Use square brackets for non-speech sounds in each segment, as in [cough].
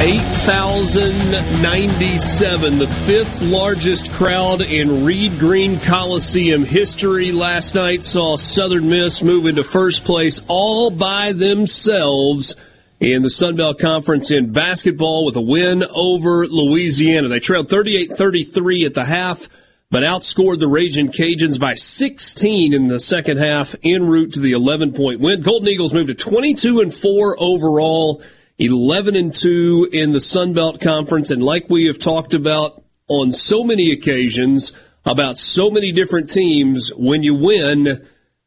8,097, the fifth largest crowd in Reed Green Coliseum history. Last night saw Southern Miss move into first place all by themselves in the Sun Belt Conference in basketball with a win over Louisiana. They trailed 38-33 at the half, but outscored the Raging Cajuns by 16 in the second half en route to the 11 point win. Golden Eagles moved to 22 and 4 overall 11 and 2 in the Sun Belt Conference. And like we have talked about on so many occasions about so many different teams, when you win,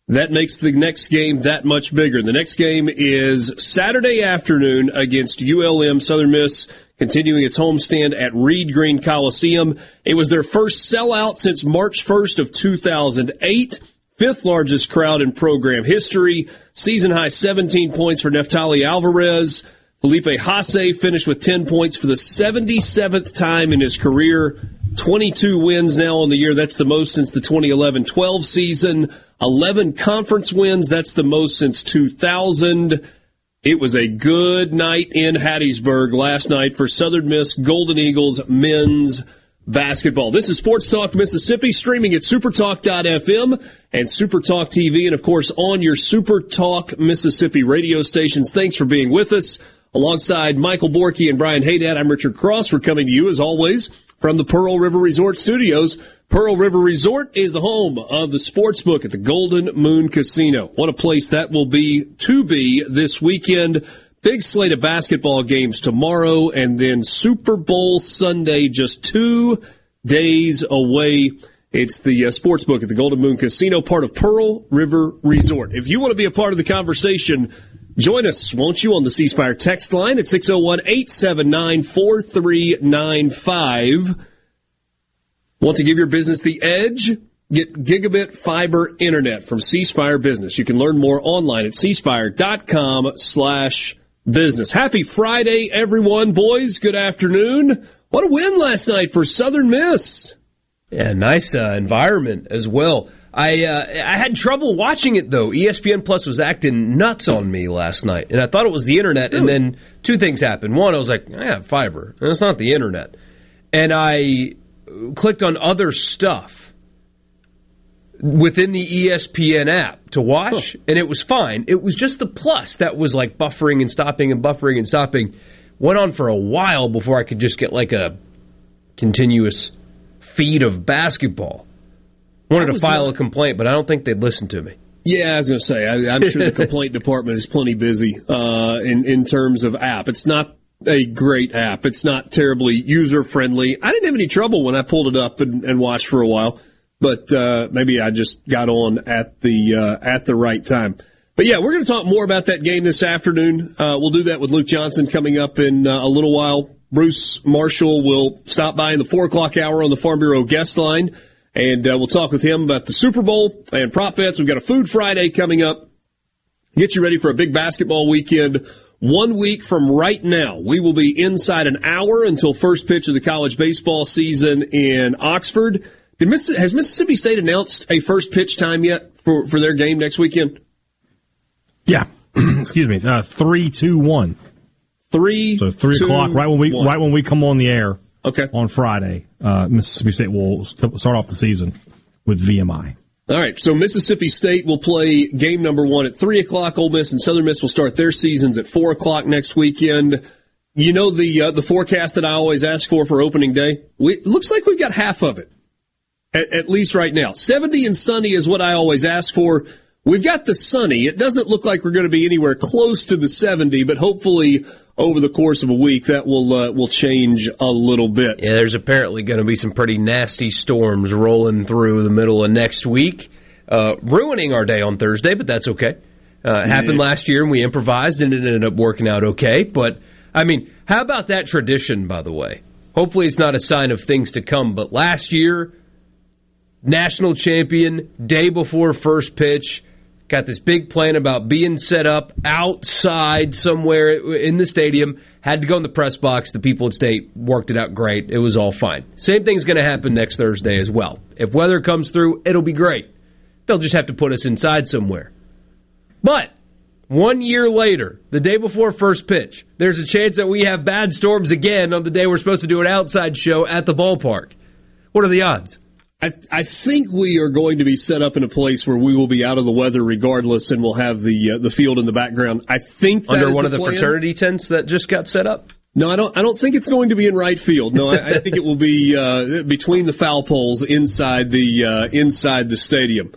that makes the next game that much bigger. The next game is Saturday afternoon against ULM Southern Miss, continuing its homestand at Reed Green Coliseum. It was their first sellout since March 1st of 2008 fifth largest crowd in program history. Season high 17 points for Neftali Alvarez. Felipe Haase finished with 10 points for the 77th time in his career. 22 wins now on the year. That's the most since the 2011-12 season. 11 conference wins. That's the most since 2000. It was a good night in Hattiesburg last night for Southern Miss Golden Eagles men's basketball. This is Sports Talk Mississippi, streaming at supertalk.fm and Supertalk TV, and of course on your Supertalk Mississippi radio stations. Thanks for being with us. Alongside Michael Borky and Brian Haydad, I'm Richard Cross. We're coming to you, as always, from the Pearl River Resort Studios. Pearl River Resort is the home of the sports book at the Golden Moon Casino. What a place that will be to be this weekend. Big slate of basketball games tomorrow and then Super Bowl Sunday just two days away. It's the uh, sports book at the Golden Moon Casino, part of Pearl River Resort. If you want to be a part of the conversation, Join us, won't you, on the C Spire text line at 601 879 4395. Want to give your business the edge? Get gigabit fiber internet from C Spire Business. You can learn more online at cspire.com slash business. Happy Friday, everyone. Boys, good afternoon. What a win last night for Southern Miss. Yeah, nice uh, environment as well. I uh, I had trouble watching it though. ESPN Plus was acting nuts on me last night, and I thought it was the internet. And then two things happened. One, I was like, I have fiber, and it's not the internet. And I clicked on other stuff within the ESPN app to watch, huh. and it was fine. It was just the plus that was like buffering and stopping and buffering and stopping. Went on for a while before I could just get like a continuous feed of basketball wanted to file a complaint, but I don't think they'd listen to me. Yeah, I was going to say, I, am sure the complaint [laughs] department is plenty busy uh, in in terms of app. It's not a great app. It's not terribly user friendly. I didn't have any trouble when I pulled it up and, and watched for a while, but uh, maybe I just got on at the uh, at the right time. But yeah, we're going to talk more about that game this afternoon. Uh, we'll do that with Luke Johnson coming up in uh, a little while. Bruce Marshall will stop by in the four o'clock hour on the Farm Bureau guest line. And uh, we'll talk with him about the Super Bowl and prop bets. We've got a Food Friday coming up. Get you ready for a big basketball weekend. One week from right now, we will be inside an hour until first pitch of the college baseball season in Oxford. Miss, has Mississippi State announced a first pitch time yet for, for their game next weekend? Yeah, [clears throat] excuse me, uh, three, two, one. Three. So three two, o'clock, right when we one. right when we come on the air. Okay. On Friday, uh, Mississippi State will start off the season with VMI. All right, so Mississippi State will play game number one at three o'clock. Ole Miss and Southern Miss will start their seasons at four o'clock next weekend. You know the uh, the forecast that I always ask for for opening day. We, looks like we've got half of it, at, at least right now. Seventy and sunny is what I always ask for. We've got the sunny. It doesn't look like we're going to be anywhere close to the seventy, but hopefully over the course of a week that will uh, will change a little bit. Yeah, there's apparently going to be some pretty nasty storms rolling through the middle of next week, uh, ruining our day on Thursday, but that's okay. Uh, it happened last year and we improvised and it ended up working out okay. But I mean, how about that tradition, by the way? Hopefully, it's not a sign of things to come. But last year, national champion, day before first pitch, got this big plan about being set up outside somewhere in the stadium. Had to go in the press box. The people at state worked it out great. It was all fine. Same thing's going to happen next Thursday as well. If weather comes through, it'll be great. They'll just have to put us inside somewhere. But one year later, the day before first pitch, there's a chance that we have bad storms again on the day we're supposed to do an outside show at the ballpark. What are the odds? I, I think we are going to be set up in a place where we will be out of the weather regardless, and we'll have the uh, the field in the background. I think Under one of the plan. fraternity tents that just got set up? No, I don't. I don't think it's going to be in right field. No, I, I think it will be uh, between the foul poles inside the uh, inside the stadium.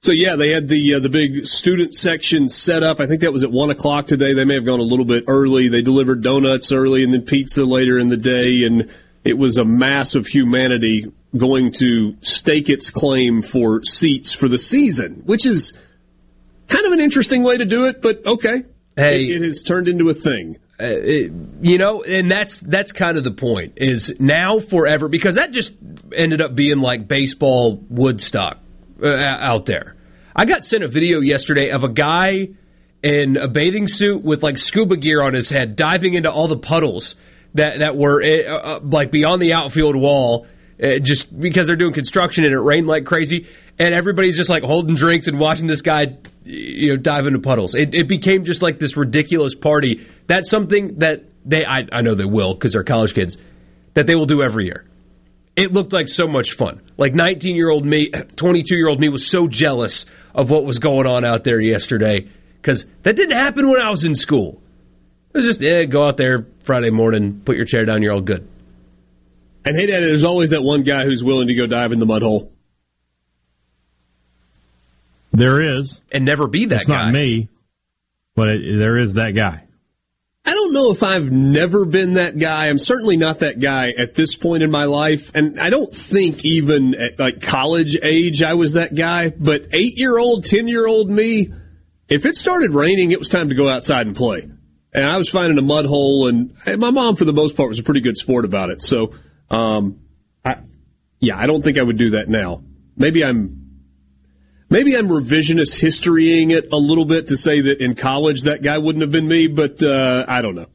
So yeah, they had the uh, the big student section set up. I think that was at one o'clock today. They may have gone a little bit early. They delivered donuts early and then pizza later in the day, and it was a mass of humanity going to stake its claim for seats for the season, which is kind of an interesting way to do it. But okay, Hey. it, it has turned into a thing. Uh, it- you know, and that's that's kind of the point is now forever because that just ended up being like baseball Woodstock uh, out there. I got sent a video yesterday of a guy in a bathing suit with like scuba gear on his head diving into all the puddles that that were uh, uh, like beyond the outfield wall. Uh, just because they're doing construction and it rained like crazy, and everybody's just like holding drinks and watching this guy, you know, dive into puddles. It, it became just like this ridiculous party. That's something that they, I, I know they will because they're college kids, that they will do every year. It looked like so much fun. Like 19 year old me, [clears throat] 22 year old me was so jealous of what was going on out there yesterday because that didn't happen when I was in school. It was just, yeah, go out there Friday morning, put your chair down, you're all good. And hey, Dad, there's always that one guy who's willing to go dive in the mud hole. There is. And never be that It's guy. not me, but it, there is that guy. I don't know if I've never been that guy. I'm certainly not that guy at this point in my life. And I don't think even at like college age I was that guy. But eight year old, 10 year old me, if it started raining, it was time to go outside and play. And I was finding a mud hole and hey, my mom for the most part was a pretty good sport about it. So, um, I, yeah, I don't think I would do that now. Maybe I'm Maybe I'm revisionist historying it a little bit to say that in college that guy wouldn't have been me, but uh, I don't know.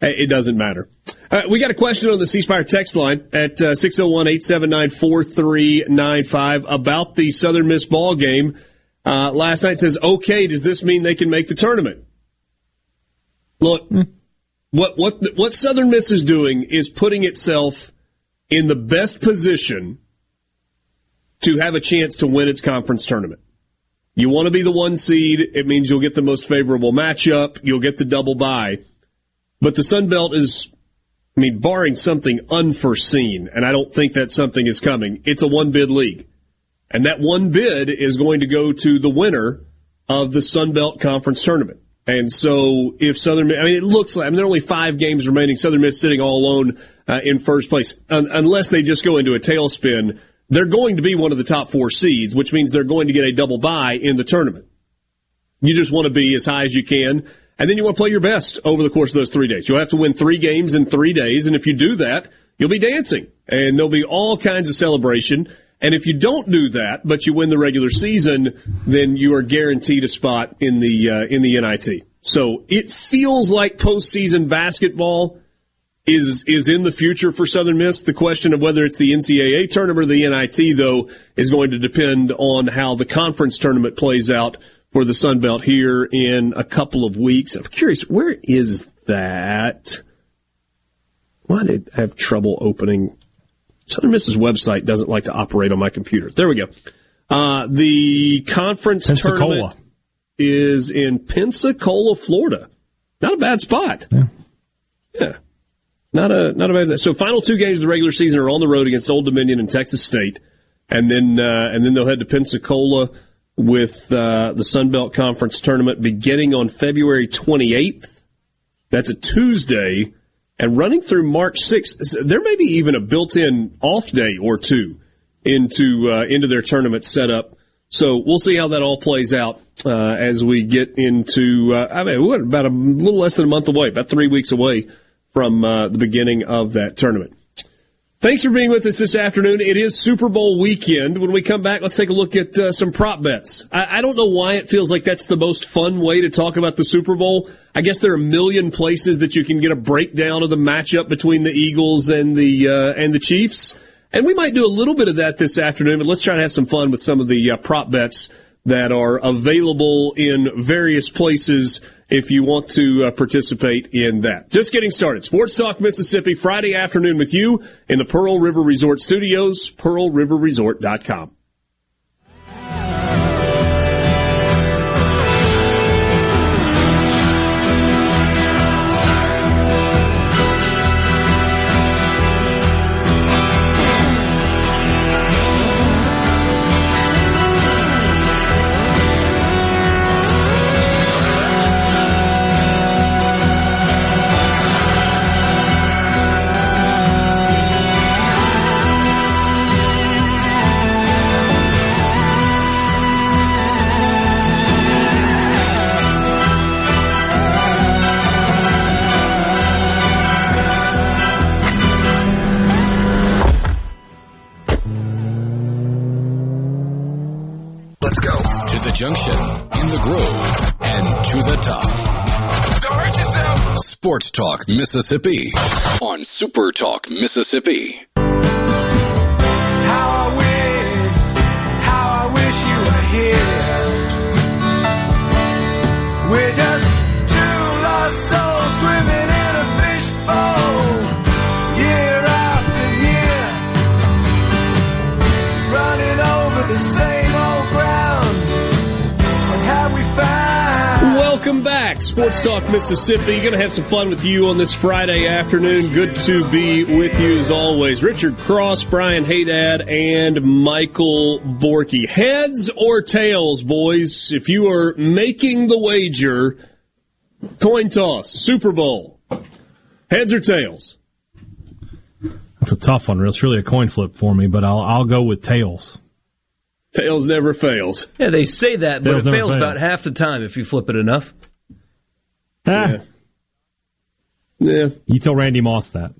It doesn't matter. Uh, we got a question on the C Spire text line at uh, 601 879 4395 about the Southern Miss ball game. Uh, last night says, okay, does this mean they can make the tournament? Look, what, what, what Southern Miss is doing is putting itself in the best position to have a chance to win its conference tournament. You want to be the one seed. It means you'll get the most favorable matchup. You'll get the double bye. But the Sun Belt is, I mean, barring something unforeseen, and I don't think that something is coming, it's a one bid league. And that one bid is going to go to the winner of the Sun Belt Conference tournament. And so if Southern, I mean, it looks like, I mean, there are only five games remaining. Southern Miss sitting all alone uh, in first place. Un- unless they just go into a tailspin, they're going to be one of the top four seeds, which means they're going to get a double bye in the tournament. You just want to be as high as you can. And then you want to play your best over the course of those three days. You'll have to win three games in three days. And if you do that, you'll be dancing and there'll be all kinds of celebration. And if you don't do that, but you win the regular season, then you are guaranteed a spot in the, uh, in the NIT. So it feels like postseason basketball is is in the future for Southern Miss. The question of whether it's the NCAA tournament or the NIT, though, is going to depend on how the conference tournament plays out for the Sun Belt here in a couple of weeks. I'm curious, where is that? Why did I have trouble opening? Southern Miss's website doesn't like to operate on my computer. There we go. Uh, the conference Pensacola. tournament is in Pensacola, Florida. Not a bad spot. Yeah. Yeah. Not a not a bad. So final two games of the regular season are on the road against Old Dominion and Texas State, and then uh, and then they'll head to Pensacola with uh, the Sun Belt Conference tournament beginning on February 28th. That's a Tuesday, and running through March 6th. There may be even a built-in off day or two into uh, into their tournament setup. So we'll see how that all plays out uh, as we get into. Uh, I mean, what about a little less than a month away, about three weeks away from uh, the beginning of that tournament. Thanks for being with us this afternoon. It is Super Bowl weekend. When we come back, let's take a look at uh, some prop bets. I, I don't know why it feels like that's the most fun way to talk about the Super Bowl. I guess there are a million places that you can get a breakdown of the matchup between the Eagles and the uh, and the Chiefs. And we might do a little bit of that this afternoon, but let's try to have some fun with some of the uh, prop bets that are available in various places if you want to uh, participate in that. Just getting started. Sports Talk Mississippi, Friday afternoon with you in the Pearl River Resort Studios, pearlriverresort.com. Mississippi on Super Talk Mississippi. Sports Talk Mississippi. Going to have some fun with you on this Friday afternoon. Good to be with you as always. Richard Cross, Brian Haydad, and Michael Borky. Heads or tails, boys? If you are making the wager, coin toss, Super Bowl. Heads or tails? That's a tough one. Really. It's really a coin flip for me, but I'll I'll go with tails. Tails never fails. Yeah, they say that, but Tails it fails fails. about half the time if you flip it enough. Ah, Yeah. You tell Randy Moss that.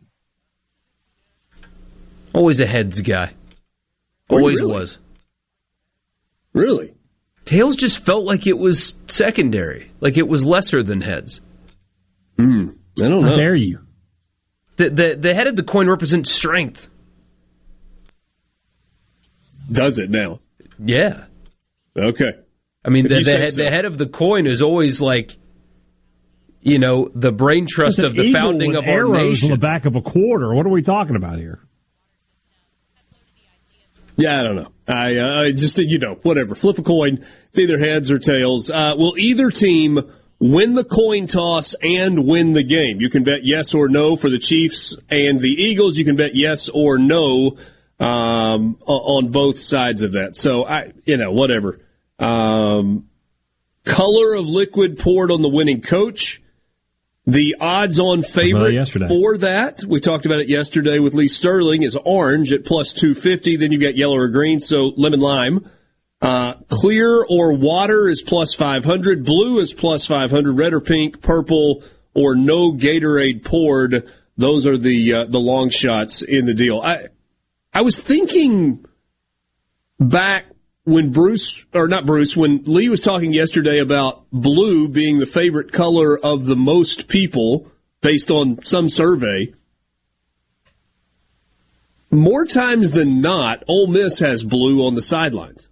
Always a heads guy. Oh, Always really? was. Really? Tails just felt like it was secondary, like it was lesser than heads. I don't How know. dare you? The, the, the head of the coin represents strength. Does it now? Yeah. Okay. I mean, the, the, head, so. the head of the coin is always like, you know, the brain trust of the founding with of our arrows nation. on the back of a quarter. What are we talking about here? Yeah, I don't know. I, uh, I just, you know, whatever. Flip a coin. It's either heads or tails. Uh, will either team win the coin toss and win the game? You can bet yes or no for the Chiefs and the Eagles. You can bet yes or no um, on both sides of that. So I, you know, whatever. Um, color of liquid poured on the winning coach. The odds on favorite for that, we talked about it yesterday with Lee Sterling, is orange at plus 250. Then you've got yellow or green, so lemon lime. Uh, clear or water is plus 500. Blue is plus 500. Red or pink, purple, or no Gatorade poured. Those are the uh, the long shots in the deal. I I was thinking back when Bruce or not Bruce when Lee was talking yesterday about blue being the favorite color of the most people based on some survey. More times than not, Ole Miss has blue on the sidelines.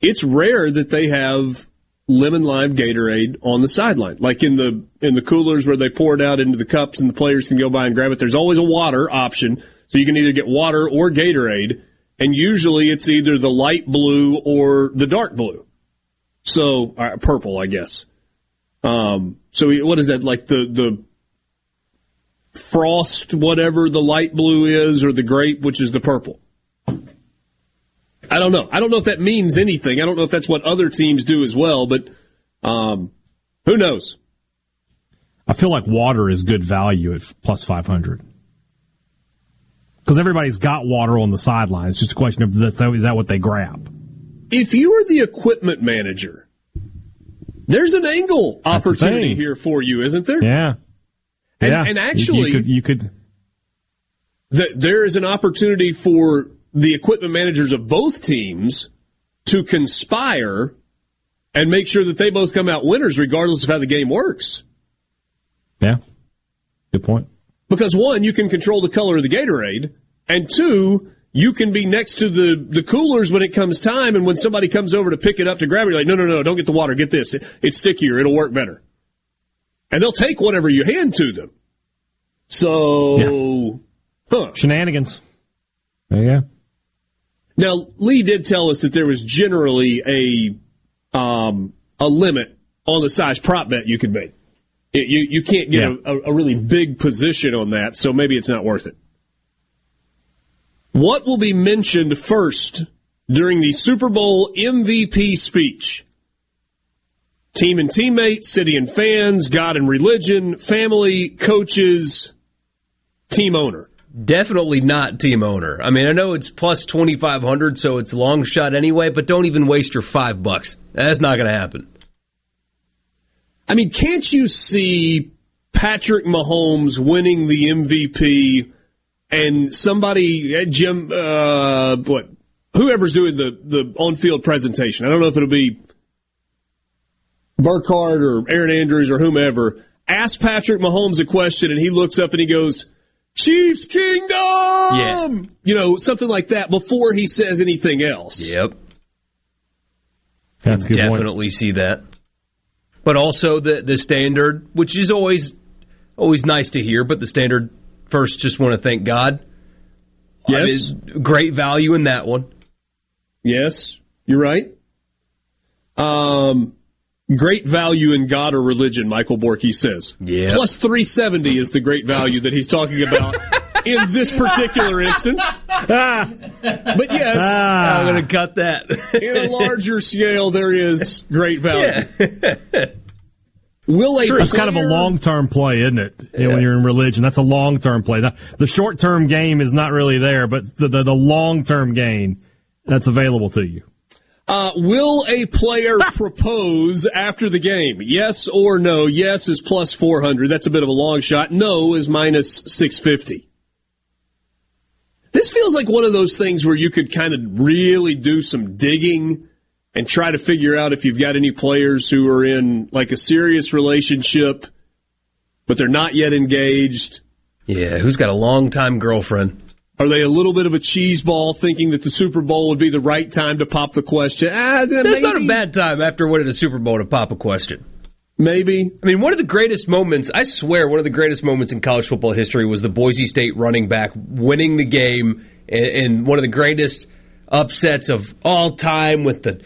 It's rare that they have lemon lime Gatorade on the sideline, like in the in the coolers where they pour it out into the cups and the players can go by and grab it. There's always a water option, so you can either get water or Gatorade, and usually it's either the light blue or the dark blue. So uh, purple, I guess. Um, so what is that like the the frost, whatever the light blue is, or the grape, which is the purple? I don't know. I don't know if that means anything. I don't know if that's what other teams do as well, but um, who knows? I feel like water is good value at plus 500. Because everybody's got water on the sidelines. It's just a question of this, is that what they grab? If you are the equipment manager, there's an angle That's opportunity here for you, isn't there? Yeah. And, yeah. and actually, you could, you could th- there is an opportunity for the equipment managers of both teams to conspire and make sure that they both come out winners regardless of how the game works. yeah. Good point. Because one, you can control the color of the Gatorade, and two, you can be next to the, the coolers when it comes time, and when somebody comes over to pick it up to grab it, you're like, no, no, no, don't get the water, get this. It- it's stickier, it'll work better. And they'll take whatever you hand to them. So, huh. Shenanigans. There you go. Now, Lee did tell us that there was generally a um, a limit on the size prop bet you could make. It- you you can't get Yeah. a, a really big position on that, so maybe it's not worth it. What will be mentioned first during the Super Bowl MVP speech? Team and teammates, city and fans, God and religion, family, coaches, team owner. Definitely not team owner. I mean, I know it's plus 2,500, so it's long shot anyway, but don't even waste your five bucks. That's not going to happen. I mean, can't you see Patrick Mahomes winning the MVP and somebody, uh, Jim, uh, what, whoever's doing the, the on field presentation? I don't know if it'll be Burkhardt or Erin Andrews or whomever. Ask Patrick Mahomes a question and he looks up and he goes, Chiefs Kingdom! Yeah. You know, something like that before he says anything else. Yep. That's a good point. Definitely see that. But also the the standard, which is always always nice to hear, but the standard first just want to thank God. I Yes. mean, great value in that one. Yes, you're right. Um, great value in God or religion, Michael Borky says. Yeah. Plus 370 is the great value that he's talking about [laughs] in this particular instance. But yes, Ah. I'm going to cut that. in a larger scale, there is great value. Will a That's kind of a long term play, isn't it? You know, when you're in religion, that's a long term play. The, the short term game is not really there, but the, the, the long term gain that's available to you. Uh, will a player propose after the game? Yes or no? Yes is plus 400. That's a bit of a long shot. No is minus 650. This feels like one of those things where you could kind of really do some digging and try to figure out if you've got any players who are in like a serious relationship, but they're not yet engaged. yeah, who's got a long time girlfriend? Are they a little bit of a cheese ball thinking that the Super Bowl would be the right time to pop the question? Ah, That's not a bad time after winning a Super Bowl to pop a question. Maybe. I mean, one of the greatest moments, I swear, one of the greatest moments in college football history was the Boise State running back winning the game and, one of the greatest upsets of all time with the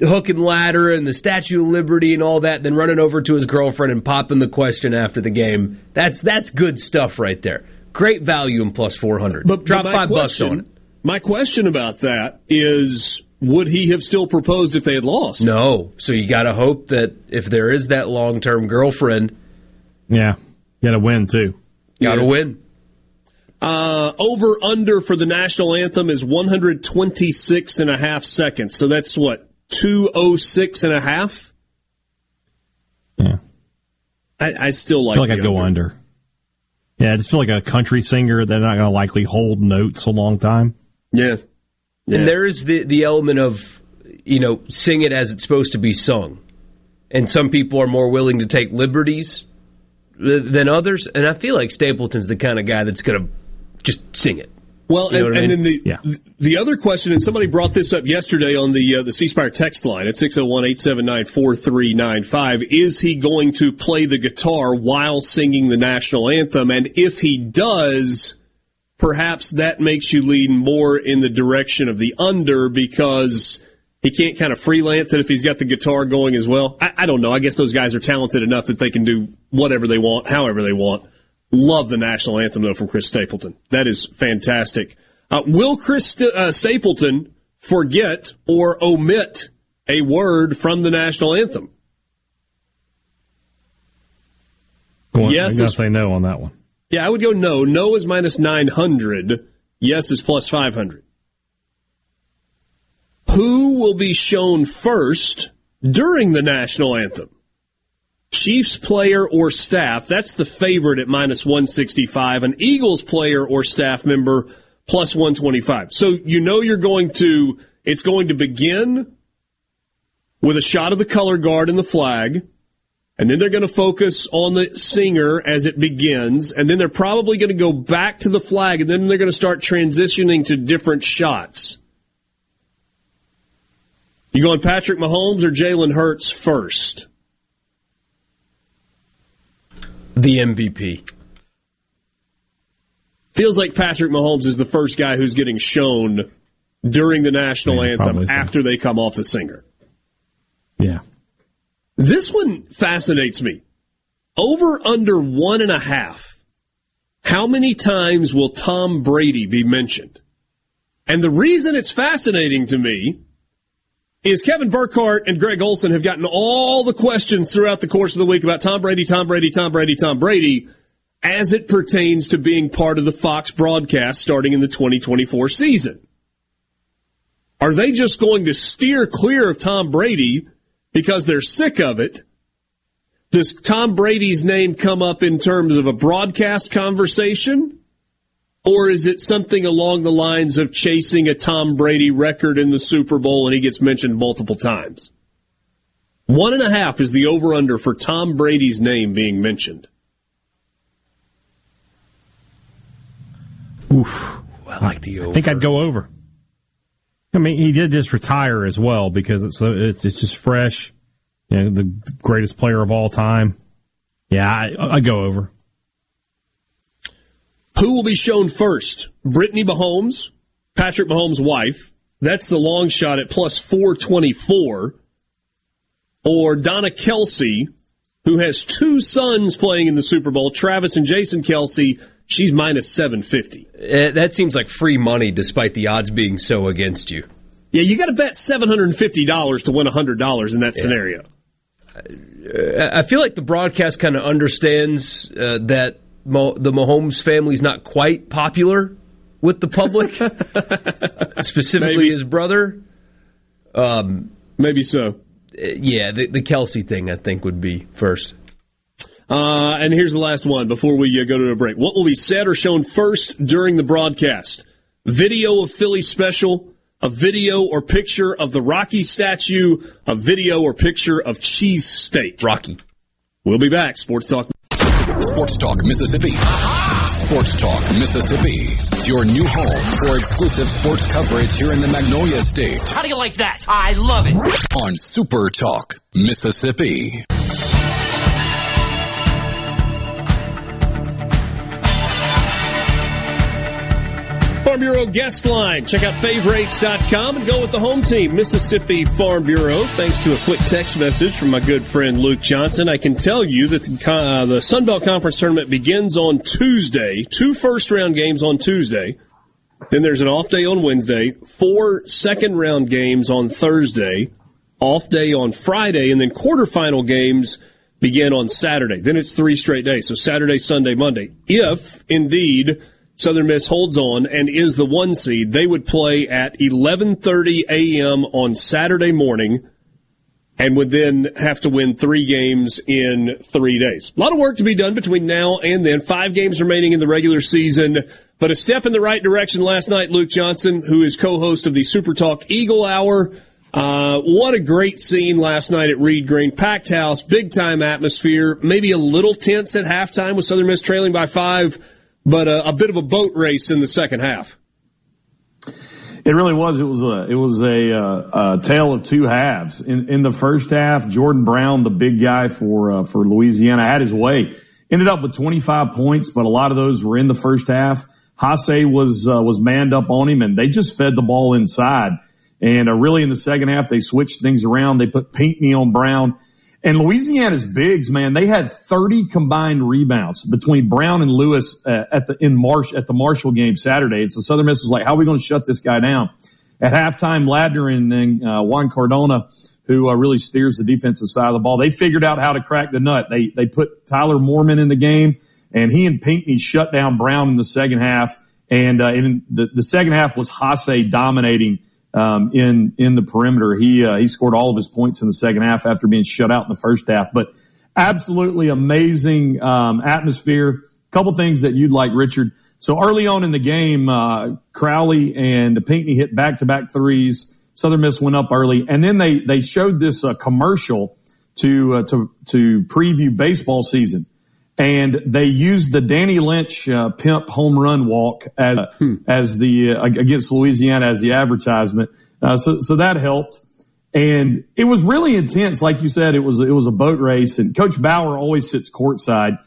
hook and ladder and the Statue of Liberty and all that, then running over to his girlfriend and popping the question after the game. That's that's good stuff right there. Great value in plus 400. But Drop but five bucks on it. My question about that is, would he have still proposed if they had lost? No. So you got to hope that if there is that long term girlfriend, Yeah. You got to win, too. got to Yeah. win. Uh, over under for the national anthem is 126 and a half seconds. So that's what, 206 and a half? Yeah. I, I still like I feel like I'd go under. Yeah, I just feel like a country singer, they're not going to likely hold notes a long time. Yeah. Yeah. And there is the, the element of, you know, sing it as it's supposed to be sung. And some people are more willing to take liberties than others. And I feel like Stapleton's the kind of guy that's going to just sing it. Well, You know and, what I and then the Yeah. the other question, and somebody brought this up yesterday on the uh, the C Spire text line at 601-879-4395, is he going to play the guitar while singing the national anthem? And if he does, perhaps that makes you lean more in the direction of the under because he can't kind of freelance it if he's got the guitar going as well. I, I don't know. I guess those guys are talented enough that they can do whatever they want, however they want. Love the national anthem though from Chris Stapleton. That is fantastic. Uh, will Chris St- uh, Stapleton forget or omit a word from the national anthem? Well, Yes, gonna it's- say no on that one. Yeah, I would go no. No is minus 900. Yes is plus 500. Who will be shown first during the national anthem? Chiefs player or staff, that's the favorite at minus 165. An Eagles player or staff member plus 125. So you know you're going to, it's going to begin with a shot of the color guard and the flag. And then they're going to focus on the singer as it begins. And then they're probably going to go back to the flag. And then they're going to start transitioning to different shots. You going Patrick Mahomes or Jalen Hurts first? The MVP. Feels like Patrick Mahomes is the first guy who's getting shown during the national Yeah, anthem so. after they come off the singer. Yeah. This one fascinates me. Over under one and a half. How many times will Tom Brady be mentioned? And the reason it's fascinating to me is Kevin Burkhardt and Greg Olsen have gotten all the questions throughout the course of the week about Tom Brady, Tom Brady, Tom Brady, Tom Brady, as it pertains to being part of the Fox broadcast starting in the 2024 season. Are they just going to steer clear of Tom Brady because they're sick of it? Does Tom Brady's name come up in terms of a broadcast conversation? Or is it something along the lines of chasing a Tom Brady record in the Super Bowl and he gets mentioned multiple times? One and a half is the over under for Tom Brady's name being mentioned. Oof. I like the over. I think I'd go over. I mean, he did just retire as well because it's uh, it's it's just fresh. You know, the greatest player of all time. Yeah, I, I go over. Who will be shown first? Brittany Mahomes, Patrick Mahomes' wife. That's the long shot at plus 424. Or Donna Kelce, who has two sons playing in the Super Bowl, Travis and Jason Kelce. She's minus 750. Eh, that seems like free money despite the odds being so against you. Yeah, you got to bet $750 to win $100 in that scenario. I feel like the broadcast kind of understands uh, that Mo- the Mahomes family's not quite popular with the public, [laughs] specifically Maybe. his brother. Um, Maybe so. eh, yeah, the, the Kelce thing I think would be first. Uh, and here's the last one before we uh, go to a break. What will be said or shown first during the broadcast? Video of Philly special, a video or picture of the Rocky statue, a video or picture of cheesesteak. Rocky. We'll be back. Sports Talk. Sports Talk Mississippi. Sports Talk Mississippi. Your new home for exclusive sports coverage here in the Magnolia State. How do you like that? I love it. On Super Talk Mississippi. Farm Bureau guest line. Check out favorites.com and go with the home team, Mississippi Farm Bureau. Thanks to a quick text message from my good friend Luke Johnson, I can tell you that the, uh, the Sun Belt Conference tournament begins on Tuesday. Two first round games on Tuesday. Then there's an off day on Wednesday, four second round games on Thursday, off day on Friday, and then quarterfinal games begin on Saturday. Then it's three straight days. So Saturday, Sunday, Monday. If indeed Southern Miss holds on and is the one seed, they would play at 11:30 a.m. on Saturday morning and would then have to win three games in three days. A lot of work to be done between now and then. Five games remaining in the regular season, but a step in the right direction last night. Luke Johnson, who is co-host of the Super Talk Eagle Hour. Uh, what a great scene last night at Reed Green. Packed house, big time atmosphere, maybe a little tense at halftime with Southern Miss trailing by five, but a, a bit of a boat race in the second half. It really was. It was a it was a, uh, a tale of two halves. In in the first half, Jordan Brown, the big guy for uh, for Louisiana, had his way. Ended up with 25 points, but a lot of those were in the first half. Haase was uh, was manned up on him, and they just fed the ball inside. And uh, really, in the second half, they switched things around. They put Pinckney on Brown. And Louisiana's bigs, man, they had 30 combined rebounds between Brown and Lewis uh, at the in Marsh at the Marshall game Saturday. And so Southern Miss was like, "How are we going to shut this guy down?" At halftime, Ladner and, and uh, Juan Cardona, who uh, really steers the defensive side of the ball, they figured out how to crack the nut. They they put Tyler Moorman in the game, and he and Pinckney shut down Brown in the second half. And uh, in the, the second half was Haase dominating um, in in the perimeter. He uh, he scored all of his points in the second half after being shut out in the first half. But absolutely amazing um, atmosphere. A couple things that you'd like, Richard. So early on in the game, uh, Crowley and Pinckney hit back to back threes. Southern Miss went up early, and then they they showed this uh, commercial to uh, to to preview baseball season and they used the Danny Lynch uh, pimp home run walk as hmm. as the uh, against Louisiana as the advertisement. Uh, so so that helped, and it was really intense. Like you said, it was it was a boat race, and Coach Bauer always sits courtside.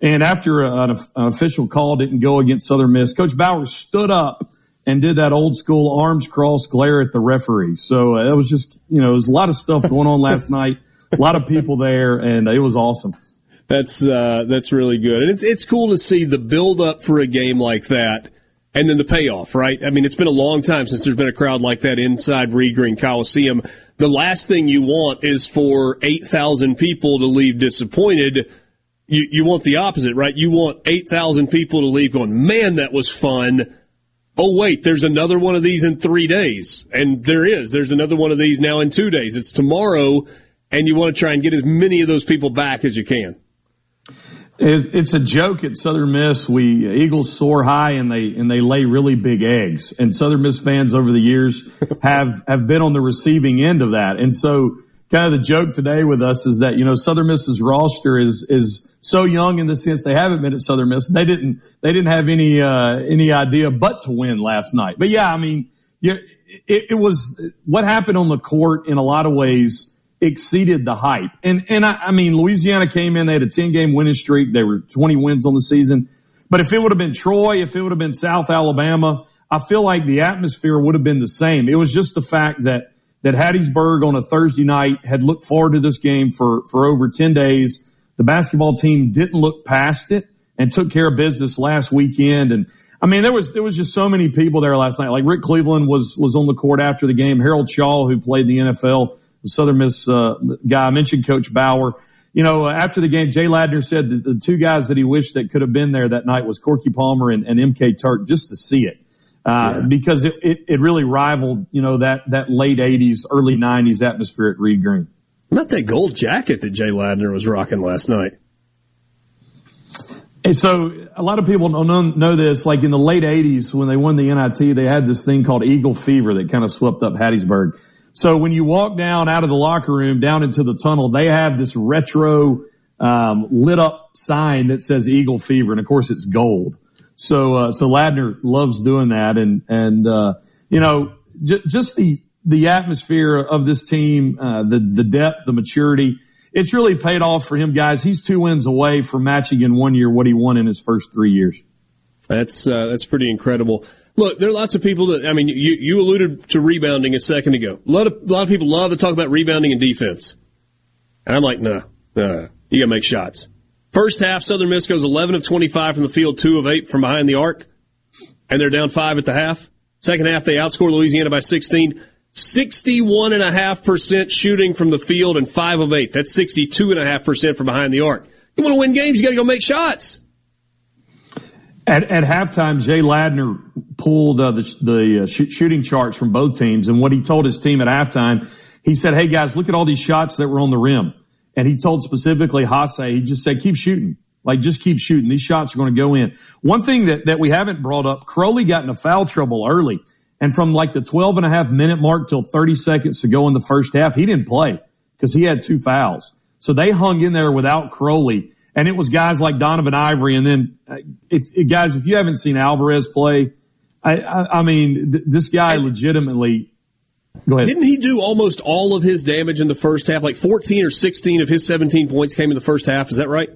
And after an, an official call didn't go against Southern Miss, Coach Bauer stood up and did that old school arms cross glare at the referee. So uh, it was just you know, there was a lot of stuff going on last [laughs] night, a lot of people there, and it was awesome. That's uh, that's really good, and it's it's cool to see the build up for a game like that, and then the payoff. Right? I mean, it's been a long time since there's been a crowd like that inside Reed Green Coliseum. The last thing you want is for eight thousand people to leave disappointed. You you want the opposite, right? You want eight thousand people to leave going, man, that was fun. Oh wait, there's another one of these in three days, and there is. There's another one of these now in two days. It's tomorrow, and you want to try and get as many of those people back as you can. It's a joke at Southern Miss. We Eagles soar high and they and they lay really big eggs. And Southern Miss fans over the years [laughs] have have been on the receiving end of that. And so, kind of the joke today with us is that you know Southern Miss's roster is is so young in the sense they haven't been at Southern Miss. They didn't they didn't have any uh, any idea but to win last night. But yeah, I mean, yeah, it, it was what happened on the court in a lot of ways exceeded the hype. And, and I, I mean, Louisiana came in, they had a 10 game winning streak. They were 20 wins on the season. But if it would have been Troy, if it would have been South Alabama, I feel like the atmosphere would have been the same. It was just the fact that, that Hattiesburg on a Thursday night had looked forward to this game for, for over 10 days. The basketball team didn't look past it and took care of business last weekend. And I mean, there was, there was just so many people there last night. Like Rick Cleveland was, was on the court after the game. Harold Shaw, who played in the NFL, the Southern Miss uh, guy. I mentioned Coach Bauer. You know, after the game, Jay Ladner said that the two guys that he wished that could have been there that night was Corky Palmer and, and MK Turk just to see it. Uh, yeah. because it, it, it, really rivaled, you know, that, that late 80s, early 90s atmosphere at Reed Green. Not that gold jacket that Jay Ladner was rocking last night. And so a lot of people don't know, know this. Like in the late 80s, when they won the NIT, they had this thing called Eagle Fever that kind of swept up Hattiesburg. So when you walk down out of the locker room down into the tunnel, they have this retro um, lit up sign that says Eagle Fever, and of course it's gold. So uh, so Ladner loves doing that, and and uh, you know j- just the the atmosphere of this team, uh, the the depth, the maturity. It's really paid off for him, guys. He's two wins away from matching in one year what he won in his first three years. That's uh, that's pretty incredible. Look, there are lots of people that, I mean, you, you alluded to rebounding a second ago. A lot of, a lot of people love to talk about rebounding and defense. And I'm like, nah, nah, you gotta make shots. First half, Southern Miss goes 11 of 25 from the field, 2 of 8 from behind the arc, and they're down 5 at the half. Second half, they outscore Louisiana by 16. 61.5% shooting from the field and 5 of 8. That's 62.5% from behind the arc. You want to win games, you got to go make shots. At, at halftime, Jay Ladner pulled uh, the, the uh, sh- shooting charts from both teams, and what he told his team at halftime, he said, "Hey guys, look at all these shots that were on the rim." And he told specifically Haase, he just said, "Keep shooting, like just keep shooting. These shots are going to go in." One thing that that we haven't brought up, Crowley got into foul trouble early, and from like the 12 and a half minute mark till 30 seconds to go in the first half, he didn't play because he had two fouls. So they hung in there without Crowley and it was guys like Donovan Ivory. And then, uh, if, if, guys, if you haven't seen Alvarez play, I, I, I mean, th- this guy legitimately. Go ahead. Didn't he do almost all of his damage in the first half? Like 14 or 16 of his 17 points came in the first half. Is that right?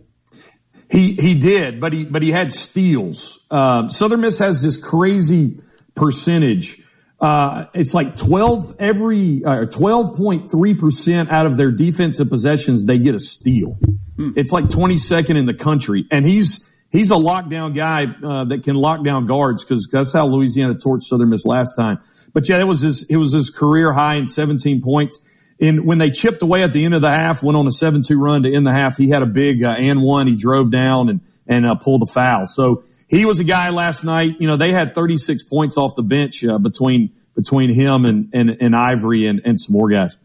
He he did, but he but he had steals. Uh, Southern Miss has this crazy percentage. Uh, it's like twelve every uh, twelve point three percent out of their defensive possessions they get a steal. Hmm. It's like twenty second in the country, and he's he's a lockdown guy uh, that can lock down guards because that's how Louisiana torched Southern Miss last time. But yeah, it was his it was his career high in seventeen points. And when they chipped away at the end of the half, went on a 7-2 run to end the half, he had a big uh, and one. He drove down and, and uh, pulled a foul. So he was a guy last night. You know, they had 36 points off the bench uh, between between him and, and, and Ivory and, and some more guys.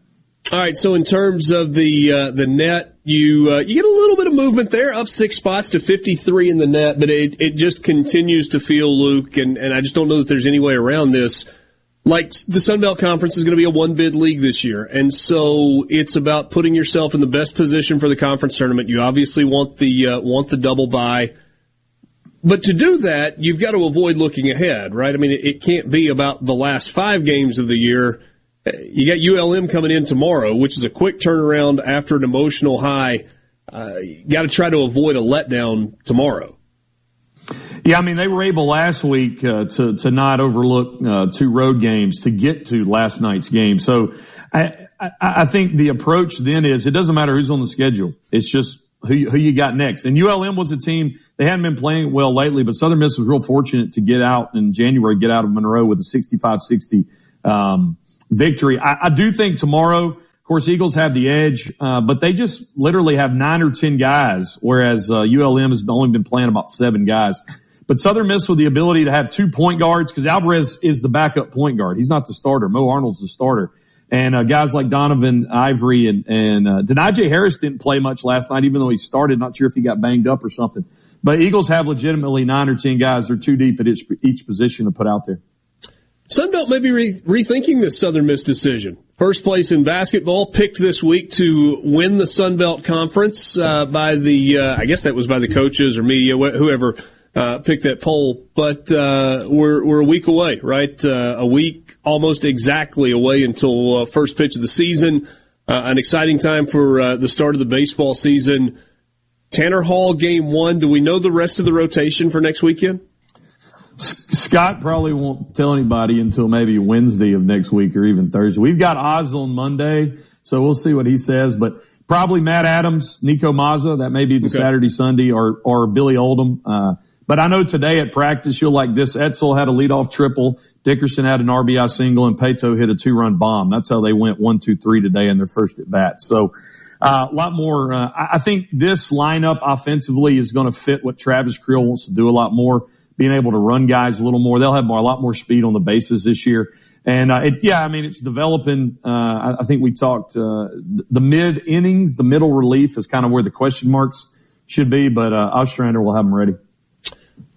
All right. So in terms of the uh, the net, you uh, you get a little bit of movement there, up six spots to 53 in the net, but it it just continues to feel Luke, and and I just don't know that there's any way around this like the Sun Belt Conference is going to be a one bid league this year. And so it's about putting yourself in the best position for the conference tournament. You obviously want the, uh, want the double bye. But to do that, you've got to avoid looking ahead, right? I mean, it, it can't be about the last five games of the year. You got ULM coming in tomorrow, which is a quick turnaround after an emotional high. Uh, got to try to avoid a letdown tomorrow. Yeah, I mean they were able last week uh, to to not overlook uh, two road games to get to last night's game. So I, I, I think the approach then is it doesn't matter who's on the schedule. It's just who who you got next. And ULM was a team they hadn't been playing well lately, but Southern Miss was real fortunate to get out in January, get out of Monroe with a 65-60 um, victory. I, I do think tomorrow. Of course, Eagles have the edge, uh, but they just literally have nine or ten guys, whereas uh, ULM has only been playing about seven guys. But Southern Miss with the ability to have two point guards because Alvarez is the backup point guard. He's not the starter. Mo Arnold's the starter. And uh, guys like Donovan Ivory and and uh, Denijay Harris didn't play much last night, even though he started. Not sure if he got banged up or something. But Eagles have legitimately nine or ten guys. They're too deep at each, each position to put out there. Sunbelt may be re- rethinking this Southern Miss decision. First place in basketball, picked this week to win the Sun Belt Conference uh, by the, uh, I guess that was by the coaches or media, wh- whoever uh, pick that poll. But uh, we're we're a week away, right? Uh, a week almost exactly away until uh, first pitch of the season. An exciting time for the start of the baseball season. Tanner Hall, game one. Do we know the rest of the rotation for next weekend? Scott probably won't tell anybody until maybe Wednesday of next week or even Thursday. We've got Oz on Monday, so we'll see what he says. But probably Matt Adams, Niko Mazza, that may be the okay. Saturday, Sunday, or or Billy Oldham. Uh, but I know today at practice, you'll like this. Etzel had a leadoff triple. Dickerson had an RBI single and Paetow hit a two run bomb. That's how they went one, two, three today in their first at bat. So, uh, a lot more. Uh, I think this lineup offensively is going to fit what Travis Creel wants to do a lot more, being able to run guys a little more. They'll have more, a lot more speed on the bases this year. And, uh, it, yeah, I mean, it's developing. Uh, I, I, think we talked, uh, the mid innings, the middle relief is kind of where the question marks should be, but, uh, Ostrander will have them ready.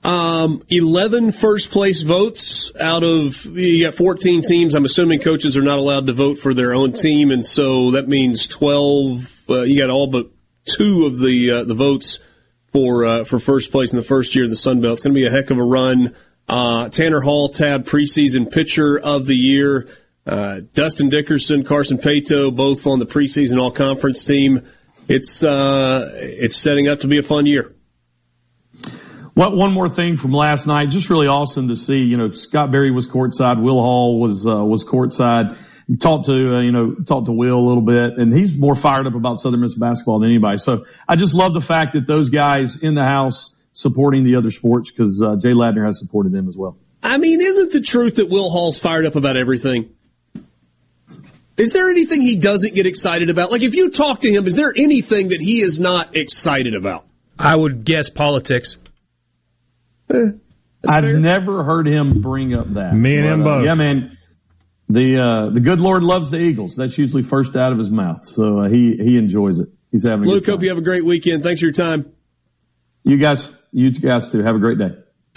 Um, 11 first place votes out of, you got 14 teams. I'm assuming coaches are not allowed to vote for their own team. And so that means 12, uh, you got all but two of the, uh, the votes for, uh, for first place in the first year of the Sun Belt. It's going to be a heck of a run. Uh, Tanner Hall tab preseason pitcher of the year. Uh, Dustin Dickerson, Carson Paetow, both on the preseason all conference team. It's, uh, it's setting up to be a fun year. What one more thing from last night? Just really awesome to see. You know, Scott Berry was courtside. Will Hall was uh, was courtside. Talked to uh, you know talked to Will a little bit, and he's more fired up about Southern Miss basketball than anybody. So I just love the fact that those guys in the house supporting the other sports because uh, Jay Ladner has supported them as well. I mean, isn't the truth that Will Hall's fired up about everything? Is there anything he doesn't get excited about? Like, if you talk to him, is there anything that he is not excited about? I would guess politics. Eh, I've fair. never heard him bring up that. Me and but, him uh, both. Yeah, man. The uh, the good Lord loves the Eagles. That's usually first out of his mouth, so uh, he he enjoys it. He's having. A Luke, hope you have a great weekend. Thanks for your time. You guys, you guys too. Have a great day.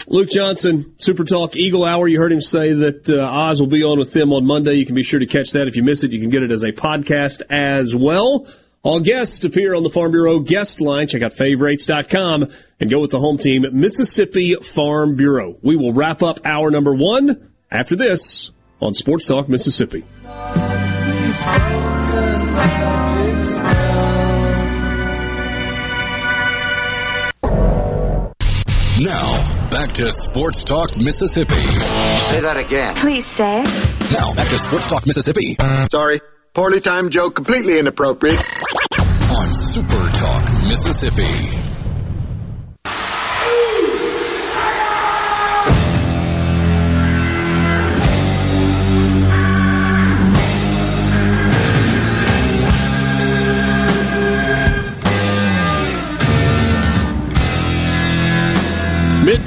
Luke Johnson, Super Talk Eagle Hour. You heard him say that uh, Oz will be on with them on Monday. You can be sure to catch that. If you miss it, you can get it as a podcast as well All guests appear on the Farm Bureau guest line. Check out favorites.com and go with the home team, Mississippi Farm Bureau. We will wrap up hour number one after this on Sports Talk Mississippi. Now, back to Sports Talk Mississippi. Say that again. Please say. Now, back to Sports Talk Mississippi. Sorry. Poorly timed joke, completely inappropriate. On Super Talk Mississippi.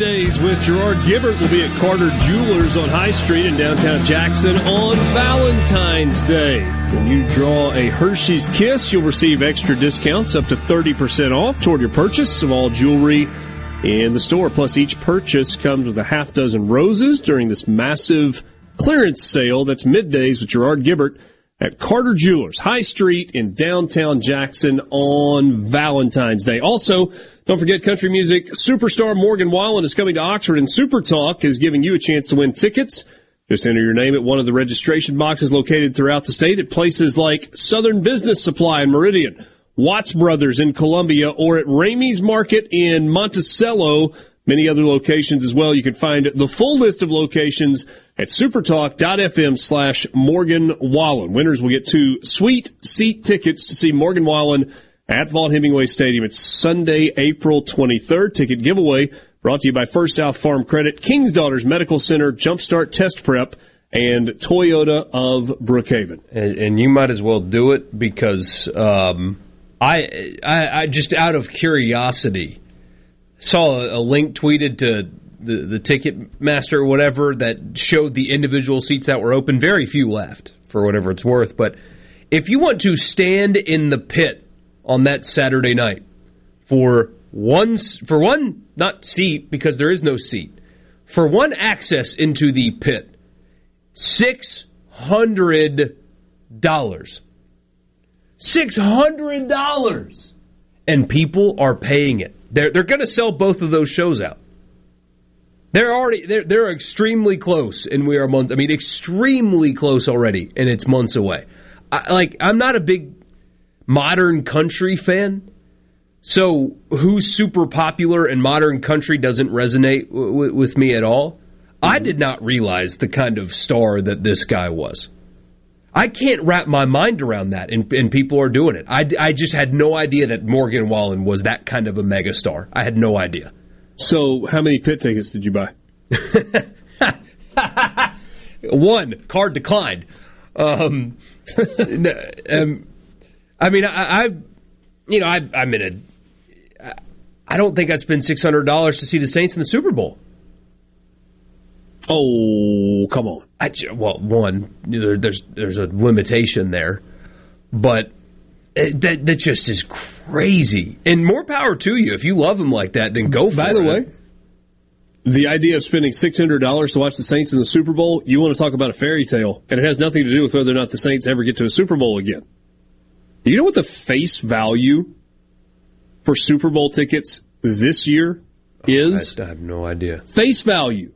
Middays with Gerard Gibert will be at Carter Jewelers on High Street in downtown Jackson on Valentine's Day. When you draw a Hershey's Kiss, you'll receive extra discounts up to 30% off toward your purchase of all jewelry in the store. Plus, each purchase comes with a half dozen roses during this massive clearance sale. That's Middays with Gerard Gibert at Carter Jewelers, High Street in downtown Jackson on Valentine's Day. Also, don't forget country music superstar Morgan Wallen is coming to Oxford and Super Talk is giving you a chance to win tickets. Just enter your name at one of the registration boxes located throughout the state at places like Southern Business Supply in Meridian, Watts Brothers in Columbia, or at Ramey's Market in Monticello. Many other locations as well. You can find the full list of locations at supertalk.fm slash Morgan Wallen. Winners will get two sweet seat tickets to see Morgan Wallen at Vaught Hemingway Stadium. It's Sunday, April 23rd. Ticket giveaway brought to you by First South Farm Credit, King's Daughters Medical Center, Jumpstart Test Prep, and Toyota of Brookhaven. And, and you might as well do it because um, I, I, I just out of curiosity saw a link tweeted to the, the ticket master or whatever that showed the individual seats that were open. Very few left for whatever it's worth. But if you want to stand in the pit on that Saturday night for one for one not seat because there is no seat for one access into the pit six hundred dollars six hundred dollars and people are paying it they're they're going to sell both of those shows out they're already they're they're extremely close and we are months I mean extremely close already and it's months away I, like I'm not a big modern country fan. So, who's super popular in modern country doesn't resonate w- with me at all. Mm-hmm. I did not realize the kind of star that this guy was. I can't wrap my mind around that, and, and people are doing it. I, I just had no idea that Morgan Wallen was that kind of a megastar. I had no idea. So, how many pit tickets did you buy? [laughs] One card declined. Um, [laughs] um, I mean, I, I you know, I, I'm in a. I don't think I'd spend six hundred dollars to see the Saints in the Super Bowl. Oh, come on! I, well, one, there, there's there's a limitation there, but Uh, that that just is crazy. And more power to you if you love them like that. Then go. By for the way, the idea of spending six hundred dollars to watch the Saints in the Super Bowl, you want to talk about a fairy tale, and it has nothing to do with whether or not the Saints ever get to a Super Bowl again. You know what the face value for Super Bowl tickets this year is? I have no idea. Face value.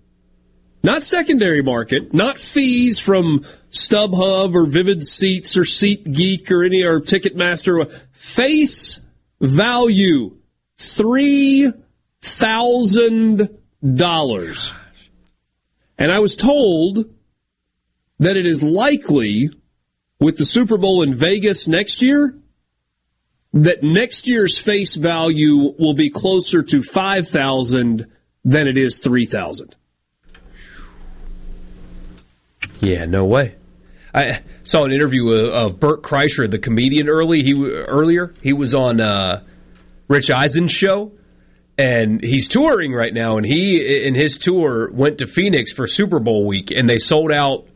Not secondary market, not fees from StubHub or Vivid Seats or SeatGeek or any or Ticketmaster. Face value. Three thousand dollars. And I was told that it is likely with the Super Bowl in Vegas next year, that next year's face value will be closer to 5,000 than it is 3,000. Yeah, no way. I saw an interview of, of Bert Kreischer, the comedian, early he earlier. He was on uh, Rich Eisen's show, and he's touring right now. And he, in his tour, went to Phoenix for Super Bowl week, and they sold out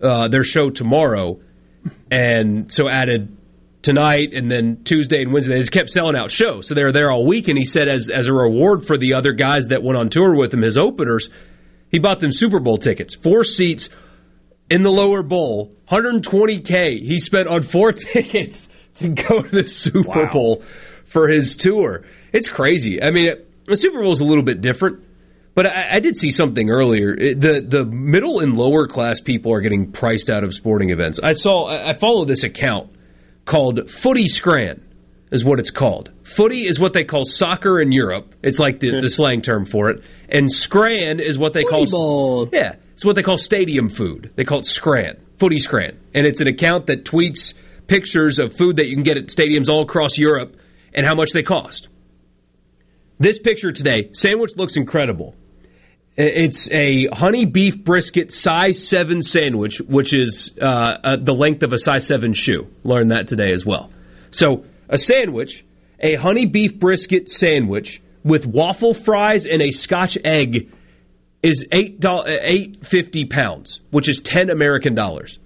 uh, their show tomorrow, and so added tonight and then Tuesday and Wednesday. They just kept selling out shows, so they were there all week. And he said, as as a reward for the other guys that went on tour with him, his openers, he bought them Super Bowl tickets, four seats in the lower bowl, 120k he spent on four [laughs] tickets to go to the Super Wow. Bowl for his tour. It's crazy. I mean, the Super Bowl is a little bit different, but I, I did see something earlier. It- the The middle and lower class people are getting priced out of sporting events. I saw. I follow this account called Footy Scran. Is what it's called. Footy is what they call soccer in Europe. It's like the, hmm. the slang term for it. And scran is what they call ball. yeah, it's what they call stadium food. They call it Scran, Footy Scran, and it's an account that tweets pictures of food that you can get at stadiums all across Europe and how much they cost. This picture today, sandwich looks incredible. It's a honey beef brisket size seven sandwich, which is uh, uh, the length of a size seven shoe. Learned that today as well. So a sandwich, a honey beef brisket sandwich with waffle fries and a Scotch egg is eight eight fifty pounds, which is ten American dollars.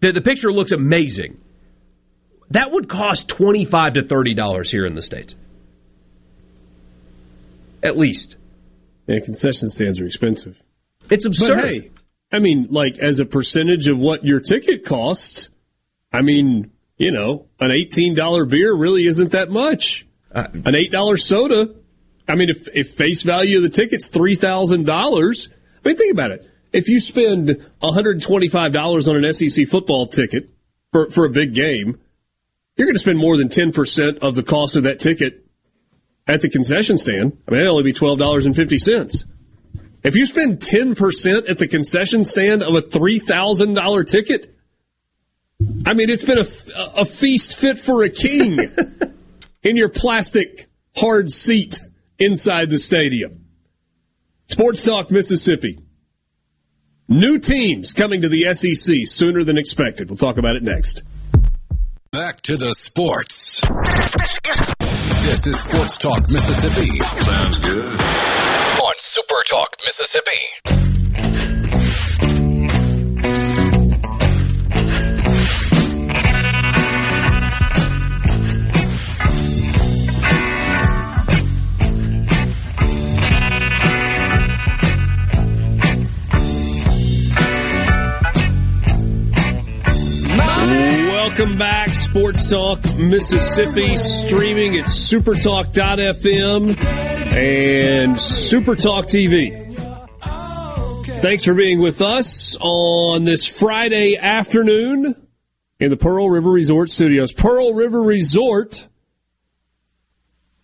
The, the picture looks amazing. That would cost twenty five to thirty dollars here in the states, at least. Yeah, concession stands are expensive. It's absurd. But hey, I mean, like as a percentage of what your ticket costs, I mean, you know, an eighteen dollar beer really isn't that much. Uh, an eight dollar soda. I mean, if if face value of the ticket's three thousand dollars, I mean, think about it. If you spend one hundred and twenty five dollars on an SEC football ticket for for a big game, you're going to spend more than ten percent of the cost of that ticket at the concession stand. I mean, it'd only be twelve dollars and fifty cents. If you spend 10% at the concession stand of a $3,000 ticket, I mean, it's been a, a feast fit for a king [laughs] in your plastic hard seat inside the stadium. Sports Talk Mississippi. New teams coming to the SEC sooner than expected. We'll talk about it next. Back to the sports. This is Sports Talk Mississippi. Sounds good. On Super Talk Mississippi. Welcome back, Sports Talk Mississippi, streaming at supertalk.fm and Supertalk TV. Thanks for being with us on this Friday afternoon in the Pearl River Resort Studios. Pearl River Resort.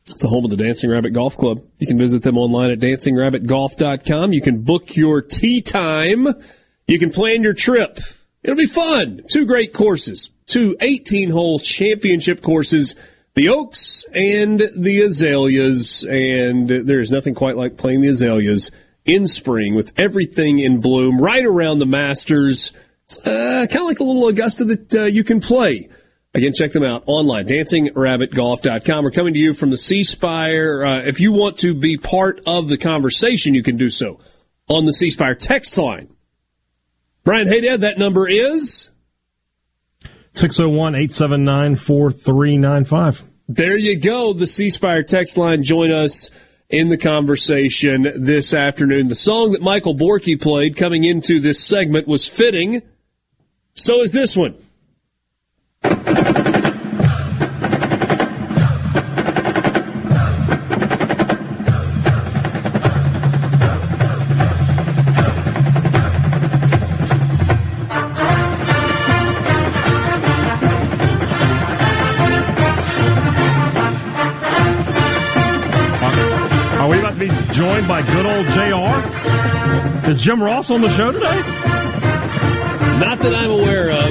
It's the home of the Dancing Rabbit Golf Club. You can visit them online at dancingrabbitgolf.com. You can book your tee time. You can plan your trip. It'll be fun. Two great courses. Two 18 hole championship courses. The Oaks and the Azaleas. And there's nothing quite like playing the Azaleas in spring with everything in bloom right around the Masters. It's uh, kind of like a little Augusta that uh, you can play. Again, check them out online, dancingrabbitgolf.com. We're coming to you from the C Spire. Uh, if you want to be part of the conversation, you can do so on the C Spire text line. Brian Haydad, that number is 601 879 4395. There you go. The C text line. Join us in the conversation this afternoon. The song that Michael Borky played coming into this segment was fitting. So is this one. Is Jim Ross on the show today? Not that I'm aware of.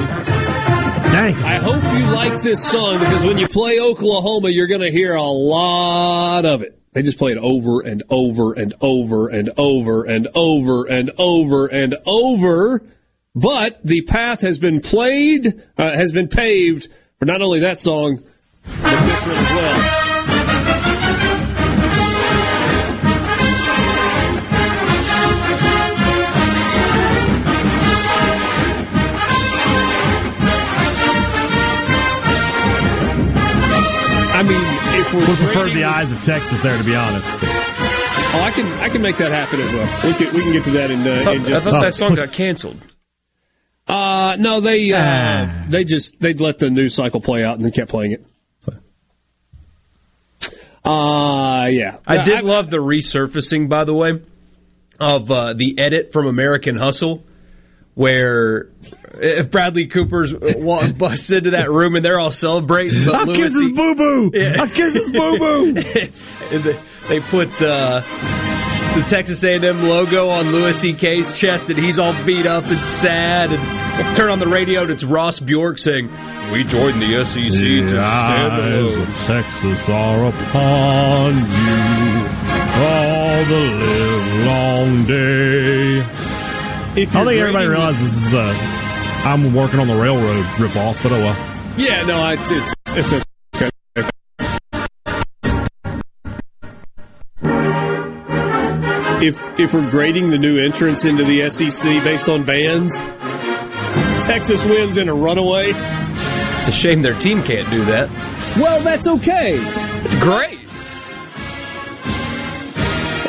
Dang. I hope you like this song because when you play Oklahoma, you're going to hear a lot of it. They just play it over and over and over and over and over and over and over. But the path has been played, uh, has been paved for not only that song, but this one as well. Mean, if we're Would prefer the eyes of Texas there, to be honest. Oh, I can I can make that happen as well. We can we can get to that in, uh, in I just. thought a that song got canceled. Uh, no, they uh, Ah. they just they'd let the news cycle play out and then kept playing it. Uh yeah, I did I- love the resurfacing, by the way, of uh, the edit from American Hustle, where if Bradley Cooper's wa- [laughs] busts into that room and they're all celebrating, but I Louis kiss his boo boo. Yeah. I kiss his [laughs] boo boo. they, put uh, the Texas A&M logo on Louis C.K.'s chest, and he's all beat up and sad. And turn on the radio, and it's Ross Bjork saying, "We joined the SEC to stand The eyes alone." of Texas are upon you all the live long day. If I don't think everybody realizes this is uh, I'm working on the railroad ripoff, but oh well. Yeah, no, it's it's it's a If if we're grading the new entrance into the SEC based on bands, Texas wins in a runaway. It's a shame their team can't do that. Well, that's okay. It's great.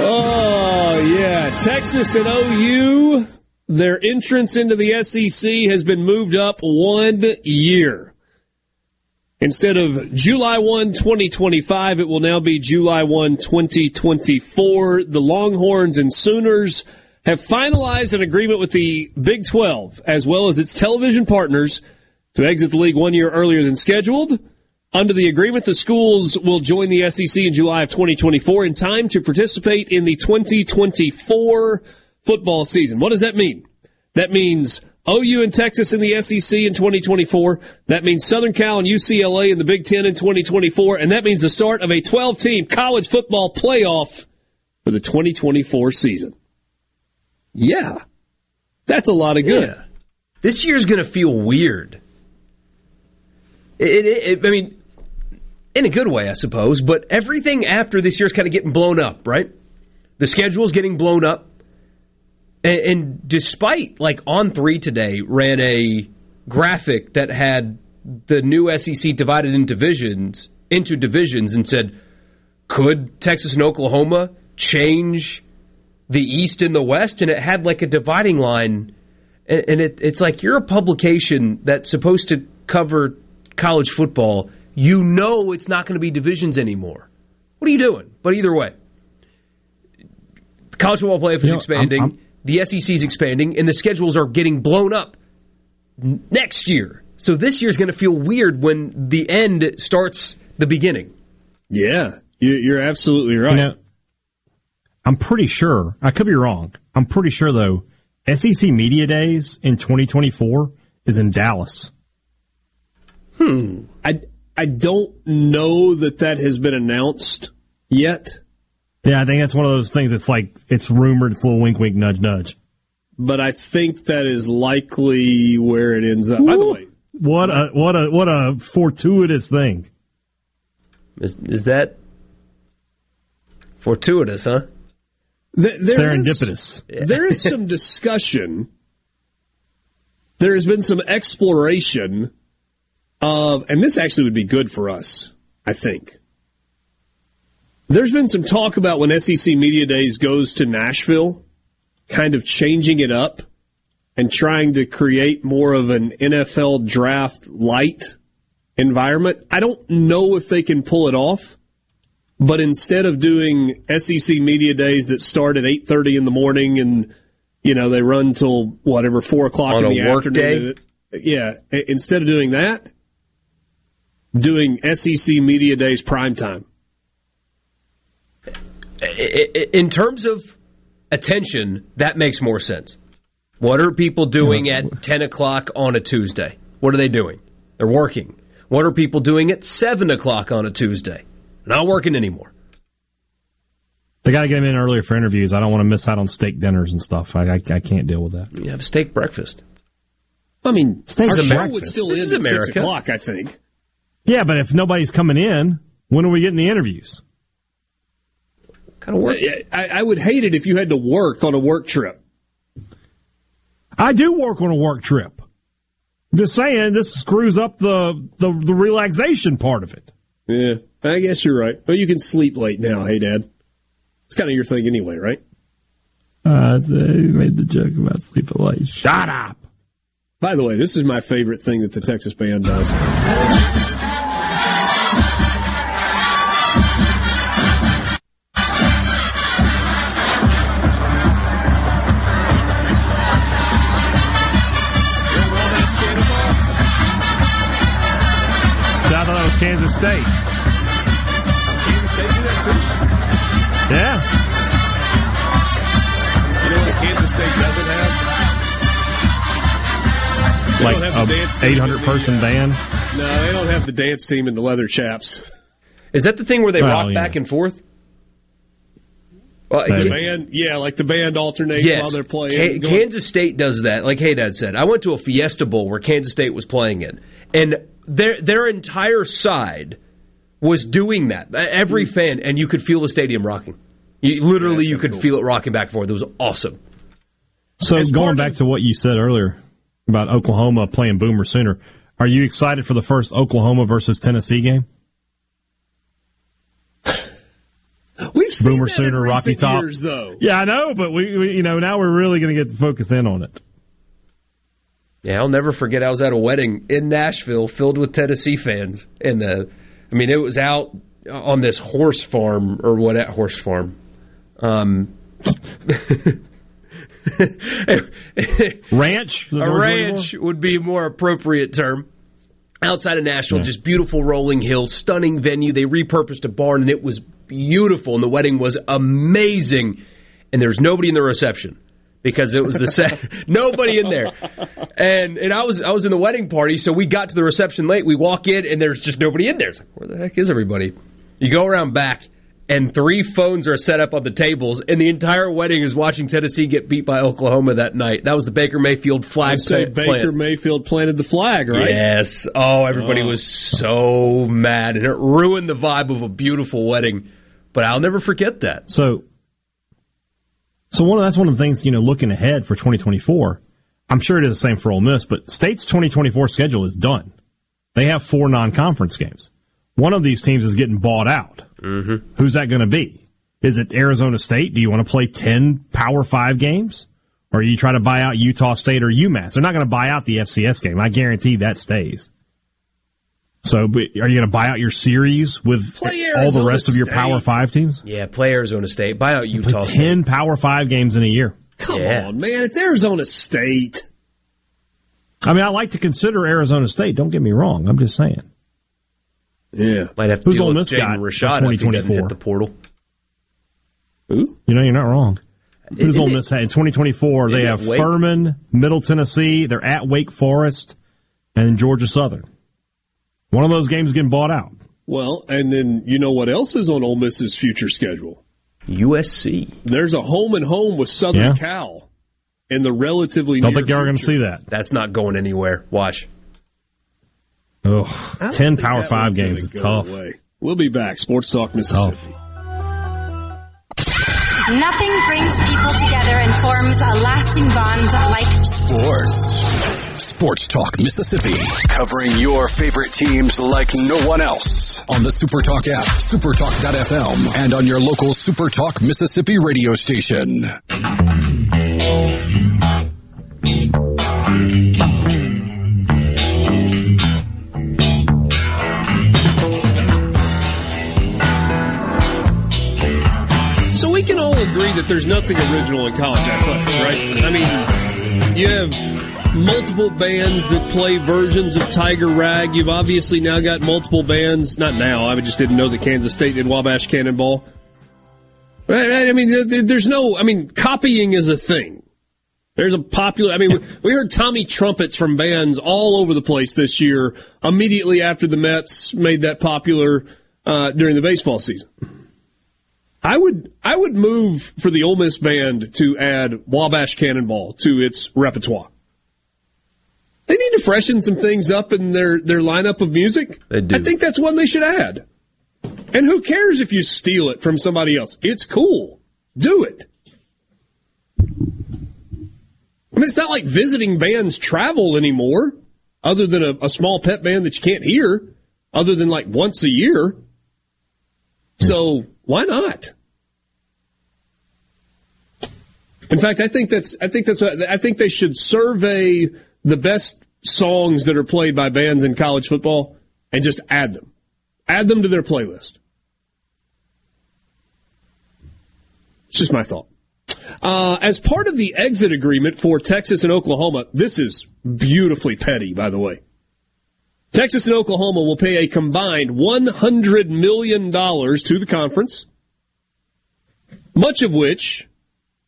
Oh yeah, Texas and OU. Their entrance into the SEC has been moved up one year. Instead of July 1, 2025, it will now be July 1, 2024. The Longhorns and Sooners have finalized an agreement with the Big 12 as well as its television partners to exit the league one year earlier than scheduled. Under the agreement, the schools will join the SEC in July of 2024 in time to participate in the 2024 football season. What does that mean? That means OU and Texas in the SEC in 2024. That means Southern Cal and UCLA in the Big Ten in 2024. And that means the start of a 12 team college football playoff for the 2024 season. Yeah. That's a lot of good. Yeah. This year's going to feel weird. It, it, it, I mean, in a good way, I suppose, but everything after this year's kind of getting blown up, right? The schedule's getting blown up. And, and despite, like, On 3 today ran a graphic that had the new SEC divided into divisions, into divisions and said, could Texas and Oklahoma change the East and the West? And it had like a dividing line. And and it, it's like you're a publication that's supposed to cover college football. You know it's not going to be divisions anymore. What are you doing? But either way, college football playoff is You know, expanding, I'm- I'm- the SEC is expanding, and the schedules are getting blown up next year. So this year's going to feel weird when the end starts the beginning. Yeah. You- You're absolutely right. You know, I'm pretty sure. I could be wrong. I'm pretty sure though. SEC Media Days in 2024 is in Dallas. Hmm. I I don't know that that has been announced yet, Yeah, I think that's one of those things. It's like it's rumored. It's a little wink, wink, nudge, nudge. but I think that is likely where it ends up. By the way, What a what a what a fortuitous thing. Is, is that fortuitous, huh? th- there is- Serendipitous. there is some [laughs] discussion. There has been some exploration of, and this actually would be good for us, I think. There's been some talk about when SEC Media Days goes to Nashville, kind of changing it up and trying to create more of an NFL draft light environment. I don't know if they can pull it off, but instead of doing SEC Media Days that start at 8.30 in the morning and, you know, they run till whatever, 4 o'clock On in the afternoon. Yeah. Instead of doing that, doing SEC Media Days prime time. I- I- In terms of attention, that makes more sense. What are people doing at 10 o'clock on a Tuesday? What are they doing? They're working. What are people doing at 7 o'clock on a Tuesday? Not working anymore. They got to get them in earlier for interviews. I don't want to miss out on steak dinners and stuff. I, I, I can't deal with that. You have steak breakfast. I mean, Steak our is show breakfast. would still This end is at 6 o'clock, I think. Yeah, but if nobody's coming in, when are we getting the interviews? Kind of work. I, I would hate it if you had to work on a work trip. I do work on a work trip. I'm just saying this screws up the, the, the relaxation part of it. Yeah, I guess you're right. But you can sleep late now, hey, Dad. It's kind of your thing anyway, right? Uh, you made the joke about sleeping late. Shut up. By the way, this is my favorite thing that the Texas band does. State. Kansas State do that too. Yeah. You know what Kansas State doesn't have? They like don't have the dance a team 800 in the, person uh, band. No, they don't have the dance team and the leather chaps. Is that the thing where they Well, rock yeah. back and forth? Well, Maybe. The band, yeah, like the band alternates yes. while they're playing. Ka- Kansas State does that. Like Hey Dad said, I went to a Fiesta Bowl where Kansas State was playing in, and their their entire side was doing that. Every Hmm. fan, and you could feel the stadium rocking. You, literally, you could cool. feel it rocking back and forth. It was awesome. So As going back of- to what you said earlier about Oklahoma playing Boomer Sooner, are you excited for the first Oklahoma versus Tennessee game? [sighs] We've seen Boomer that in Sooner, Rocky recent Top. years, though. Yeah, I know, but we, we you know now we're really going to get to focus in on it. Yeah, I'll never forget. I was at a wedding in Nashville filled with Tennessee fans, and the, I mean, it was out on this horse farm or what? At horse farm. Um, [laughs] Ranch, Is that the a word you're looking ranch would be a more appropriate term. Outside of Nashville, just beautiful rolling hills, stunning venue. They repurposed a barn and it was beautiful, and the wedding was amazing. And there was nobody in the reception because it was the set. [laughs] nobody in there. And and I was I was in the wedding party, so we got to the reception late. We walk in and there's just nobody in there. It's like, where the heck is everybody? You go around back and three phones are set up on the tables, and the entire wedding is watching Tennessee get beat by Oklahoma that night. That was the Baker Mayfield I flag say plant. Baker Mayfield planted the flag, right? Yes. Oh, everybody Oh. was so mad, and it ruined the vibe of a beautiful wedding. But I'll never forget that. So, so one of, that's one of the things you know. Looking ahead for 2024, I'm sure it is the same for Ole Miss, but State's 2024 schedule is done. They have four non-conference games. One of these teams is getting bought out. Mm-hmm. Who's that going to be? Is it Arizona State? Do you want to play 10 Power Five games, or do you try to buy out Utah State or UMass? They're not going to buy out the FCS game. I guarantee that stays. So, but are you going to buy out your series with Play all the rest of your State. Power Five teams? Yeah, play Arizona State, buy out Utah Play State. 10 Power 5 games in a year. Come Yeah. on, man. It's Arizona State. I mean, I like to consider Arizona State. Don't get me wrong. I'm just saying. Yeah. Might have to Who's deal Ole with Miss got Jaden Rashada if he doesn't 2024? hit the portal. Who? You know, you're not wrong. Uh, Who's Isn't Ole Miss at? In 2024, they have Wake? Furman, Middle Tennessee. They're at Wake Forest and Georgia Southern. One of those games getting bought out. Well, and then you know what else is on Ole Miss's future schedule? USC. There's a home and home with Southern Yeah. Cal in the relatively Don't near think y'all are going to see that. That's not going anywhere. Watch. Oh, 10 Power 5 games gonna is tough. away. We'll be back. Sports Talk Mississippi. Nothing brings people together and forms a lasting bond like Sports. Sports Talk Mississippi. Covering your favorite teams like no one else. On the Supertalk app, supertalk.fm, and on your local Supertalk Mississippi radio station. So we can all agree that there's nothing original in college athletics, right? I mean, you have multiple bands that play versions of Tiger Rag. You've obviously now got multiple bands. Not now. I just didn't know that Kansas State did Wabash Cannonball. I mean, there- there- there's no. I mean, copying is a thing. There's a popular. I mean, we- we heard Timmy Trumpets from bands all over the place this year. Immediately after the Mets made that popular uh, during the baseball season. I would I would move for the Ole Miss band to add Wabash Cannonball to its repertoire. They need to freshen some things up in their, their lineup of music. They do. I think that's one they should add. And who cares if you steal it from somebody else? It's cool. Do it. I mean, it's not like visiting bands travel anymore, other than a, a small pet band that you can't hear, other than like once a year. So why not? In fact, I think that's I think that's what, I think they should survey the best songs that are played by bands in college football and just add them. Add them to their playlist. It's just my thought. Uh, as part of the exit agreement for Texas and Oklahoma, this is beautifully petty, by the way. Texas and Oklahoma will pay a combined $100 million to the conference, much of which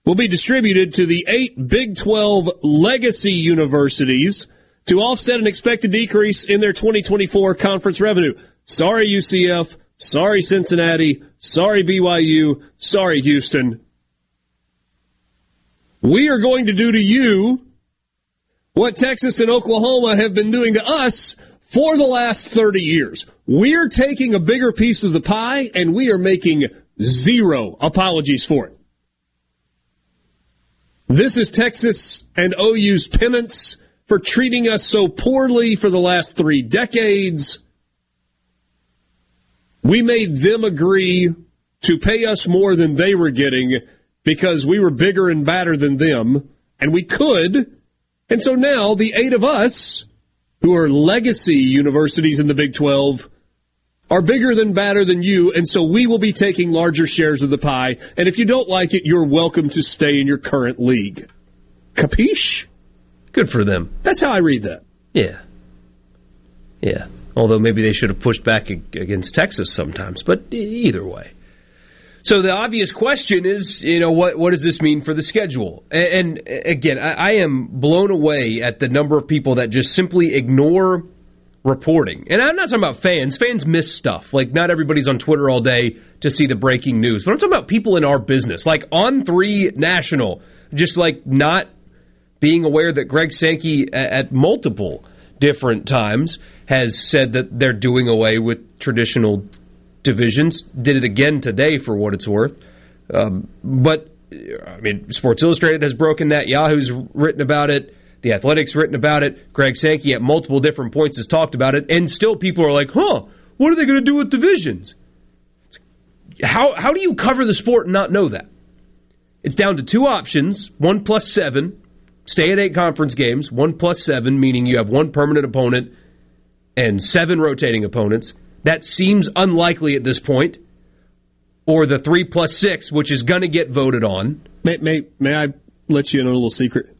will be distributed to the eight Big 12 legacy universities to offset an expected decrease in their 2024 conference revenue. Sorry, UCF. Sorry, Cincinnati. Sorry, BYU. Sorry, Houston. We are going to do to you what Texas and Oklahoma have been doing to us for the last 30 years. We're taking a bigger piece of the pie and we are making zero apologies for it. This is Texas and OU's penance for treating us so poorly for the last three decades. We made them agree to pay us more than they were getting because we were bigger and badder than them, and we could. And so now the eight of us, who are legacy universities in the Big 12, are bigger than badder than you, and so we will be taking larger shares of the pie. And if you don't like it, you're welcome to stay in your current league. Capiche? Good for them. That's how I read that. Yeah. Yeah. Although maybe they should have pushed back against Texas sometimes, but either way. So the obvious question is, you know, what what does this mean for the schedule? And, and again, I, I, am blown away at the number of people that just simply ignore reporting. And I'm not talking about fans. Fans miss stuff. Like not everybody's on Twitter all day to see the breaking news. But I'm talking about people in our business, like on three national, just like not being aware that Greg Sankey at multiple different times has said that they're doing away with traditional divisions. Did it again today for what it's worth. Um, but, I mean, Sports Illustrated has broken that. Yahoo's written about it. The Athletic's written about it. Greg Sankey at multiple different points has talked about it. And still people are like, huh, what are they going to do with divisions? How, how do you cover the sport and not know that? It's down to two options one plus seven, stay at eight conference games, one plus seven, meaning you have one permanent opponent and seven rotating opponents that seems unlikely at this point. Or the three plus six, which is going to get voted on. May, may, may I let you in on a little secret?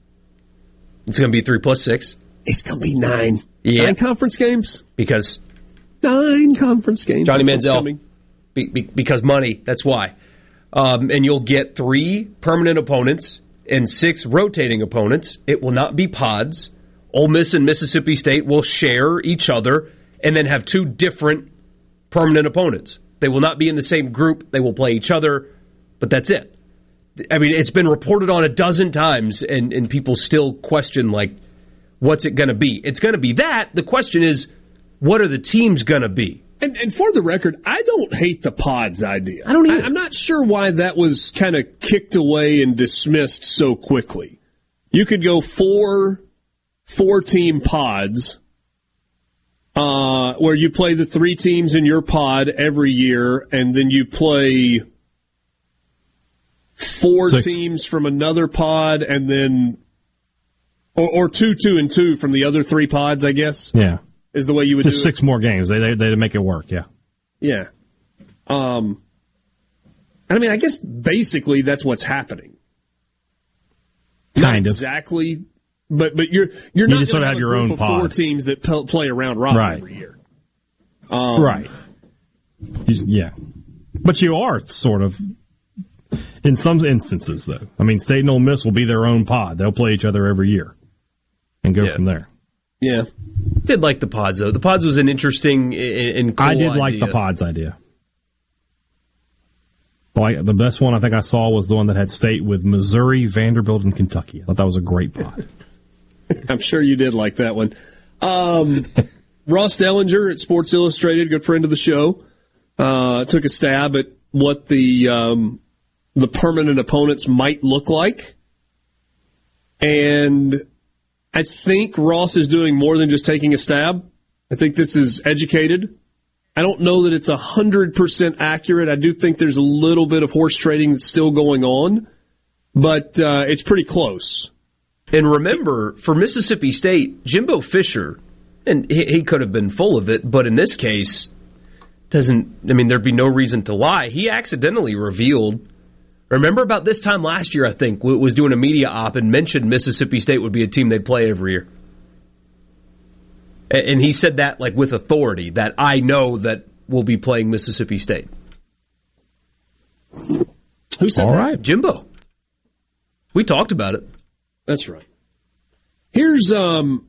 It's going to be three plus six. It's going to be nine. Yeah. Nine conference games? Because. Nine conference games. Johnny Manziel. Be, be, because money. That's why. Um, and you'll get three permanent opponents and six rotating opponents. It will not be pods. Ole Miss and Mississippi State will share each other and then have two different permanent opponents. They will not be in the same group. They will play each other, but that's it. I mean, it's been reported on a dozen times, and, and people still question, like, what's it going to be? It's going to be that. The question is, what are the teams going to be? And, and, for the record, I don't hate the pods idea. I don't either. I, I'm not sure why that was kind of kicked away and dismissed so quickly. You could go four four team pods uh, where you play the three teams in your pod every year, and then you play four Six. teams from another pod, and then or, or, two, two, and two from the other three pods. I guess. Yeah, is the way you would just six it. more games. They they they make it work. Yeah. Yeah. Um. I mean, I guess basically that's what's happening. Kind Not of exactly but but you're you're you not sort of have, have your own of four teams that p- play around robin right. every year. Um, right. Yeah, but you are sort of in some instances though. I mean, State and Ole Miss will be their own pod. They'll play each other every year and go yeah. from there. Yeah, did like the pods though. The pods was an interesting and cool I did idea. like the pods idea. Like the best one I think I saw was the one that had State with Missouri, Vanderbilt, and Kentucky. I thought that was a great pod. [laughs] [laughs] I'm sure you did like that one. Um, [laughs] Ross Dellenger at Sports Illustrated, good friend of the show, uh, took a stab at what the um, the permanent opponents might look like, and I think Ross is doing more than just taking a stab. I think this is educated. I don't know that it's hundred percent accurate. I do think there's a little bit of horse trading that's still going on, but uh, it's pretty close. And remember, for Mississippi State, Jimbo Fisher, and he, he could have been full of it, but in this case, doesn't. I mean, there'd be no reason to lie. He accidentally revealed. Remember about this time last year, I think, w- was doing a media op and mentioned Mississippi State would be a team they'd play every year. And he said that like with authority that I know that we'll be playing Mississippi State. Who said All that? right. Jimbo. We talked about it. That's right. Here's um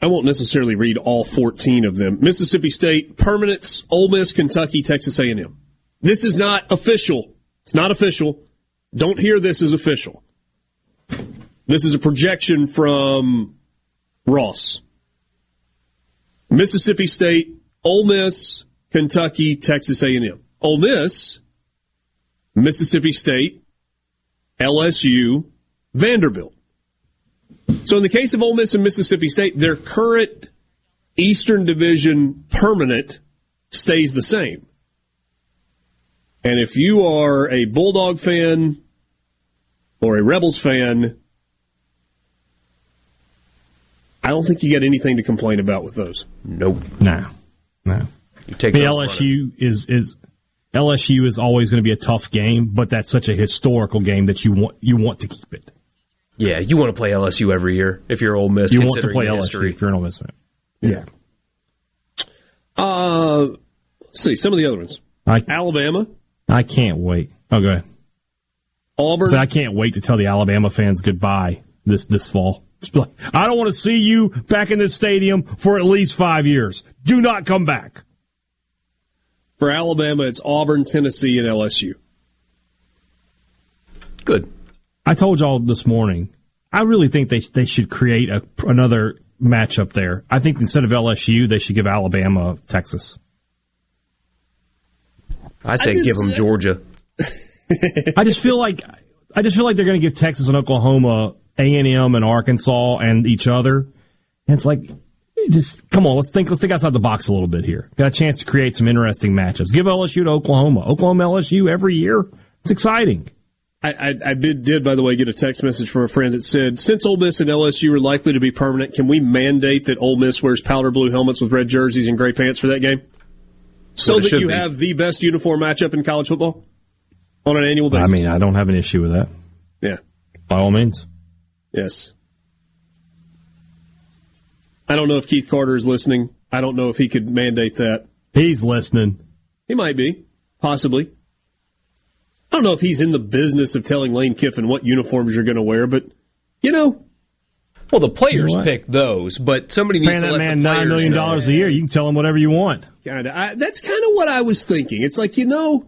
I won't necessarily read all 14 of them. Mississippi State, Permanence, Ole Miss, Kentucky, Texas A&M. This is not official. It's not official. Don't hear this as official. This is a projection from Ross. Mississippi State, Ole Miss, Kentucky, Texas A&M. Ole Miss, Mississippi State, LSU, Vanderbilt. So in the case of Ole Miss and Mississippi State, their current Eastern Division permanent stays the same. And if you are a Bulldog fan or a Rebels fan, I don't think you get anything to complain about with those. Nope. No, no. You take the those LSU is is LSU is always going to be a tough game, but that's such a historical game that you want you want to keep it. Yeah, you want to play LSU every year if you're Ole Miss. You want to play LSU history. if you're an Ole Miss fan. Yeah, Uh, let's see some of the other ones. I Alabama, I can't wait. Oh, go ahead. Auburn. So I can't wait to tell the Alabama fans goodbye this this fall. Like, I don't want to see you back in this stadium for at least five years. Do not come back. For Alabama, it's Auburn, Tennessee, and LSU. Good. I told y'all this morning. I really think they they should create a, another matchup there. I think instead of LSU, they should give Alabama Texas. I say just- give them Georgia. [laughs] I just feel like I just feel like they're going to give Texas and Oklahoma, A and M and Arkansas and each other. And it's like, just come on, let's think let's think outside the box a little bit here. Got a chance to create some interesting matchups. Give LSU to Oklahoma, Oklahoma LSU every year. It's exciting. I, I, I did, did, by the way, get a text message from a friend that said, since Ole Miss and LSU are likely to be permanent, can we mandate that Ole Miss wears powder blue helmets with red jerseys and gray pants for that game? So that you be. have the best uniform matchup in college football on an annual basis. I mean, I don't have an issue with that. yeah, By all means. yes. I don't know if Keith Carter is listening. I don't know if he could mandate that. He's listening. He might be, possibly. I don't know if he's in the business of telling Lane Kiffin what uniforms you're going to wear, but you know, Well, the players You know pick those, but somebody needs Paying to that let man the nine players million know. dollars a year, you can tell him whatever you want. kind of. That's kind of what I was thinking. It's like you know,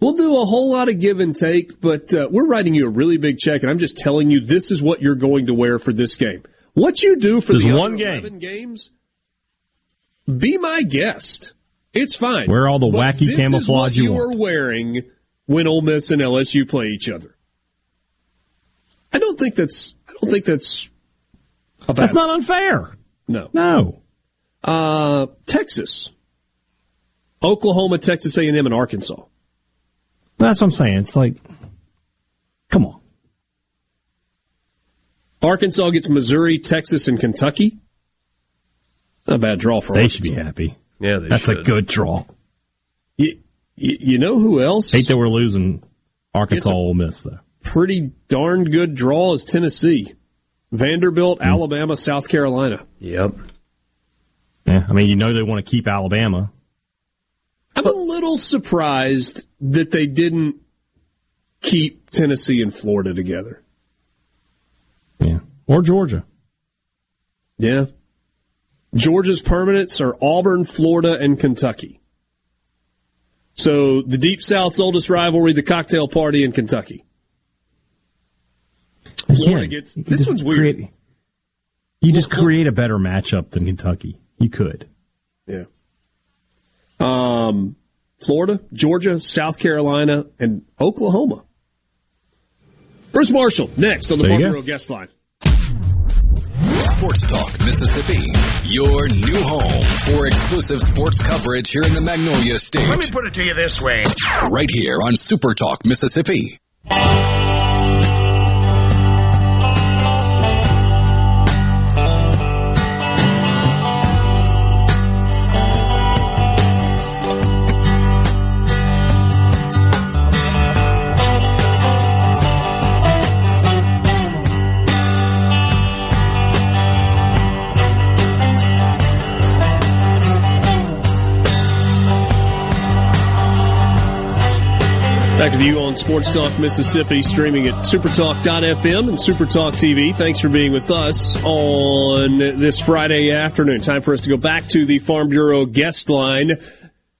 we'll do a whole lot of give and take, but uh, we're writing you a really big check, and I'm just telling you this is what you're going to wear for this game. What you do for Just the one other game. 11 games, be my guest. It's fine. Wear all the But wacky this is camouflage what you you are wearing when Ole Miss and LSU play each other. I don't think that's. I don't think that's. That's not unfair. no. No. Uh, Texas, Oklahoma, Texas A&M, and Arkansas. That's what I'm saying. It's like, come on. Arkansas gets Missouri, Texas, and Kentucky. It's not a bad draw for They Arkansas. should be happy. Yeah, they That's should. a good draw. You, you, you know who else? Hate that we're losing Arkansas Ole Miss though. Pretty darn good draw is Tennessee, Vanderbilt. Alabama, South Carolina. Yep. Yeah, I mean you know they want to keep Alabama. I'm a little surprised that they didn't keep Tennessee and Florida together. Yeah, or Georgia. Yeah. Georgia's permanents are Auburn, Florida, and Kentucky. So the Deep South's oldest rivalry, the cocktail party in Kentucky. Florida Again, gets this just one's weird. create- you just create a better matchup than Kentucky. You could. Yeah. Um, Florida, Georgia, South Carolina, and Oklahoma. Bruce Marshall next on the There you Farm. Bureau guest line. Sports Talk Mississippi, your new home for exclusive sports coverage here in the Magnolia State. Let me put it to you this way. Right here on Super Talk Mississippi. Back with you on Sports Talk Mississippi, streaming at supertalk.fm and supertalk TV. Thanks for being with us on this Friday afternoon. Time for us to go back to the Farm Bureau guest line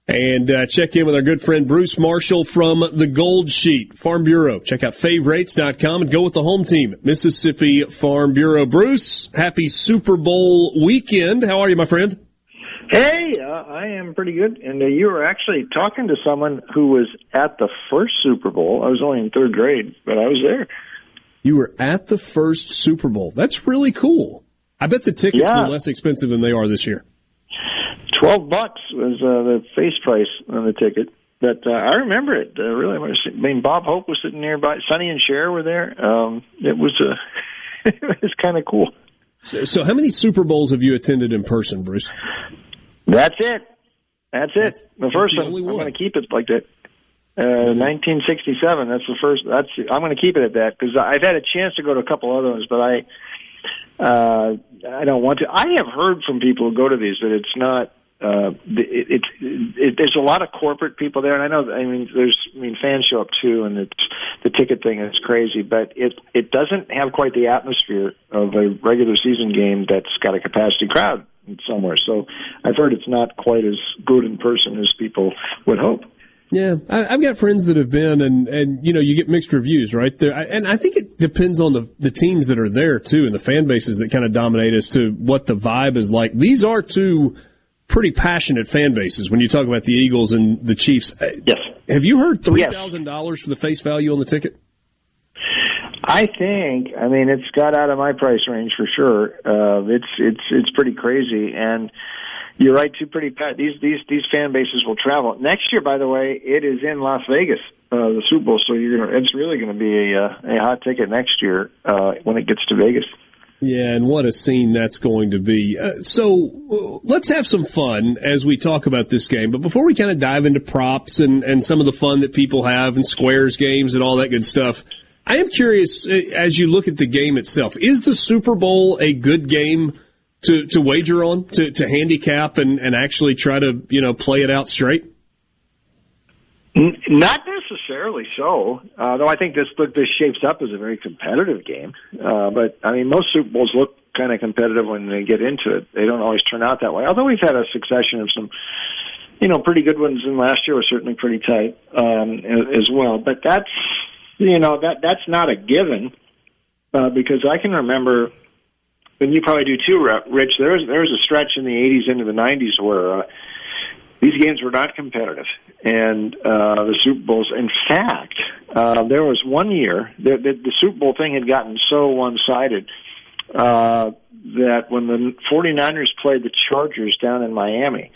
and uh, check in with our good friend Bruce Marshall from the Gold Sheet Farm Bureau. Check out favorites.com and go with the home team, Mississippi Farm Bureau. Bruce, happy Super Bowl weekend. How are you, my friend? Hey, uh, I am pretty good. And uh, you were actually talking to someone who was at the first Super Bowl. I was only in third grade, but I was there. You were at the first Super Bowl. That's really cool. I bet the tickets Yeah. were less expensive than they are this year. Twelve bucks was uh, the face price on the ticket. But uh, I remember it uh, really. I mean, Bob Hope was sitting nearby. Sonny and Cher were there. Um, it was uh, [laughs] it was kind of cool. So, so how many Super Bowls have you attended in person, Bruce? That's it. That's it. the first the one. I'm going to keep it like that. Uh, 1967. That's the first. That's. I'm going to keep it at that because I've had a chance to go to a couple other ones, but I. Uh, I don't want to. I have heard from people who go to these that it's not. Uh, it, it, it, there's a lot of corporate people there, and I know. I mean, there's. I mean, fans show up too, and it's the ticket thing is crazy, but it it doesn't have quite the atmosphere of a regular season game that's got a capacity crowd somewhere. So I've heard it's not quite as good in person as people would hope. Yeah, I, I've got friends that have been, and and you know, you get mixed reviews, right? There, I- and I think it depends on the the teams that are there too, and the fan bases that kind of dominate as to what the vibe is like. These are two pretty passionate fan bases when you talk about the Eagles and the Chiefs. Yes. Have you heard three thousand dollars for the face value on the ticket? I think. I mean, it's got out of my price range for sure. Uh, it's it's it's pretty crazy, and you're right. Too pretty pat. These these these fan bases will travel next year. By the way, it is in Las Vegas, uh, the Super Bowl. So you're gonna. It's really going to be a uh, a hot ticket next year uh, when it gets to Vegas. Yeah, and what a scene that's going to be. Uh, so uh, let's have some fun as we talk about this game. But before we kind of dive into props and, and some of the fun that people have and squares games and all that good stuff, I am curious uh, as you look at the game itself, is the Super Bowl a good game to, to wager on, to, to handicap and, and actually try to, you know, play it out straight? Not necessarily so, uh, though I think this look this shapes up as a very competitive game. Uh, but I mean, most Super Bowls look kind of competitive when they get into it. They don't always turn out that way. Although we've had a succession of some, you know, pretty good ones, and last year was certainly pretty tight um, as well. But that's you know that that's not a given uh, because I can remember. And you probably do too, Rich. There was there was a stretch in the '80s into the '90s where uh, these games were not competitive, and uh, the Super Bowls. In fact, uh, there was one year that the, the Super Bowl thing had gotten so one-sided uh, that when the 49ers played the Chargers down in Miami,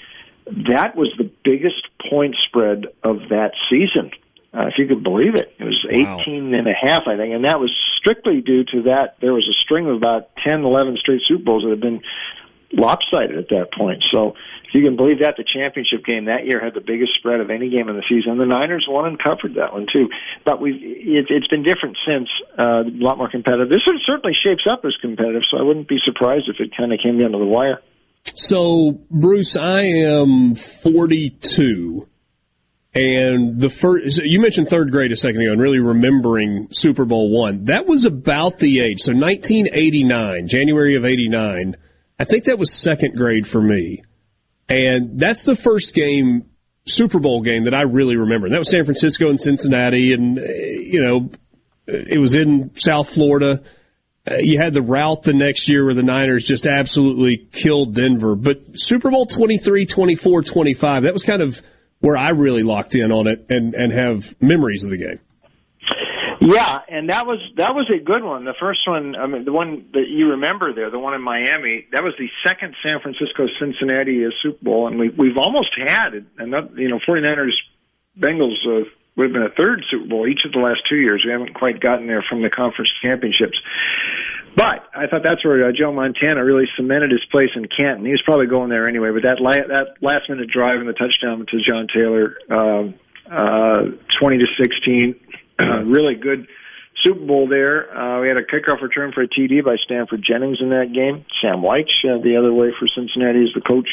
that was the biggest point spread of that season. Uh, if you could believe it, it was Wow. 18 and a half, I think, and that was strictly due to that. There was a string of about 10, 11 straight Super Bowls that had been lopsided at that point. So if you can believe that, the championship game that year had the biggest spread of any game in the season. The Niners won and covered that one too. But we've it, it's been different since, uh, a lot more competitive. This one certainly shapes up as competitive, so I wouldn't be surprised if it kind of came down to the wire. So, Bruce, I am 42. And the first, you mentioned third grade a second ago and really remembering Super Bowl one. That was about the age. So 1989, January of 89. I think that was second grade for me. And that's the first game, Super Bowl game that I really remember. That was San Francisco and Cincinnati. And, uh, you know, it was in South Florida. Uh, you had the route the next year where the Niners just absolutely killed Denver. But Super Bowl 23, 24, 25, that was kind of where I really locked in on it and, and have memories of the game. Yeah, and that was that was a good one. The first one, I mean, the one that you remember there, the one in Miami, that was the second San Francisco Cincinnati uh, Super Bowl, and we we've almost had another. You know, 49ers Bengals uh, would have been a third Super Bowl each of the last two years. We haven't quite gotten there from the conference championships. But I thought that's where uh, Joe Montana really cemented his place in Canton. He was probably going there anyway. But that la- that last minute drive and the touchdown to John Taylor, um, uh, twenty to sixteen, [clears throat] really good Super Bowl there. Uh, we had a kickoff return for a TD by Stanford Jennings in that game. Sam Wyche uh, the other way for Cincinnati as the coach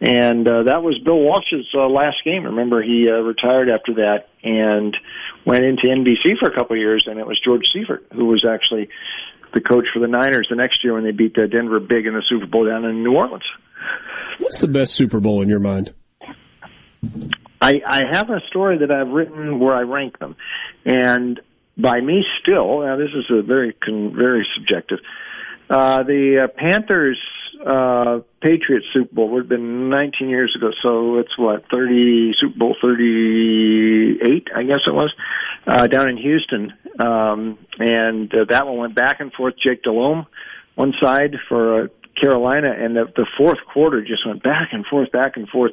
and uh, that was Bill Walsh's uh, last game. Remember, he uh, retired after that and went into NBC for a couple of years, and it was George Seifert who was actually the coach for the Niners the next year when they beat uh, Denver big in the Super Bowl down in New Orleans. What's the best Super Bowl in your mind? I, I have a story that I've written where I rank them, and by me still. Now this is a very con- very subjective. Uh, the uh, Panthers uh, Patriots Super Bowl would have been 19 years ago, so it's what 30 Super Bowl 38, I guess it was, uh, down in Houston, um, and uh, that one went back and forth. Jake Delhomme, one side for uh, Carolina, and the, the fourth quarter just went back and forth, back and forth,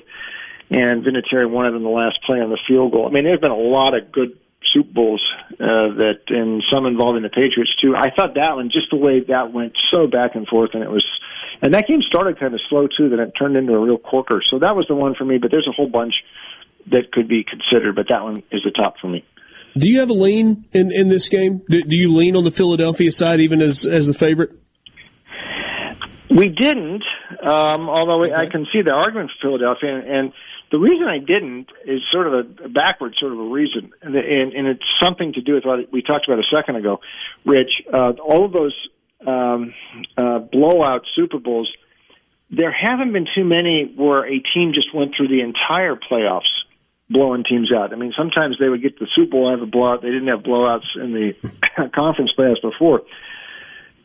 and Vinatieri won it in the last play on the field goal. I mean, there's been a lot of good Super Bowls uh, that, and some involving the Patriots too. I thought that one, just the way that went so back and forth, and it was, and that game started kind of slow too. Then it turned into a real corker. So that was the one for me. But there's a whole bunch that could be considered, but that one is the top for me. Do you have a lean in, in this game? Do, do you lean on the Philadelphia side even as as the favorite? We didn't, um, although I can see the argument for Philadelphia, and, and the reason I didn't is sort of a, a backward sort of a reason, and, and, and it's something to do with what we talked about a second ago, Rich. Uh, all of those um, uh, blowout Super Bowls, there haven't been too many where a team just went through the entire playoffs blowing teams out. I mean, sometimes they would get the Super Bowl have a blowout. They didn't have blowouts in the [laughs] conference playoffs before.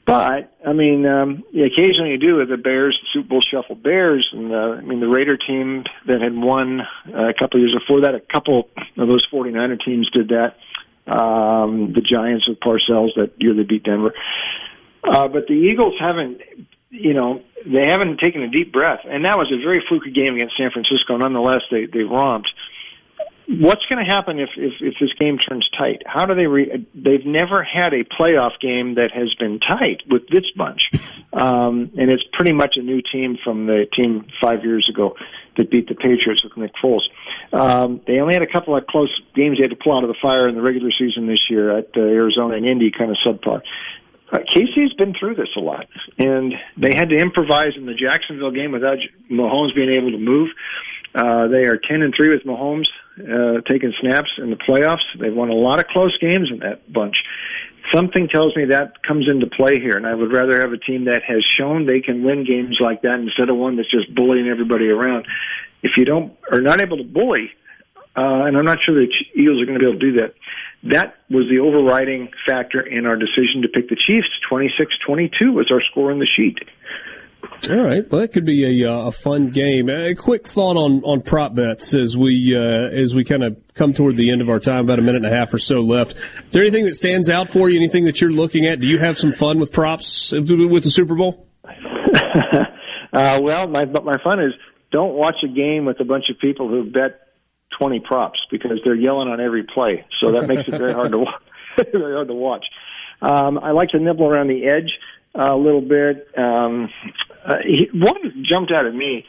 But I mean, um, occasionally you do with the Bears, the Super Bowl shuffle Bears, and uh, I mean the Raider team that had won uh, a couple of years before that. A couple of those 49er teams did that. Um, the Giants with Parcells that year they beat Denver. Uh, but the Eagles haven't, you know, they haven't taken a deep breath, and that was a very fluky game against San Francisco. Nonetheless, they they romped what's going to happen if, if if this game turns tight? How do they? Re- they've never had a playoff game that has been tight with this bunch, um, and it's pretty much a new team from the team five years ago that beat the Patriots with Nick Foles. Um, they only had a couple of close games they had to pull out of the fire in the regular season this year at uh, Arizona and Indy, kind of subpar. Uh, KC's been through this a lot, and they had to improvise in the Jacksonville game without Mahomes being able to move. Uh, they are ten and three with Mahomes uh, taking snaps in the playoffs. They've won a lot of close games in that bunch. Something tells me that comes into play here, and I would rather have a team that has shown they can win games like that instead of one that's just bullying everybody around. If you don't are not able to bully, uh, and I'm not sure the Eagles are going to be able to do that. That was the overriding factor in our decision to pick the Chiefs. 26-22 was our score on the sheet. All right, well, that could be a, uh, a fun game. A quick thought on, on prop bets as we uh, as we kind of come toward the end of our time, about a minute and a half or so left. Is there anything that stands out for you? Anything that you're looking at? Do you have some fun with props with the Super Bowl? [laughs] uh, well, my my fun is don't watch a game with a bunch of people who bet twenty props because they're yelling on every play, so that makes it very hard to [laughs] very hard to watch. Um, I like to nibble around the edge a little bit. Um, uh, he, one that jumped out at me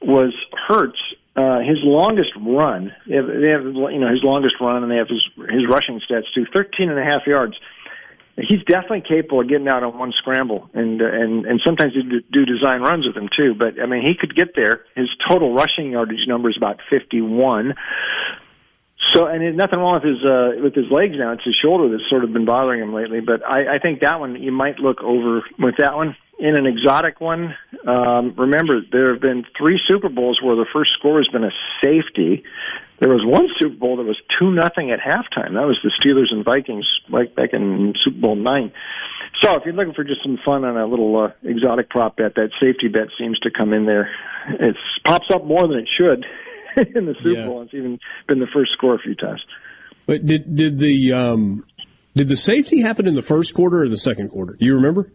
was Hurts. Uh, his longest run, they have, they have, you know, his longest run, and they have his his rushing stats too. Thirteen and a half yards. He's definitely capable of getting out on one scramble, and and and sometimes he do design runs with him too. But I mean, he could get there. His total rushing yardage number is about fifty-one. So, and there's nothing wrong with his uh, with his legs now. It's his shoulder that's sort of been bothering him lately. But I, I think that one you might look over with that one in an exotic one. Um, remember, there have been three Super Bowls where the first score has been a safety. There was one Super Bowl that was two nothing at halftime. That was the Steelers and Vikings, like back in Super Bowl nine. So, if you're looking for just some fun on a little uh, exotic prop bet, that safety bet seems to come in there. It pops up more than it should [laughs] in the Super yeah. Bowl. It's even been the first score a few times. But did did the um, did the safety happen in the first quarter or the second quarter? Do you remember?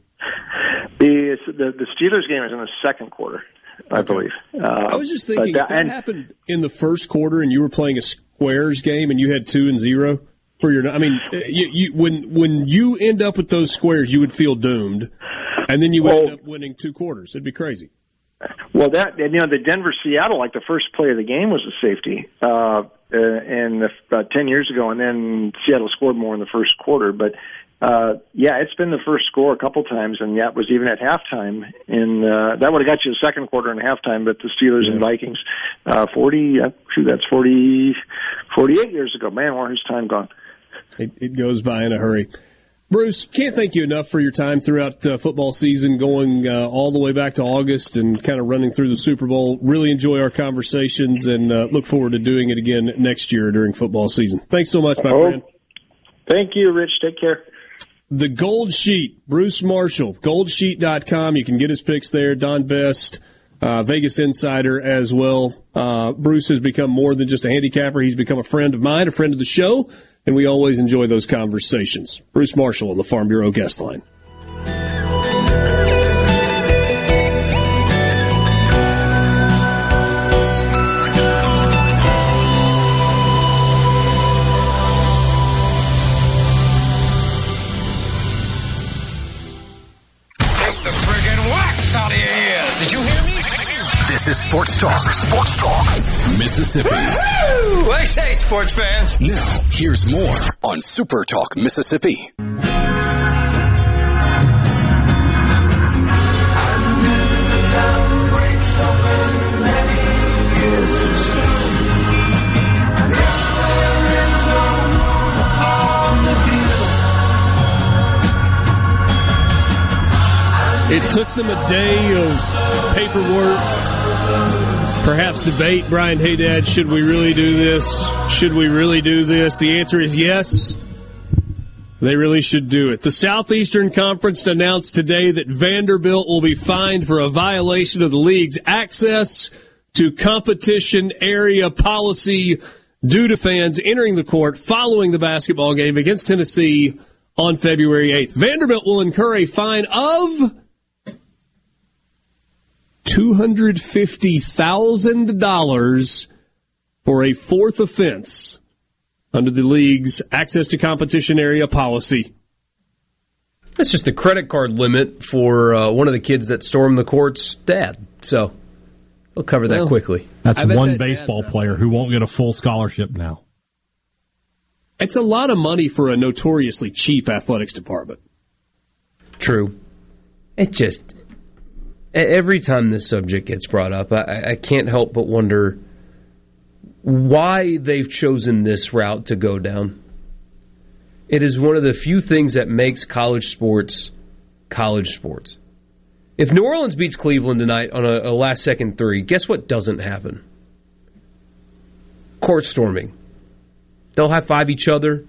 The the, the Steelers game is in the second quarter, I believe. Uh, I was just thinking that, if that and, happened in the first quarter and you were playing a squares game and you had two and zero for your. I mean, you, you, when when you end up with those squares, you would feel doomed, and then you well, end up winning two quarters. It'd be crazy. Well, that you know the Denver Seattle, like the first play of the game was a safety, uh, uh, and about ten years ago, and then Seattle scored more in the first quarter. But uh, yeah, it's been the first score a couple times, and that was even at halftime. And uh, that would have got you the second quarter and halftime. But the Steelers and Vikings, uh, forty, uh, shoot, that's forty, forty-eight years ago. Man, where's time gone? It, it goes by in a hurry. Bruce, can't thank you enough for your time throughout uh, football season, going uh, all the way back to August and kind of running through the Super Bowl. Really enjoy our conversations and uh, look forward to doing it again next year during football season. Thanks so much, my Oh. friend. Thank you, Rich. Take care. The Gold Sheet, Bruce Marshall, goldsheet.com. You can get his picks there. Don Best, uh, Vegas Insider as well. Uh, Bruce has become more than just a handicapper. He's become a friend of mine, a friend of the show, and we always enjoy those conversations. Bruce Marshall on the Farm Bureau guest line. Is Sports Talk. Sports Talk. Mississippi. Woo! I say, sports fans. Now, here's more on Super Talk Mississippi. It took them a day of paperwork, perhaps debate. Brian Haydad, should we really do this? Should we really do this? The answer is yes. They really should do it. The Southeastern Conference announced today that Vanderbilt will be fined for a violation of the league's access to competition area policy due to fans entering the court following the basketball game against Tennessee on February 8th. Vanderbilt will incur a fine of $250,000 for a fourth offense under the league's access to competition area policy. That's just the credit card limit for uh, one of the kids that stormed the court's dad. So we'll cover that Well, quickly. That's one that baseball player who won't get a full scholarship now. It's a lot of money for a notoriously cheap athletics department. True. It just every time this subject gets brought up, I, I can't help but wonder why they've chosen this route to go down. It is one of the few things that makes college sports college sports. If New Orleans beats Cleveland tonight on a, a last second three, guess what doesn't happen? Court storming. They'll high five each other,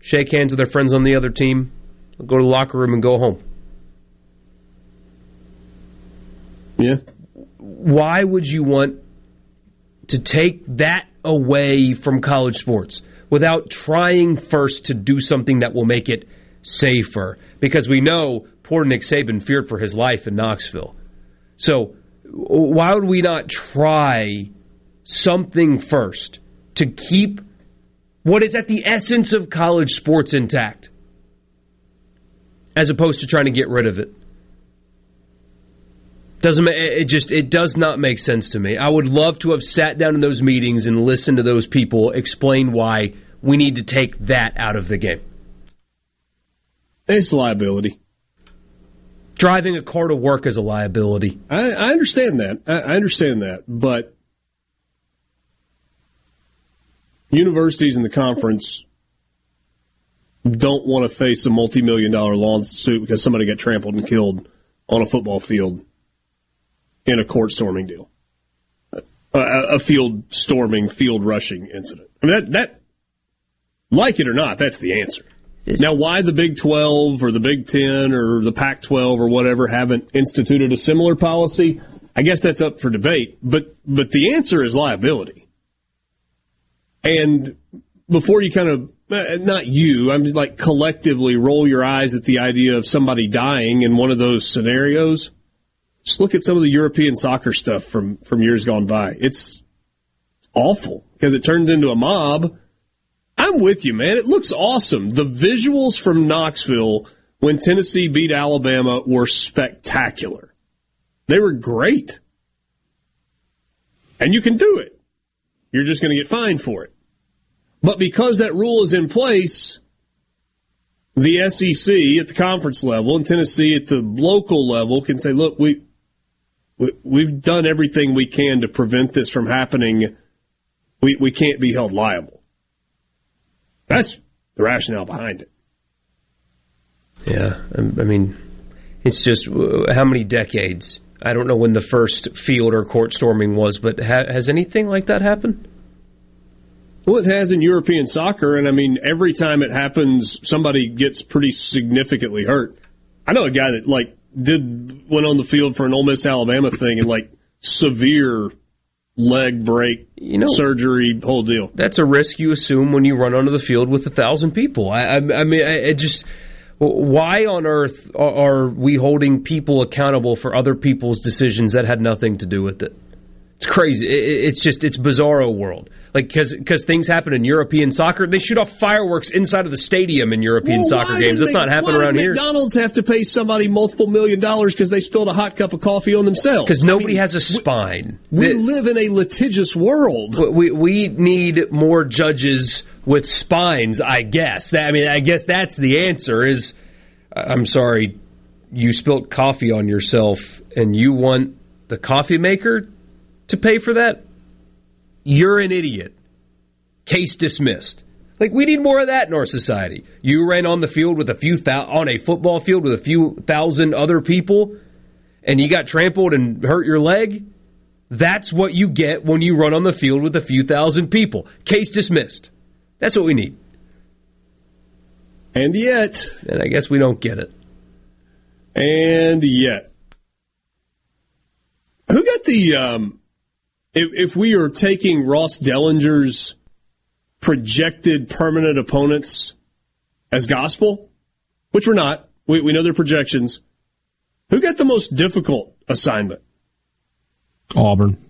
shake hands with their friends on the other team, go to the locker room and go home. Yeah. Why would you want to take that away from college sports without trying first to do something that will make it safer? Because we know poor Nick Saban feared for his life in Knoxville. So why would we not try something first to keep what is at the essence of college sports intact as opposed to trying to get rid of it? Doesn't it just it does not make sense to me. I would love to have sat down in those meetings and listened to those people explain why we need to take that out of the game. It's a liability. Driving a car to work is a liability. I, I understand that. I, I understand that. But universities in the conference don't want to face a multi million dollar lawsuit because somebody got trampled and killed on a football field in a court storming deal. A, a field storming, field rushing incident. I mean, that, that, like it or not, that's the answer. Now, why the Big 12 or the Big 10 or the Pac 12 or whatever haven't instituted a similar policy, I guess that's up for debate. But, but the answer is liability. And before you kind of, uh, not you, I'm like collectively roll your eyes at the idea of somebody dying in one of those scenarios, just look at some of the European soccer stuff from, from years gone by. It's awful because it turns into a mob. I'm with you, man. It looks awesome. The visuals from Knoxville when Tennessee beat Alabama were spectacular. They were great. And you can do it. You're just going to get fined for it. But because that rule is in place, the SEC at the conference level and Tennessee at the local level can say, look, we, we've done everything we can to prevent this from happening. We we can't be held liable. That's the rationale behind it. Yeah, I mean, it's just uh, how many decades? I don't know when the first field or court storming was, but ha- has anything like that happened? Well, it has in European soccer, and I mean, every time it happens, somebody gets pretty significantly hurt. I know a guy that like did went on the field for an Ole Miss Alabama thing and like severe leg break, You know- surgery, whole deal. That's a risk you assume when you run onto the field with a thousand people. I, I, I mean, I, it just why on earth are we holding people accountable for other people's decisions that had nothing to do with it? It's crazy. It, it- it's just it's bizarro world. Like because things happen in European soccer, they shoot off fireworks inside of the stadium in European Well, soccer games. That's not happening around here. McDonald's have to pay somebody multiple million dollars because they spilled a hot cup of coffee on themselves. Because I nobody mean, has a spine. We That- live in a litigious world. we we need more judges with spines. I guess. That, I mean, I guess that's the answer. Is I'm sorry, you spilt coffee on yourself, and you want the coffee maker to pay for that? You're an idiot. Case dismissed. Like we need more of that in our society. You ran on the field with a few thou- on a football field with a few thousand other people, and you got trampled and hurt your leg. That's what you get when you run on the field with a few thousand people. Case dismissed. That's what we need. And yet, And I guess we don't get it. and yet, who got the? Um, if, if we are taking Ross Dellenger's projected permanent opponents as gospel, which we're not, we, we know their projections. Who got the most difficult assignment? Auburn.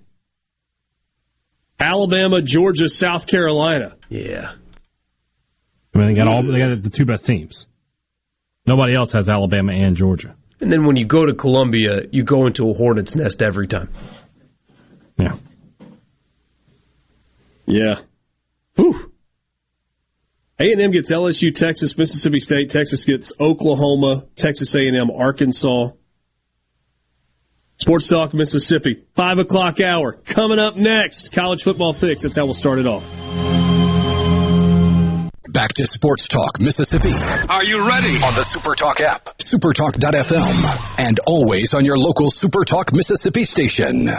Alabama, Georgia, South Carolina. Yeah. I mean, they got all they got the two best teams. Nobody else has Alabama and Georgia. And then when you go to Columbia, you go into a hornet's nest every time. Yeah. Yeah. Whew. A&M gets LSU, Texas, Mississippi State. Texas gets Oklahoma, Texas A&M, Arkansas. Sports Talk Mississippi. Five o'clock hour. Coming up next. College football fix. That's how we'll start it off. Back to Sports Talk Mississippi Are you ready? on the Supertalk app, supertalk.fm, and always on your local Supertalk Mississippi station.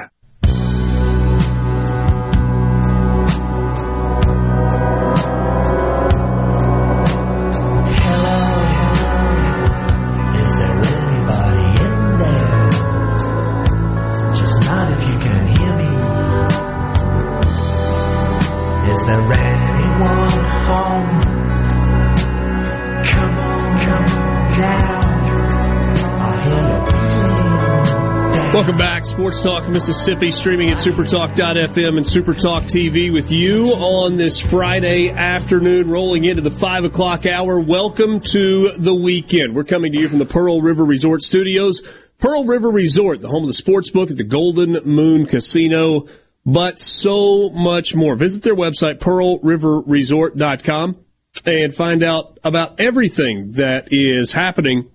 Welcome back. Sports Talk Mississippi, streaming at supertalk.fm and supertalk TV with you on this Friday afternoon, rolling into the five o'clock hour. Welcome to the weekend. We're coming to you from the Pearl River Resort Studios. Pearl River Resort, the home of the sports book at the Golden Moon Casino, but so much more. Visit their website, pearlriverresort.com, and find out about everything that is happening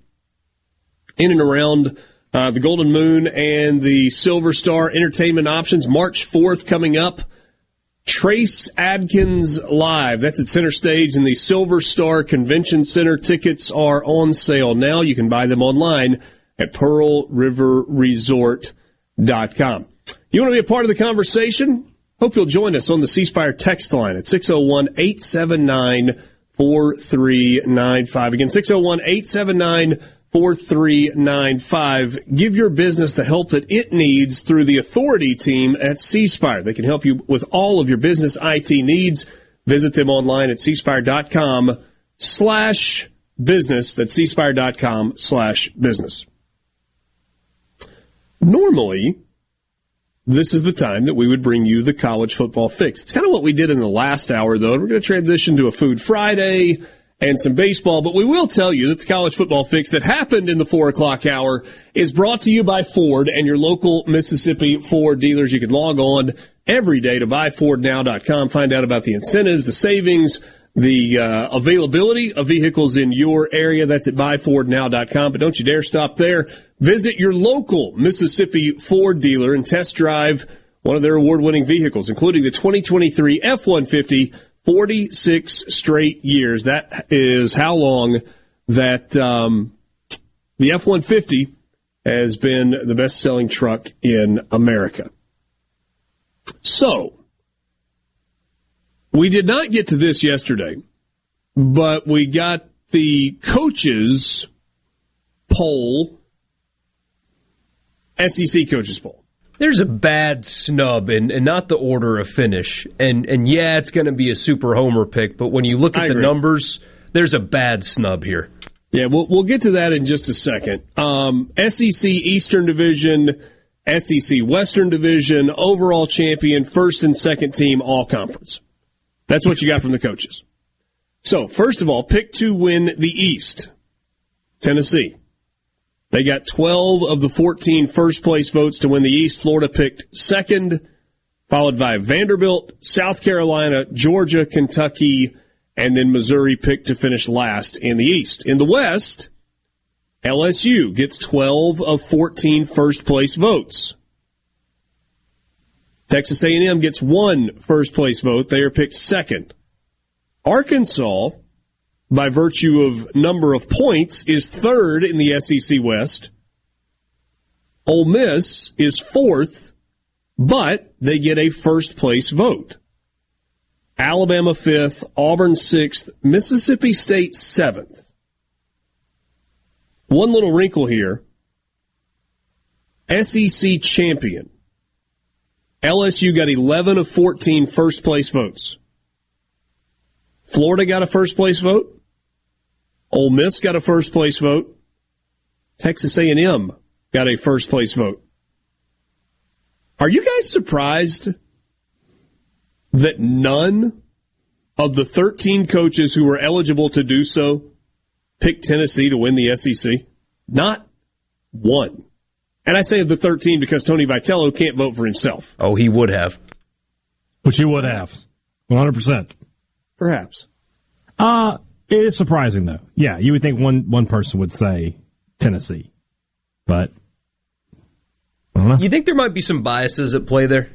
in and around uh, the Golden Moon and the Silver Star Entertainment Options. March 4th coming up. Trace Adkins Live. That's at Center Stage in the Silver Star Convention Center. Tickets are on sale now. You can buy them online at pearlriverresort.com. You want to be a part of the conversation? Hope you'll join us on the C Spire text line at 601 879 4395. Again, 601 879 4395. Give your business the help that it needs through the authority team at C Spire. They can help you with all of your business IT needs. Visit them online at cspire.com slash business. That's cspire.com slash business. Normally, this is the time that we would bring you the college football fix. It's kind of what we did in the last hour, though. We're going to transition to a Food Friday and some baseball, but we will tell you that the college football fix that happened in the four o'clock hour is brought to you by Ford and your local Mississippi Ford dealers. You can log on every day to buyfordnow.com. Find out about the incentives, the savings, the uh, availability of vehicles in your area. That's at buyfordnow.com. But don't you dare stop there. Visit your local Mississippi Ford dealer and test drive one of their award winning vehicles, including the 2023 F 150, 46 straight years. That is how long that um, the F 150 has been the best selling truck in America. So, we did not get to this yesterday, but we got the coaches poll, SEC coaches poll. There's a bad snub and, and not the order of finish. And and yeah, it's going to be a super homer pick, but when you look at I the agree. numbers, there's a bad snub here. Yeah, we'll we'll get to that in just a second. Um, SEC Eastern Division, SEC Western Division, overall champion, first and second team, all conference. That's what you got from the coaches. So first of all, pick to win the East, Tennessee. They got 12 of the 14 first place votes to win the East. Florida picked second, followed by Vanderbilt, South Carolina, Georgia, Kentucky, and then Missouri picked to finish last in the East. In the West, LSU gets 12 of 14 first place votes. Texas A&M gets one first place vote. They are picked second. Arkansas, by virtue of number of points, is third in the SEC West. Ole Miss is fourth, but they get a first place vote. Alabama fifth, Auburn sixth, Mississippi State seventh. One little wrinkle here. SEC champion. LSU got 11 of 14 first place votes. Florida got a first place vote. Ole Miss got a first place vote. Texas A&M got a first place vote. Are you guys surprised that none of the 13 coaches who were eligible to do so picked Tennessee to win the SEC? Not one. And I say of the 13 because Tony Vitello can't vote for himself. Oh, he would have. Which he would have. 100%. Perhaps. Uh, it is surprising though. Yeah, you would think one, one person would say Tennessee. But, I don't know. You think there might be some biases at play there?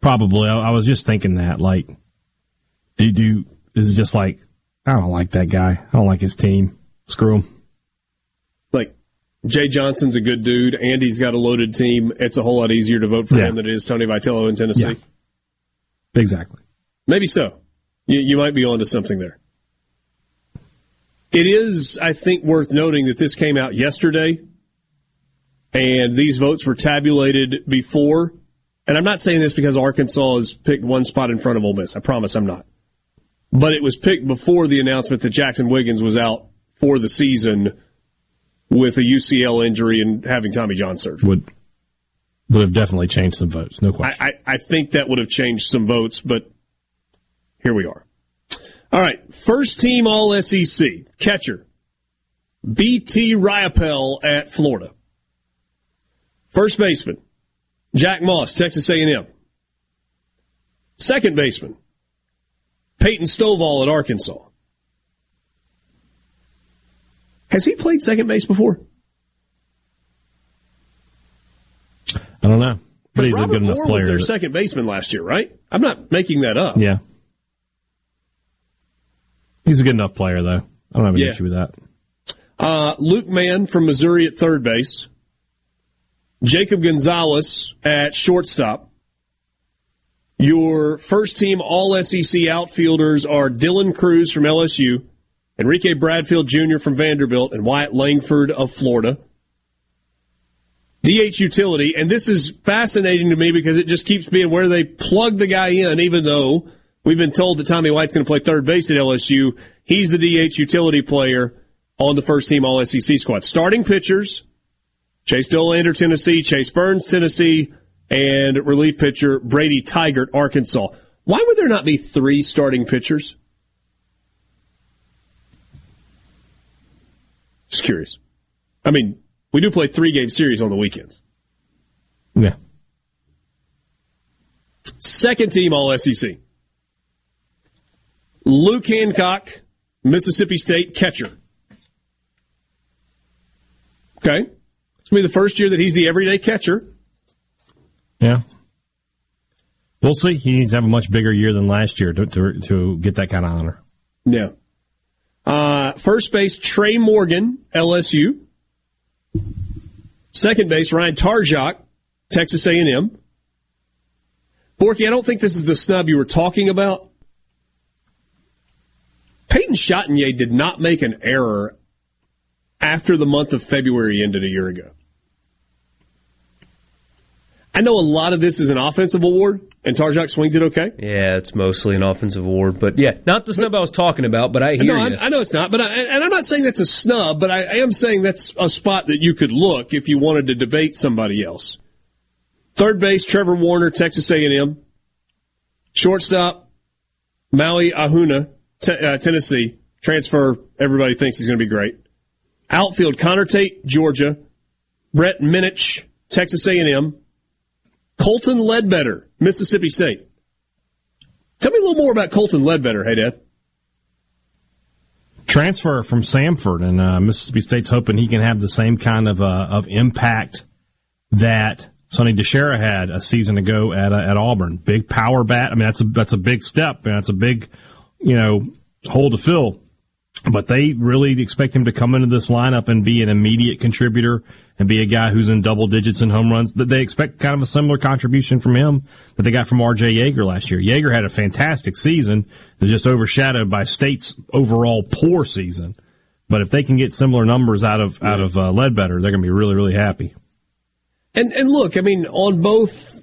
Probably. I, I was just thinking that, like, do you do, is it just like, I don't like that guy. I don't like his team. Screw him. Like, Jay Johnson's a good dude. Andy's got a loaded team. It's a whole lot easier to vote for Yeah. him than it is Tony Vitello in Tennessee. Yeah. Exactly. Maybe so. You, you might be onto something there. It is, I think, worth noting that this came out yesterday, and these votes were tabulated before. And I'm not saying this because Arkansas has picked one spot in front of Ole Miss. I promise I'm not. But it was picked before the announcement that Jaxon Wiggins was out for the season with a UCL injury and having Tommy John surgery. Would, would have definitely changed some votes. No question. I, I, I think that would have changed some votes, but here we are. All right, first team All SEC catcher BT Riopelle at Florida. First baseman Jack Moss, Texas A&M. Second baseman Peyton Stovall at Arkansas. Has he played second base before? I don't know. But he's Robert a good enough Moore was player. their second baseman last year, right? I'm not making that up. yeah. He's a good enough player, though. I don't have an Yeah. issue with that. Uh, Luke Mann from Missouri at third base. Jacob Gonzalez at shortstop. Your first team All SEC outfielders are Dylan Crews from LSU, Enrique Bradfield Jr. from Vanderbilt, and Wyatt Langford of Florida. DH utility, and this is fascinating to me because it just keeps being where they plug the guy in, even though we've been told that Tommy White's going to play third base at LSU. He's the DH utility player on the first team All SEC squad. Starting pitchers, Chase Dollander, Tennessee, Chase Burns, Tennessee, and relief pitcher Brady Tygart, Arkansas. Why would there not be three starting pitchers? Just curious. I mean, we do play three game series on the weekends. Yeah. Second team All SEC. Luke Hancock, Mississippi State catcher. Okay. It's going to be the first year that he's the everyday catcher. Yeah. We'll see. He needs to have a much bigger year than last year to, to, to get that kind of honor. Yeah. Uh, first base, Tre' Morgan, LSU. Second base, Ryan Targac, Texas A&M. Borky, I don't think this is the snub you were talking about. Peyton Chatagnier did not make an error after the month of February ended a year ago. I know a lot of this is an offensive award, and Targac swings it okay. Yeah, it's mostly an offensive award, but yeah, not the snub I was talking about. But I hear it. no, you. I, I know it's not, but I, and I'm not saying that's a snub, but I, I am saying that's a spot that you could look if you wanted to debate somebody else. Third base, Trevor Werner, Texas A&M. Shortstop, Maui Ahuna, te- uh, Tennessee. Transfer, everybody thinks he's going to be great. Outfield, Connor Tate, Georgia. Brett Minnich, Texas A&M. Colton Ledbetter, Mississippi State. Tell me a little more about Colton Ledbetter, hey, Dad. Transfer from Samford, and uh, Mississippi State's hoping he can have the same kind of uh, of impact that Sonny DiChiara had a season ago at uh, at Auburn. Big power bat. I mean, that's a that's a big step, and that's a big, you know, hole to fill. But they really expect him to come into this lineup and be an immediate contributor and be a guy who's in double digits in home runs. They expect kind of a similar contribution from him that they got from R.J. Yeager last year. Yeager had a fantastic season, was just overshadowed by State's overall poor season. But if they can get similar numbers out of out of uh, Ledbetter, they're going to be really really happy. And and look, I mean, on both,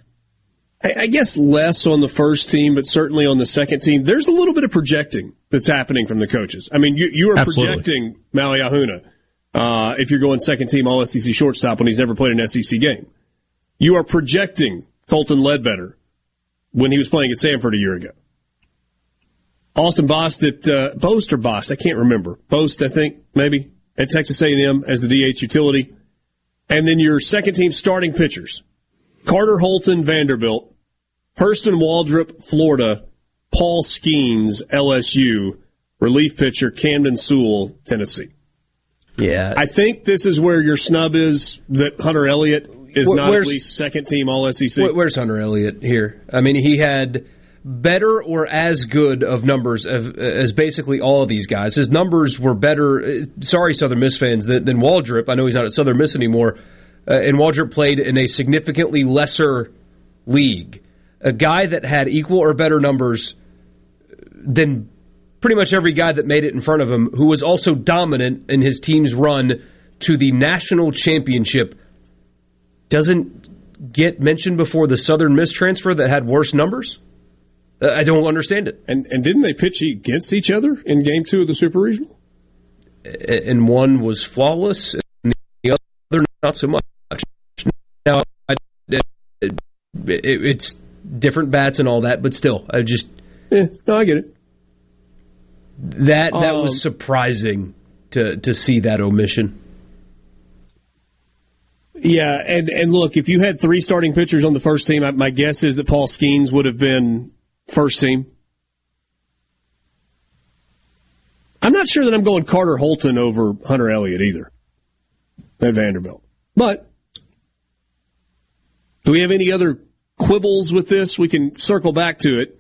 I, guess less on the first team, but certainly on the second team, there's a little bit of projecting that's happening from the coaches. I mean, you you are Absolutely. projecting Maui Ahuna uh, if you're going second team All SEC shortstop when he's never played an SEC game. You are projecting Colton Ledbetter when he was playing at Samford a year ago. Austin Bost at uh, Bost or Bost, I can't remember. Bost, I think maybe at Texas A&M as the DH utility, and then your second team starting pitchers: Carter Holton, Vanderbilt, Hurston Waldrop, Florida, Paul Skenes, LSU, relief pitcher Camden Sewell, Tennessee. Yeah, I think this is where your snub is that Hunter Elliott is not at least second team All SEC. Where's Hunter Elliott here? I mean, he had better or as good of numbers as, as basically all of these guys. His numbers were better. uh, Sorry, Southern Miss fans, than, than Waldrop. I know he's not at Southern Miss anymore. Uh, and Waldrop played in a significantly lesser league. A guy that had equal or better numbers than pretty much every guy that made it in front of him, who was also dominant in his team's run to the national championship, doesn't get mentioned before the Southern Miss transfer that had worse numbers? Uh, I don't understand it. And and didn't they pitch against each other in Game Two of the Super Regional? And one was flawless, and the other not so much. Now, I, it, it, it's different bats and all that, but still, I just Yeah, no, I get it. that that Um, was surprising to to see that omission. Yeah, and and look, if you had three starting pitchers on the first team, I- my guess is that Paul Skenes would have been first team. I'm not sure that I'm going Carter Holton over Hunter Elliott either at Vanderbilt. But do we have any other quibbles with this? We can circle back to it.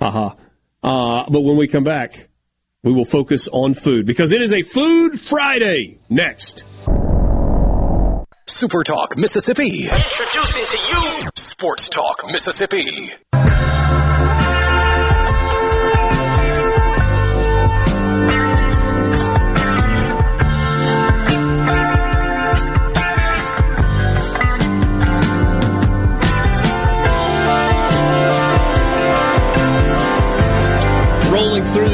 Haha. Uh, but when we come back, we will focus on food because it is a Food Friday next. Super Talk Mississippi. Introducing to you Sports Talk Mississippi.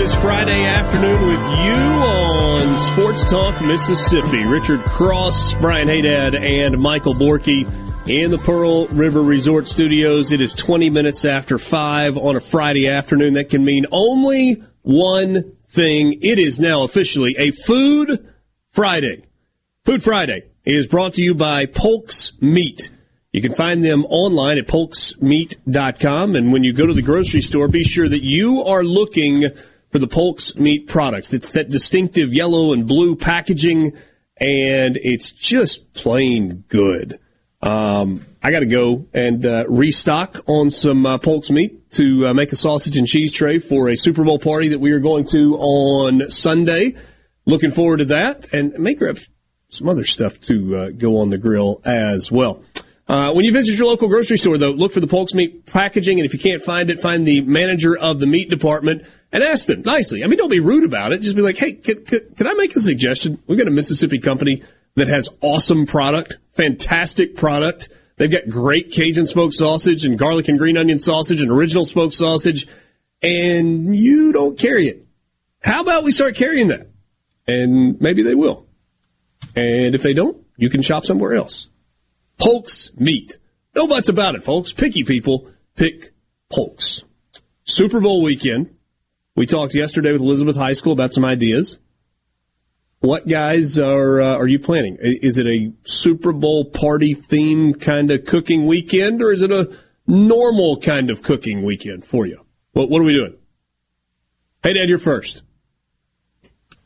This Friday afternoon with you on Sports Talk Mississippi. Richard Cross, Brian Hadad, and Michael Borky in the Pearl River Resort Studios. It is 20 minutes after 5 on a Friday afternoon. That can mean only one thing. It is now officially a Food Friday. Food Friday is brought to you by Polk's Meat. You can find them online at polksmeat.com. And when you go to the grocery store, be sure that you are looking for the Polk's Meat products. It's that distinctive yellow and blue packaging, and it's just plain good. Um, I got to go and uh, restock on some uh, Polk's meat to uh, make a sausage and cheese tray for a Super Bowl party that we are going to on Sunday. Looking forward to that, and may grab some other stuff to uh, go on the grill as well. Uh, when you visit your local grocery store, though, look for the Polk's meat packaging, and if you can't find it, find the manager of the meat department and ask them nicely. I mean, don't be rude about it. Just be like, hey, can, can, can I make a suggestion? We've got a Mississippi company that has awesome product, fantastic product. They've got great Cajun smoked sausage and garlic and green onion sausage and original smoked sausage, and you don't carry it. How about we start carrying that? And maybe they will. And if they don't, you can shop somewhere else. Polk's Meat. No buts about it, folks. Picky people pick Polk's. Super Bowl weekend. We talked yesterday with Elizabeth Heiskell about some ideas. What guys are uh, are you planning? Is it a Super Bowl party theme kind of cooking weekend, or is it a normal kind of cooking weekend for you? What What are we doing? Hey, Dad, you're first.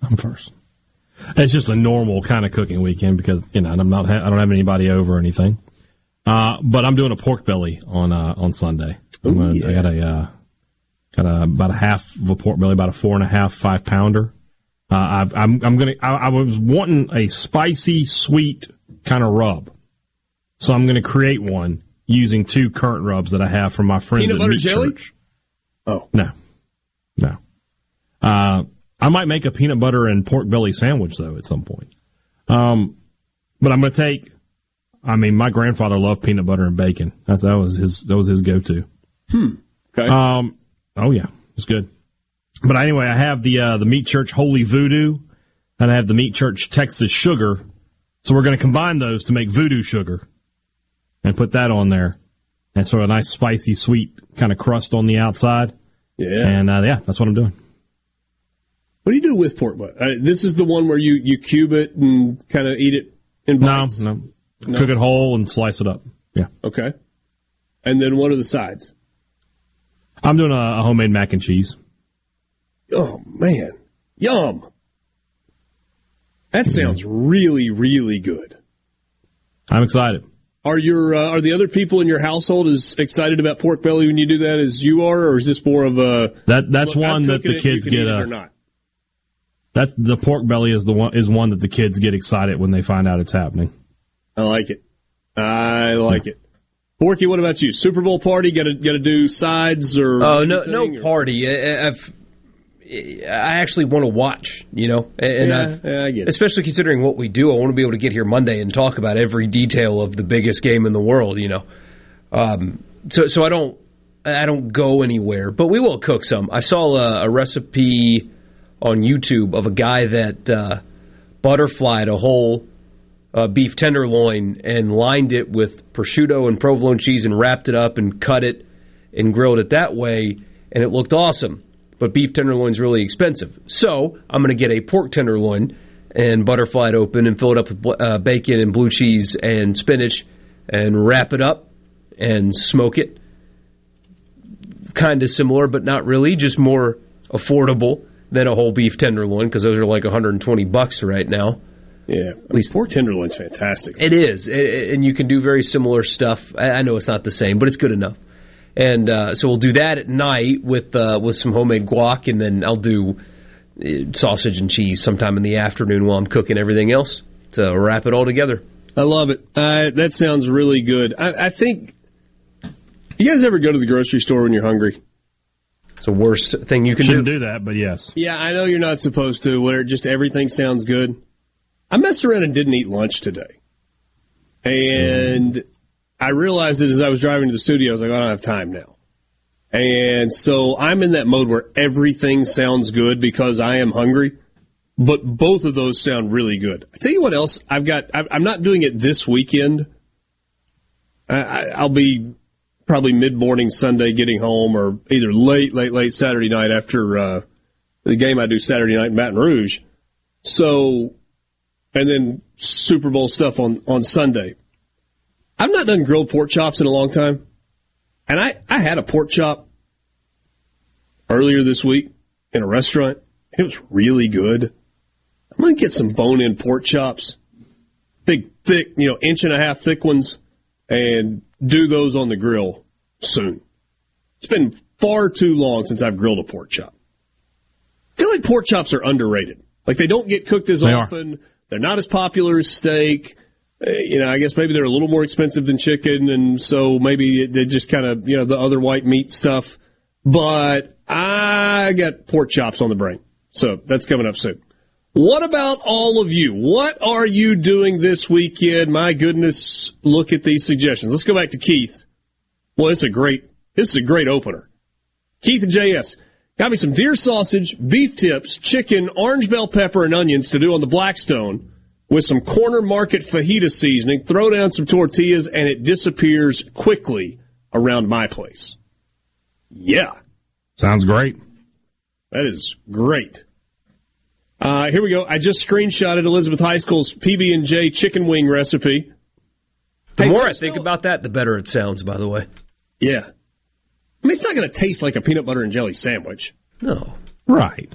I'm first. It's just a normal kind of cooking weekend because you know I'm not I don't have anybody over or anything. Uh, but I'm doing a pork belly on uh, on Sunday. Ooh, gonna, yeah. I got a uh, got a, about a half of a pork belly, about a four and a half five pounder. Uh, I've, I'm I'm gonna I, I was wanting a spicy sweet kind of rub, so I'm gonna create one using two current rubs that I have from my friends Peanut at butter Meat jelly? Church. Oh No, no. Uh, I might make a peanut butter and pork belly sandwich though at some point. Um, but I'm going to take. I mean, my grandfather loved peanut butter and bacon. That's that was his that was his go to. Hmm. Okay. Um. Oh yeah, it's good. But anyway, I have the uh, the Meat Church Holy Voodoo, and I have the Meat Church Texas Sugar. So we're going to combine those to make Voodoo Sugar, and put that on there, and sort of a nice spicy sweet kind of crust on the outside. Yeah. And uh, yeah, that's what I'm doing. What do you do with pork butt? Uh, this is the one where you, you cube it and kind of eat it in No, bites. no, No? cook it whole and slice it up. Yeah. Okay. And then what are the sides? I'm doing a, a homemade mac and cheese. Oh man, yum! That sounds really, really good. I'm excited. Are your uh, are the other people in your household as excited about pork belly when you do that as you are, or is this more of a That that's look, one that the it, kids get a or not? That's the pork belly is the one is one that the kids get excited when they find out it's happening. I like it. I like it. Porky, what about you? Super Bowl party? Got to got to do sides or? Oh no, anything, no or- party. I, I've, I actually want to watch. You know, and Yeah, yeah, I get it. especially considering what we do, I want to be able to get here Monday and talk about every detail of the biggest game in the world. You know, um, so so I don't I don't go anywhere, but we will cook some. I saw a, a recipe on YouTube of a guy that uh, butterflied a whole uh, beef tenderloin and lined it with prosciutto and provolone cheese and wrapped it up and cut it and grilled it that way, and it looked awesome. But beef tenderloin's really expensive, so I'm going to get a pork tenderloin and butterfly it open and fill it up with uh, bacon and blue cheese and spinach and wrap it up and smoke it. Kind of similar, but not really, just more affordable than a whole beef tenderloin because those are like 120 bucks right now. Yeah, at least pork tenderloin's fantastic. It is, a- a- and you can do very similar stuff. I I know it's not the same, but it's good enough. And uh, so we'll do that at night with uh, with some homemade guac, and then I'll do uh, sausage and cheese sometime in the afternoon while I'm cooking everything else to wrap it all together. I love it. Uh, that sounds really good. I, I think. You guys ever go to the grocery store when you're hungry? It's the worst thing you can Shouldn't do. do that, but yes. Yeah, I know you're not supposed to, where just everything sounds good. I messed around and didn't eat lunch today. And I realized it as I was driving to the studio. I was like, I don't have time now. And so I'm in that mode where everything sounds good because I am hungry. But both of those sound really good. I tell you what else I've got. I'm not doing it this weekend. I'll be probably mid morning Sunday getting home, or either late, late, late Saturday night after uh, the game I do Saturday night in Baton Rouge. So, and then Super Bowl stuff on on Sunday. I've not done grilled pork chops in a long time. And I, I had a pork chop earlier this week in a restaurant. It was really good. I'm going to get some bone in pork chops. Big, thick, you know, inch and a half thick ones and do those on the grill soon. It's been far too long since I've grilled a pork chop. I feel like pork chops are underrated. Like they don't get cooked as They are. They're not as popular as steak. Uh, you know, I guess maybe they're a little more expensive than chicken, and so maybe they just kind of you know the other white meat stuff. But I got pork chops on the brain, so that's coming up soon. What about all of you? What are you doing this weekend? My goodness, look at these suggestions. Let's go back to Keith. Well, it's a great, this is a great opener. Keith and JS, got me some deer sausage, beef tips, chicken, orange bell pepper, and onions to do on the Blackstone with some corner market fajita seasoning. Throw down some tortillas and it disappears quickly around my place. Yeah. Sounds great. That is great. Uh, here we go. I just screenshotted Elizabeth Heiskell's PB and J chicken wing recipe. The Hey, more I think know- about that, the better it sounds. By the way, Yeah. I mean, it's not going to taste like a peanut butter and jelly sandwich, no. Right.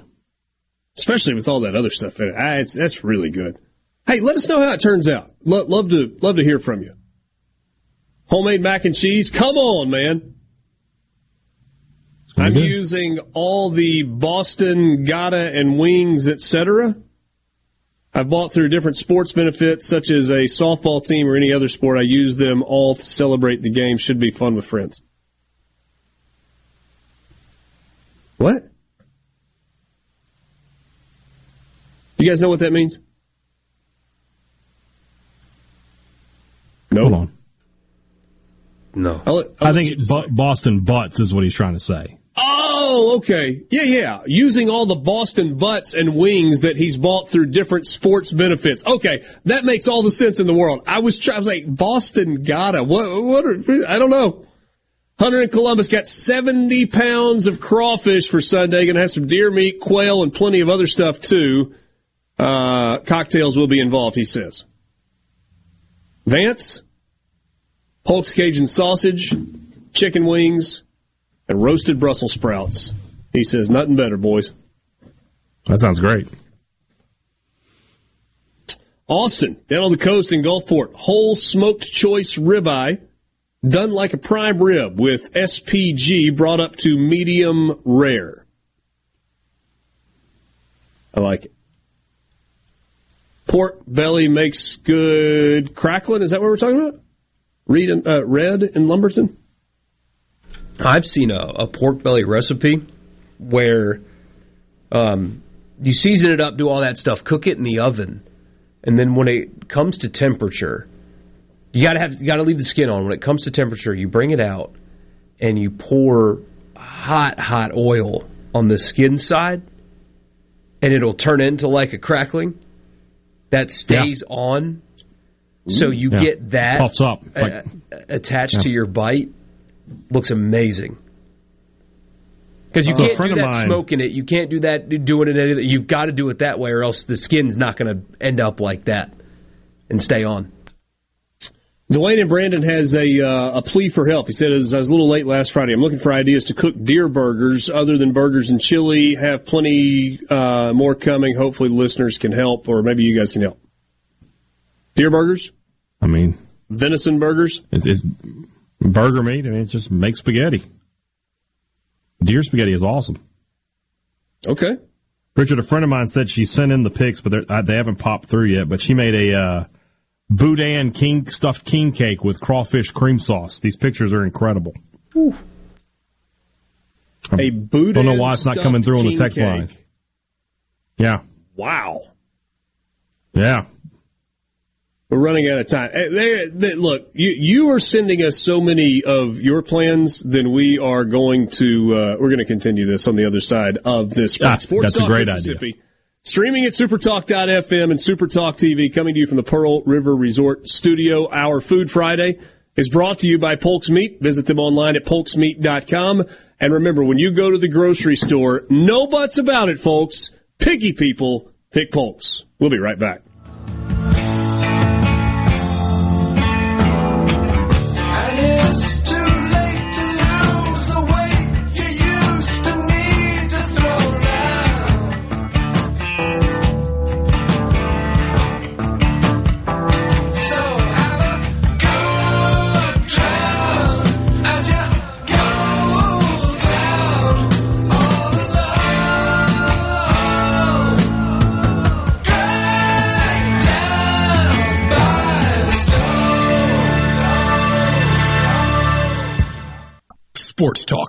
especially with all that other stuff in it. Ah, it's, that's really good. Hey, let us know how it turns out. Lo- love to love to hear from you. Homemade mac and cheese. Come on, man. I'm good. using all the Boston Gata and wings, etc. I've bought through different sports benefits, such as a softball team or any other sport. I use them all to celebrate the game. Should be fun with friends. What? You guys know what that means? No. Hold on. No. I'll I'll I think it, decide. Bo- Boston butts is what he's trying to say. Oh, okay. Yeah, yeah. Using all the Boston butts and wings that he's bought through different sports benefits. Okay, that makes all the sense in the world. I was trying. I was like, Boston gotta. What? What? Are, I don't know. Hunter in Columbus got 70 pounds of crawfish for Sunday. Going to have some deer meat, quail, and plenty of other stuff too. Uh, cocktails will be involved, he says. Vance, Polk's Cajun sausage, chicken wings, and roasted Brussels sprouts. He says, nothing better, boys. That sounds great. Austin, down on the coast in Gulfport, whole smoked choice ribeye, done like a prime rib with SPG brought up to medium rare. I like it. Pork belly makes good crackling. Is that what we're talking about? Reed and, uh, Red in Lumberton? I've seen a, a pork belly recipe where um, you season it up, do all that stuff, cook it in the oven, and then when it comes to temperature, you gotta have you gotta leave the skin on. When it comes to temperature, you bring it out and you pour hot, hot oil on the skin side, and it'll turn into like a crackling that stays on. So you Yeah. get that Puffs up, uh, like- attached Yeah. to your bite. Looks amazing. Because you a can't do that mine- smoking it. You can't do that doing it. Any, you've got to do it that way, or else the skin's not going to end up like that and stay on. Dwayne and Brandon has a uh, a plea for help. He said, "As I was a little late last Friday, I'm looking for ideas to cook deer burgers other than burgers and chili. Have plenty uh, more coming. Hopefully, listeners can help, or maybe you guys can help. Deer burgers, I mean, venison burgers. it's, it's burger meat. I mean, it's just make spaghetti. Deer spaghetti is awesome. Okay, Richard, a friend of mine said she sent in the pics, but uh, they haven't popped through yet. But she made a uh, boudin king stuffed king cake with crawfish cream sauce. These pictures are incredible. a boudin. Don't know why it's not coming through on the text cake. line. Yeah, Wow, yeah. we're running out of time. Eh, they- they- look, you you are sending us so many of your plans. Then we are going to uh, we're going to continue this on the other side of this. Ah, Sports that's a great Mississippi. Streaming at supertalk.fm and supertalk TV, coming to you from the Pearl River Resort Studio. Our Food Friday is brought to you by Polk's Meat. Visit them online at polksmeat.com. And remember, when you go to the grocery store, no buts about it, folks. Picky people pick Polk's. We'll be right back.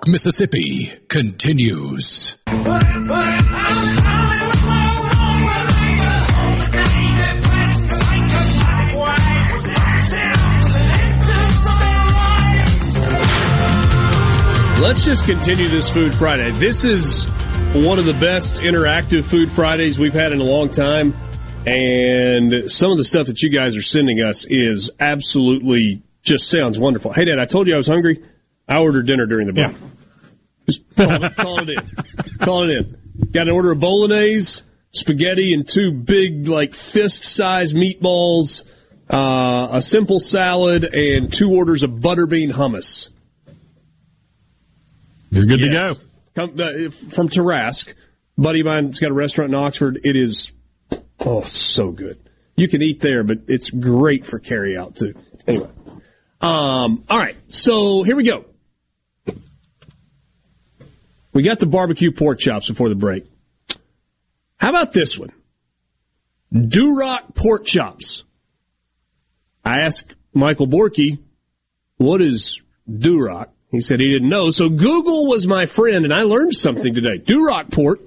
Mississippi continues. Let's just continue this Food Friday. This is one of the best interactive Food Fridays we've had in a long time. And some of the stuff that you guys are sending us is absolutely just sounds wonderful. Hey, Dad, I told you I was hungry. I ordered dinner during the break. Just call it, call it in. Call it in. Got an order of bolognese, spaghetti, and two big, like, fist-sized meatballs, uh, a simple salad, and two orders of butterbean hummus. You're good to go. Come, uh, from Tarask. Buddy of mine's got a restaurant in Oxford. It is, oh, so good. You can eat there, but it's great for carry out too. Anyway. Um, all right. So here we go. We got the barbecue pork chops before the break. How about this one? Duroc pork chops. I asked Michael Borky, what is Duroc? He said he didn't know. So Google was my friend and I learned something today. Duroc pork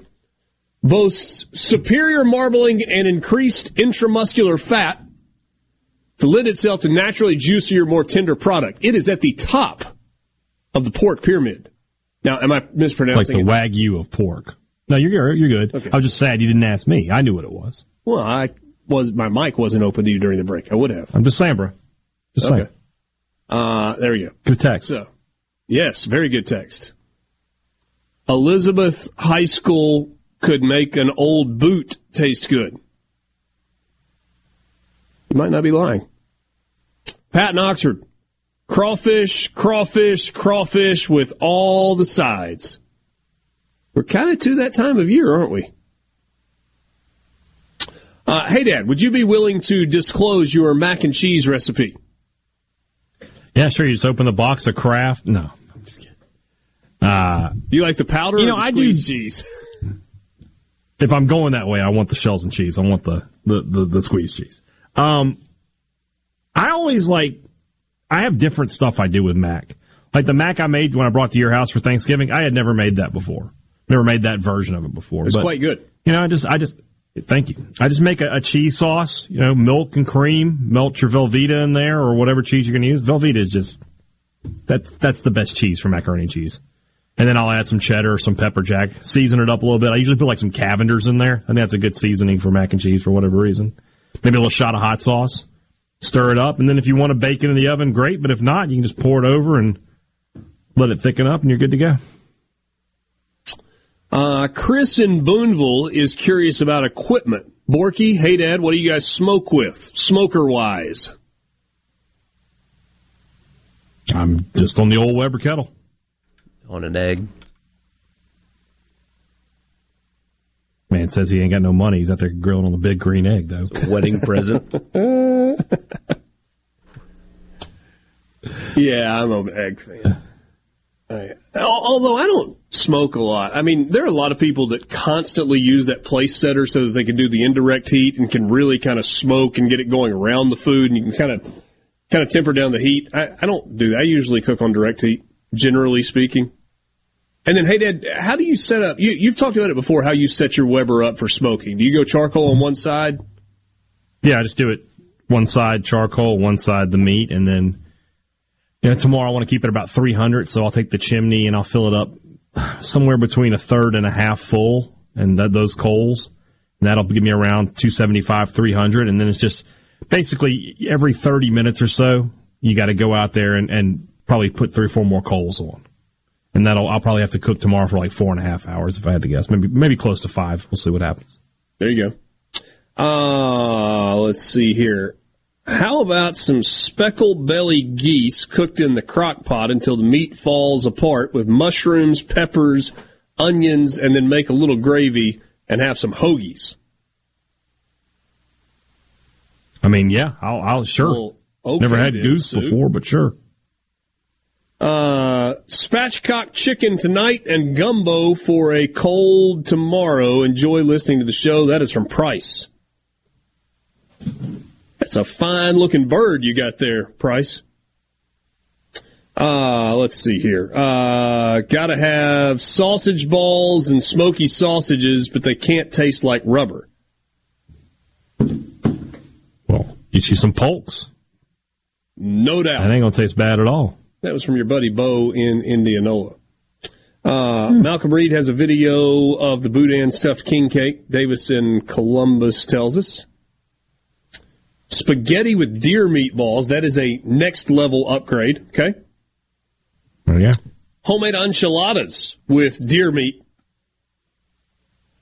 boasts superior marbling and increased intramuscular fat to lend itself to naturally juicier, more tender product. It is at the top of the pork pyramid. Now, am I mispronouncing? It's like the it? wagyu of pork. No, you're you're good. Okay. I was just sad you didn't ask me. I knew what it was. Well, I was my mic wasn't open to you during the break. I would have. I'm just saying, bro. Just saying. Uh, there we go. Good text. So, yes, very good text. Elizabeth Heiskell could make an old boot taste good. You might not be lying. Pat in Oxford. Crawfish, crawfish, crawfish with all the sides. We're kind of to that time of year, aren't we? Uh, hey, Dad, would you be willing to disclose your mac and cheese recipe? Yeah, sure. You just open the box of Kraft. No, I'm just kidding. Uh, You like the powder You or know, the I do- cheese? [laughs] if I'm going that way, I want the shells and cheese. I want the the the, the squeezed cheese. Um, I always like. I have different stuff I do with mac. Like the mac I made when I brought to your house for Thanksgiving. I had never made that before. Never made that version of it before. It's but, quite good. You know, I just, I just, thank you. I just make a, a cheese sauce. You know, milk and cream. Melt your Velveeta in there or whatever cheese you're going to use. Velveeta is just that's that's the best cheese for macaroni and cheese. And then I'll add some cheddar, some pepper jack, season it up a little bit. I usually put like some Cavenders in there. I think that's a good seasoning for mac and cheese for whatever reason. Maybe a little shot of hot sauce. Stir it up, and then if you want to bake it in the oven, great. But if not, you can just pour it over and let it thicken up, and you're good to go. Uh, Chris in Boonville is curious about equipment. Borky, hey Dad, what do you guys smoke with, smoker wise? I'm just on the old Weber kettle. On an egg. Man says he ain't got no money. He's out there grilling on the big green egg, though. Wedding present. [laughs] Yeah, I'm an egg fan. I- although I don't smoke a lot. I mean, there are a lot of people that constantly use that place setter so that they can do the indirect heat and can really kind of smoke and get it going around the food and you can kind of kind of temper down the heat. I, I don't do that. I usually cook on direct heat, generally speaking. And then, hey, Dad, how do you set up? You, you've talked about it before. How you set your Weber up for smoking? Do you go charcoal on one side? Yeah, I just do it one side charcoal, one side the meat, and then know tomorrow I want to keep it about 300, so I'll take the chimney and I'll fill it up somewhere between a third and a half full, and that, those coals, and that'll give me around 275, 300, and then it's just basically every 30 minutes or so you got to go out there and, and probably put three or four more coals on. And that'll I'll probably have to cook tomorrow for like four and a half hours if I had to guess. Maybe maybe close to five. We'll see what happens. There you go. Uh, let's see here. How about some speckled belly geese cooked in the crock pot until the meat falls apart with mushrooms, peppers, onions, and then make a little gravy and have some hoagies? I mean, yeah, I'll, I'll sure. Well, okay Never had goose Sue. before, but sure. Uh, spatchcock chicken tonight and gumbo for a cold tomorrow. Enjoy listening to the show. That is from Price. That's a fine looking bird you got there, Price. Uh, let's see here. Uh, gotta have sausage balls and smoky sausages, but they can't taste like rubber. Well, get you some polks. No doubt. That ain't gonna taste bad at all. That was from your buddy Bo in Indianola. Uh, Malcolm Reed has a video of the Boudin stuffed king cake. Davis in Columbus tells us. Spaghetti with deer meatballs. That is a next level upgrade. Okay. Oh yeah. Homemade enchiladas with deer meat.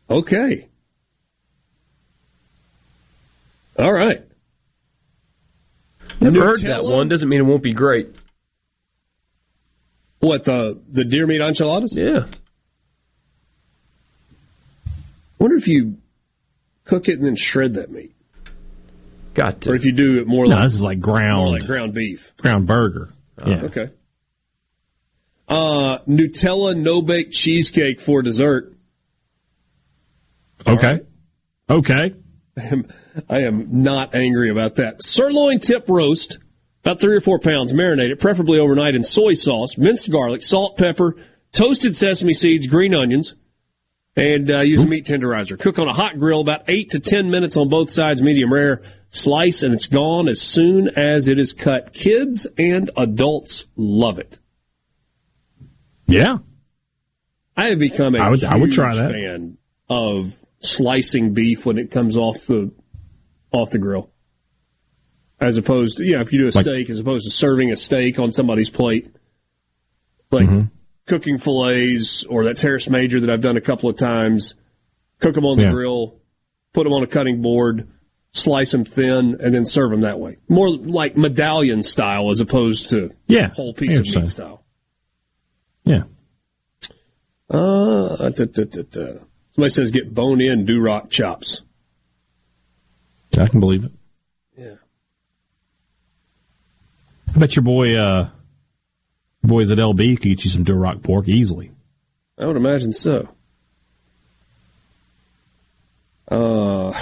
Okay. All right. Never heard that one. Doesn't mean it won't be great. What the the deer meat enchiladas? Yeah. wonder if you cook it and then shred that meat, Got to. or if you do it more No, like this is like ground like ground beef. ground burger. yeah. Okay. Uh, Nutella no bake cheesecake for dessert. Okay. Okay. I am, I am not angry about that. Sirloin tip roast, about three or four pounds, marinated, preferably overnight in soy sauce, minced garlic, salt, pepper, toasted sesame seeds, green onions, and uh, use a meat tenderizer. Cook on a hot grill, about eight to ten minutes on both sides, medium rare. Slice, and it's gone as soon as it is cut. Kids and adults love it. Yeah. I have become a I would- I would try that. fan of slicing beef when it comes off the off the grill, as opposed to you know if you do a Like- steak as opposed to serving a steak on somebody's plate, like Mm-hmm. Cooking fillets or that teres major that I've done a couple of times. Cook them on the Yeah. grill, put them on a cutting board, slice them thin, and then serve them that way. More like medallion style as opposed to Yeah. whole piece of meat style. Yeah. Uh, da, da, da. Somebody says get bone in Duroc chops. I can believe it. Yeah. I bet your boy, uh, boys at LB could get you some Duroc pork easily. I would imagine so. Uh,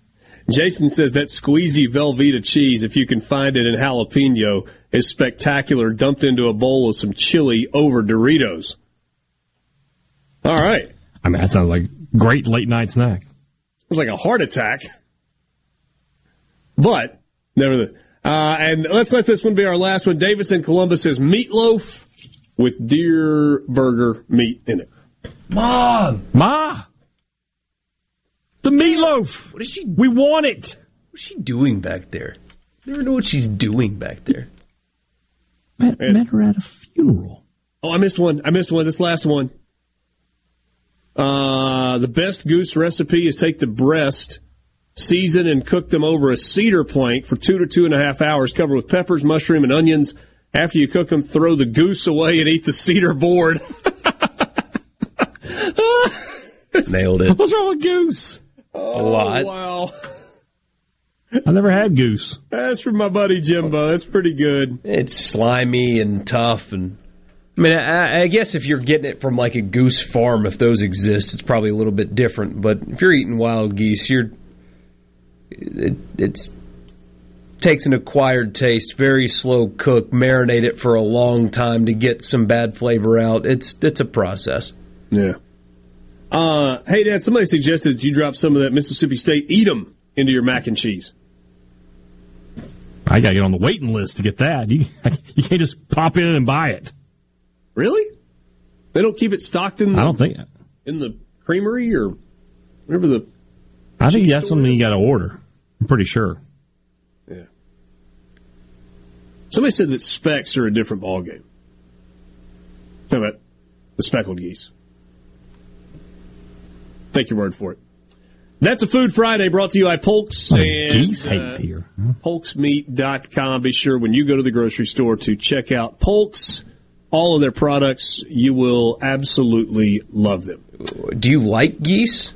[laughs] Jason says that squeezy Velveeta cheese, if you can find it in jalapeno, is spectacular. Dumped into a bowl of some chili over Doritos. All right. I mean, that sounds like a great late night snack. It's like a heart attack. But, never. Uh, and let's let this one be our last one. Davis in Columbus says meatloaf with deer burger meat in it. Mom! Ma! The meatloaf! What is she We want it! What's she doing back there? I Never know what she's doing back there. Met, met her at a funeral. Oh, I missed one. I missed one. This last one. Uh, the best goose recipe is take the breast, season and cook them over a cedar plank for two to two and a half hours, cover with peppers, mushroom, and onions. After you cook them, throw the goose away and eat the cedar board. [laughs] Nailed it. What's wrong with goose? A lot. Oh, wow. I never had goose. That's from my buddy Jimbo. That's pretty good. It's slimy and tough, and I mean, I, I guess if you're getting it from like a goose farm, if those exist, it's probably a little bit different. But if you're eating wild geese, you're it, it's takes an acquired taste, very slow cook, marinate it for a long time to get some bad flavor out. It's it's a process. Yeah. Uh, hey, Dad, somebody suggested that you drop some of that Mississippi State Edam into your mac and cheese. I got to get on the waiting list to get that. You, [laughs] you can't just pop in and buy it. Really? They don't keep it stocked in the, I don't think. in the creamery or whatever the. I think Cheese that's something you got to order. I'm pretty sure. Yeah. Somebody said that specks are a different ballgame. How about the speckled geese? Take your word for it. That's a Food Friday brought to you by Polks What and a geese uh, hate here. polksmeat.com. Be sure when you go to the grocery store to check out Polks. All of their products, you will absolutely love them. Do you like geese?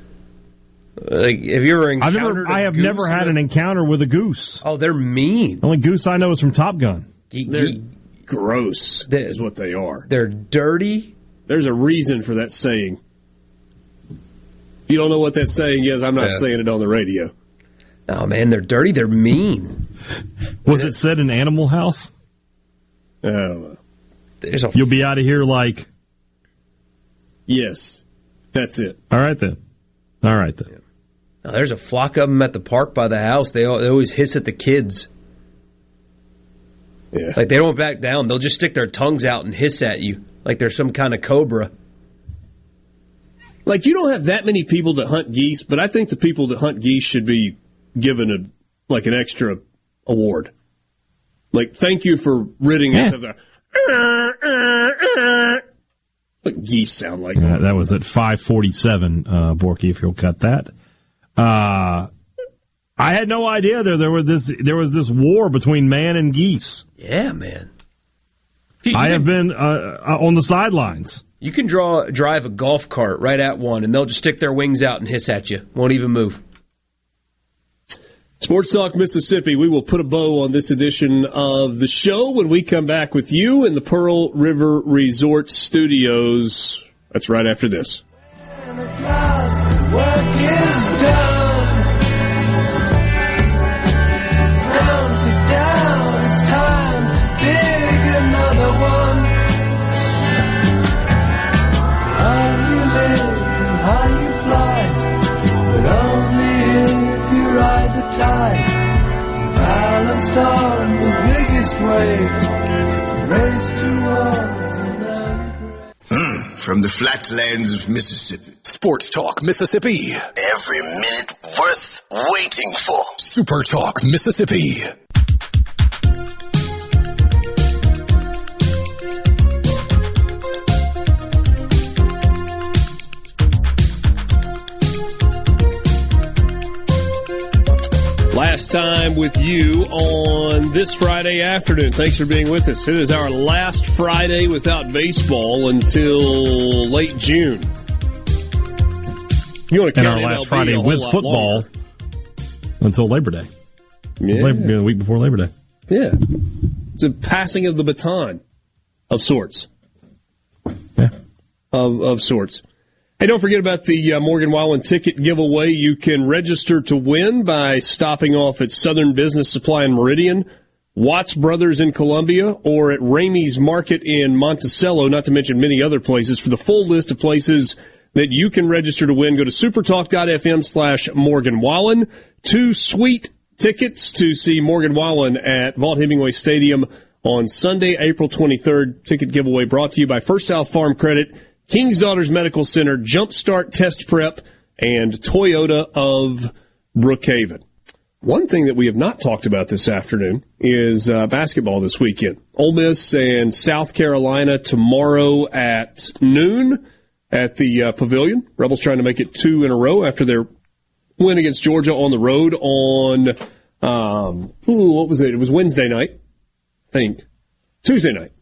Like, have you ever I've encountered? never, a I have goose never had in an encounter with a goose. Oh, they're mean. The only goose I know is from Top Gun. They're ge- gross, They- is what they are. They're dirty. There's a reason for that saying. If you don't know what that saying is, I'm not Yeah. saying it on the radio. Oh man, they're dirty. They're mean. Was it said in Animal House? I don't there's a You'll be out of here like, Yes, that's it. all right then. All right then. Now, there's a flock of them at the park by the house. They, they always hiss at the kids. Yeah. Like they don't back down. They'll just stick their tongues out and hiss at you like they're some kind of cobra. Like you don't have that many people that hunt geese, but I think the people that hunt geese should be given a like an extra award. Like thank you for ridding us of the what geese sound like. That was at 547, uh, Borky, if you'll cut that. Uh, I had no idea there, there was this, there was this war between man and geese. Yeah, man. I have been, uh, uh, on the sidelines. You can draw drive a golf cart right at one, and they'll just stick their wings out and hiss at you. Won't even move. Sports Talk Mississippi. We will put a bow on this edition of the show when we come back with you in the Pearl River Resort Studios. That's right after this. To one. Balanced on the biggest wave, race towards another. From the flatlands of Mississippi. Sports Talk Mississippi. Every minute worth waiting for. Super Talk Mississippi. Last time with you on this Friday afternoon. Thanks for being with us. It is our last Friday without baseball until late June. You want to And count our last MLB Friday with football longer. until Labor Day. Yeah. Labor, the week before Labor Day. Yeah. It's a passing of the baton of sorts. Yeah. Of, of sorts. Hey, don't forget about the uh, Morgan Wallen ticket giveaway. You can register to win by stopping off at Southern Business Supply in Meridian, Watts Brothers in Columbia, or at Ramey's Market in Monticello, not to mention many other places. For the full list of places that you can register to win, go to supertalk.fm slash Morgan Wallen. Two sweet tickets to see Morgan Wallen at Vaught Hemingway Stadium on Sunday, April 23rd. Ticket giveaway brought to you by First South Farm Credit, King's Daughters Medical Center, Jumpstart Test Prep, and Toyota of Brookhaven. One thing that we have not talked about this afternoon is uh, basketball this weekend. Ole Miss and South Carolina tomorrow at noon at the uh, Pavilion. Rebels trying to make it two in a row after their win against Georgia on the road on um, ooh, what was it? It was Wednesday night, I think. Tuesday night.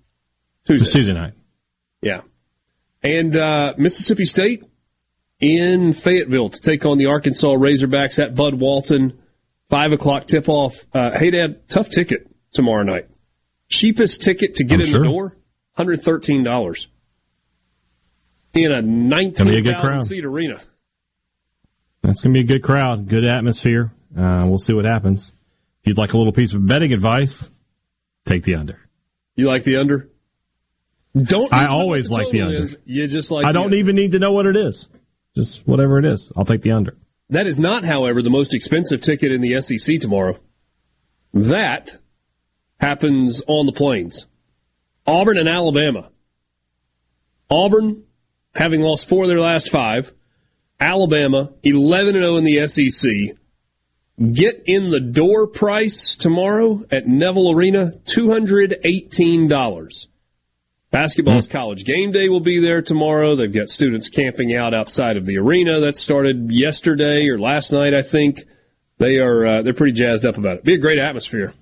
Tuesday. Tuesday night. Yeah. And uh, Mississippi State in Fayetteville to take on the Arkansas Razorbacks at Bud Walton. Five o'clock tip off. Uh, hey, Dad, tough ticket tomorrow night. Cheapest ticket to get I'm in sure. the door, hundred thirteen dollars in a Gonna be a good crowd. seat arena. That's going to be a good crowd, good atmosphere. Uh, we'll see what happens. If you'd like a little piece of betting advice, take the under. You like the under? Don't I even know what always like the under. is. You just like. I don't under. even need to know what it is. Just whatever it is, I'll take the under. That is not, however, the most expensive ticket in the SEC tomorrow. That happens on the plains. Auburn and Alabama. Auburn, having lost four of their last five. Alabama, 11 0 in the SEC. Get in the door price tomorrow at Neville Arena, $218. Basketball's college game day will be there tomorrow. They've got students camping out outside of the arena that started yesterday or last night, I think. They are uh, they're pretty jazzed up about it. Be a great atmosphere.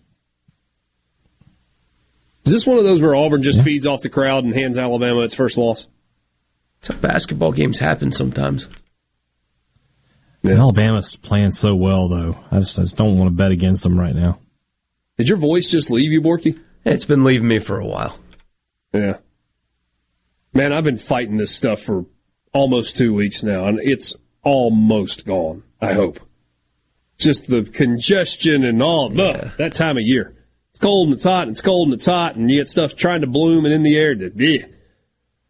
Is this one of those where Auburn just feeds off the crowd and hands Alabama its first loss? That's how basketball games happen sometimes. Alabama's playing so well, though. I just, I just don't want to bet against them right now. Did your voice just leave you, Borky? It's been leaving me for a while. Yeah. Man, I've been fighting this stuff for almost two weeks now, and it's almost gone, I hope. Just the congestion and all, ugh, that time of year. It's cold and it's hot and it's cold and it's hot and you get stuff trying to bloom and in the air. Yeah.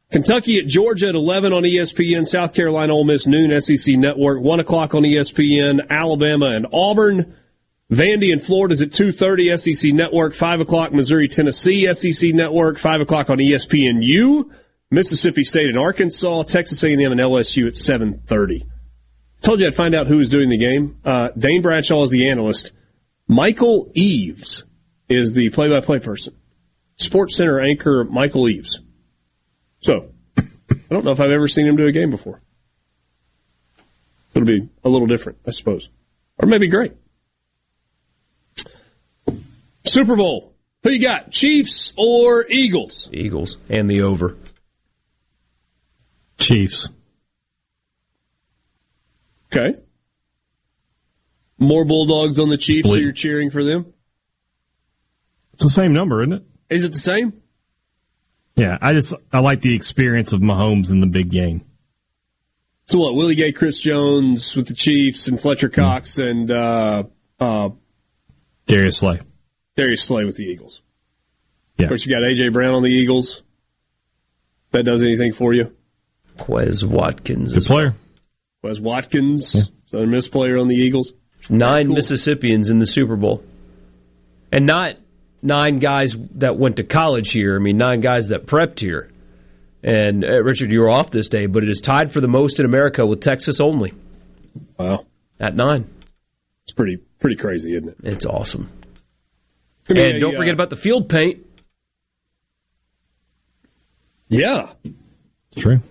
Kentucky at Georgia at 11 on ESPN, South Carolina Ole Miss noon SEC Network, 1 o'clock on ESPN, Alabama and Auburn. Vandy and Florida's at 2.30 SEC Network, 5 o'clock Missouri Tennessee SEC Network, 5 o'clock on ESPNU, Mississippi State and Arkansas, Texas A&M and LSU at 7.30. Told you I'd find out who was doing the game. Uh, Dane Bradshaw is the analyst. Michael Eaves is the play-by-play person. Sports Center anchor Michael Eaves. So, I don't know if I've ever seen him do a game before. It'll be a little different, I suppose. Or maybe great. Super Bowl. Who you got? Chiefs or Eagles? Eagles and the over. Chiefs. Okay. More Bulldogs on the Chiefs, so you're cheering for them? It's the same number, isn't it? Is it the same? Yeah, I just I like the experience of Mahomes in the big game. So what? Willie Gay, Chris Jones with the Chiefs, and Fletcher Cox and uh, uh, Darius Slay. Darius Slay with the Eagles. Yeah. Of course, you got AJ Brown on the Eagles. That does anything for you? Quez Watkins. Good player. Wes Watkins, Southern Miss player on the Eagles. Nine Mississippians in the Super Bowl. And not nine guys that went to college here. I mean, nine guys that prepped here. And uh, Richard, you were off this day, but it is tied for the most in America with Texas only. Wow. At nine. It's pretty pretty crazy, isn't it? It's awesome. Give and a, don't uh, forget about the field paint. Yeah. True.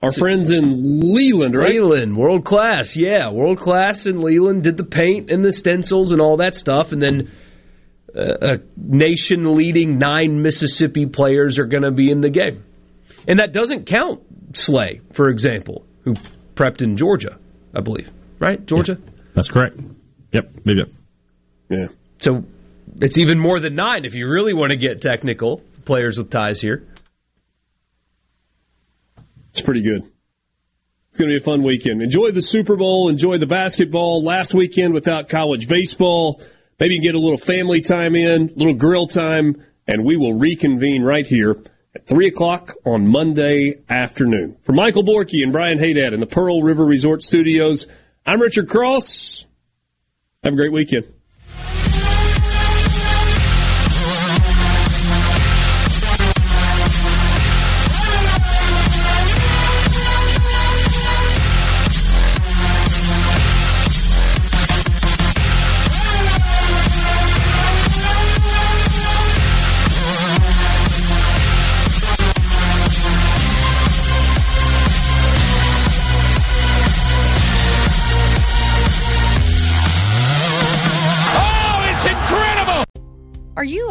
Our friends in Leland, right? Leland, world class, yeah, world class in Leland did the paint and the stencils and all that stuff, and then uh, a nation leading nine Mississippi players are going to be in the game, and that doesn't count Slay, for example, who prepped in Georgia, I believe, right? Georgia, That's correct. Yep. Yep. yeah. So it's even more than nine if you really want to get technical. Players with ties here. It's pretty good. It's going to be a fun weekend. Enjoy the Super Bowl. Enjoy the basketball. Last weekend without college baseball. Maybe you can get a little family time in, a little grill time, and we will reconvene right here at 3 o'clock on Monday afternoon. For Michael Borky and Brian Hadad in the Pearl River Resort Studios, I'm Richard Cross. Have a great weekend.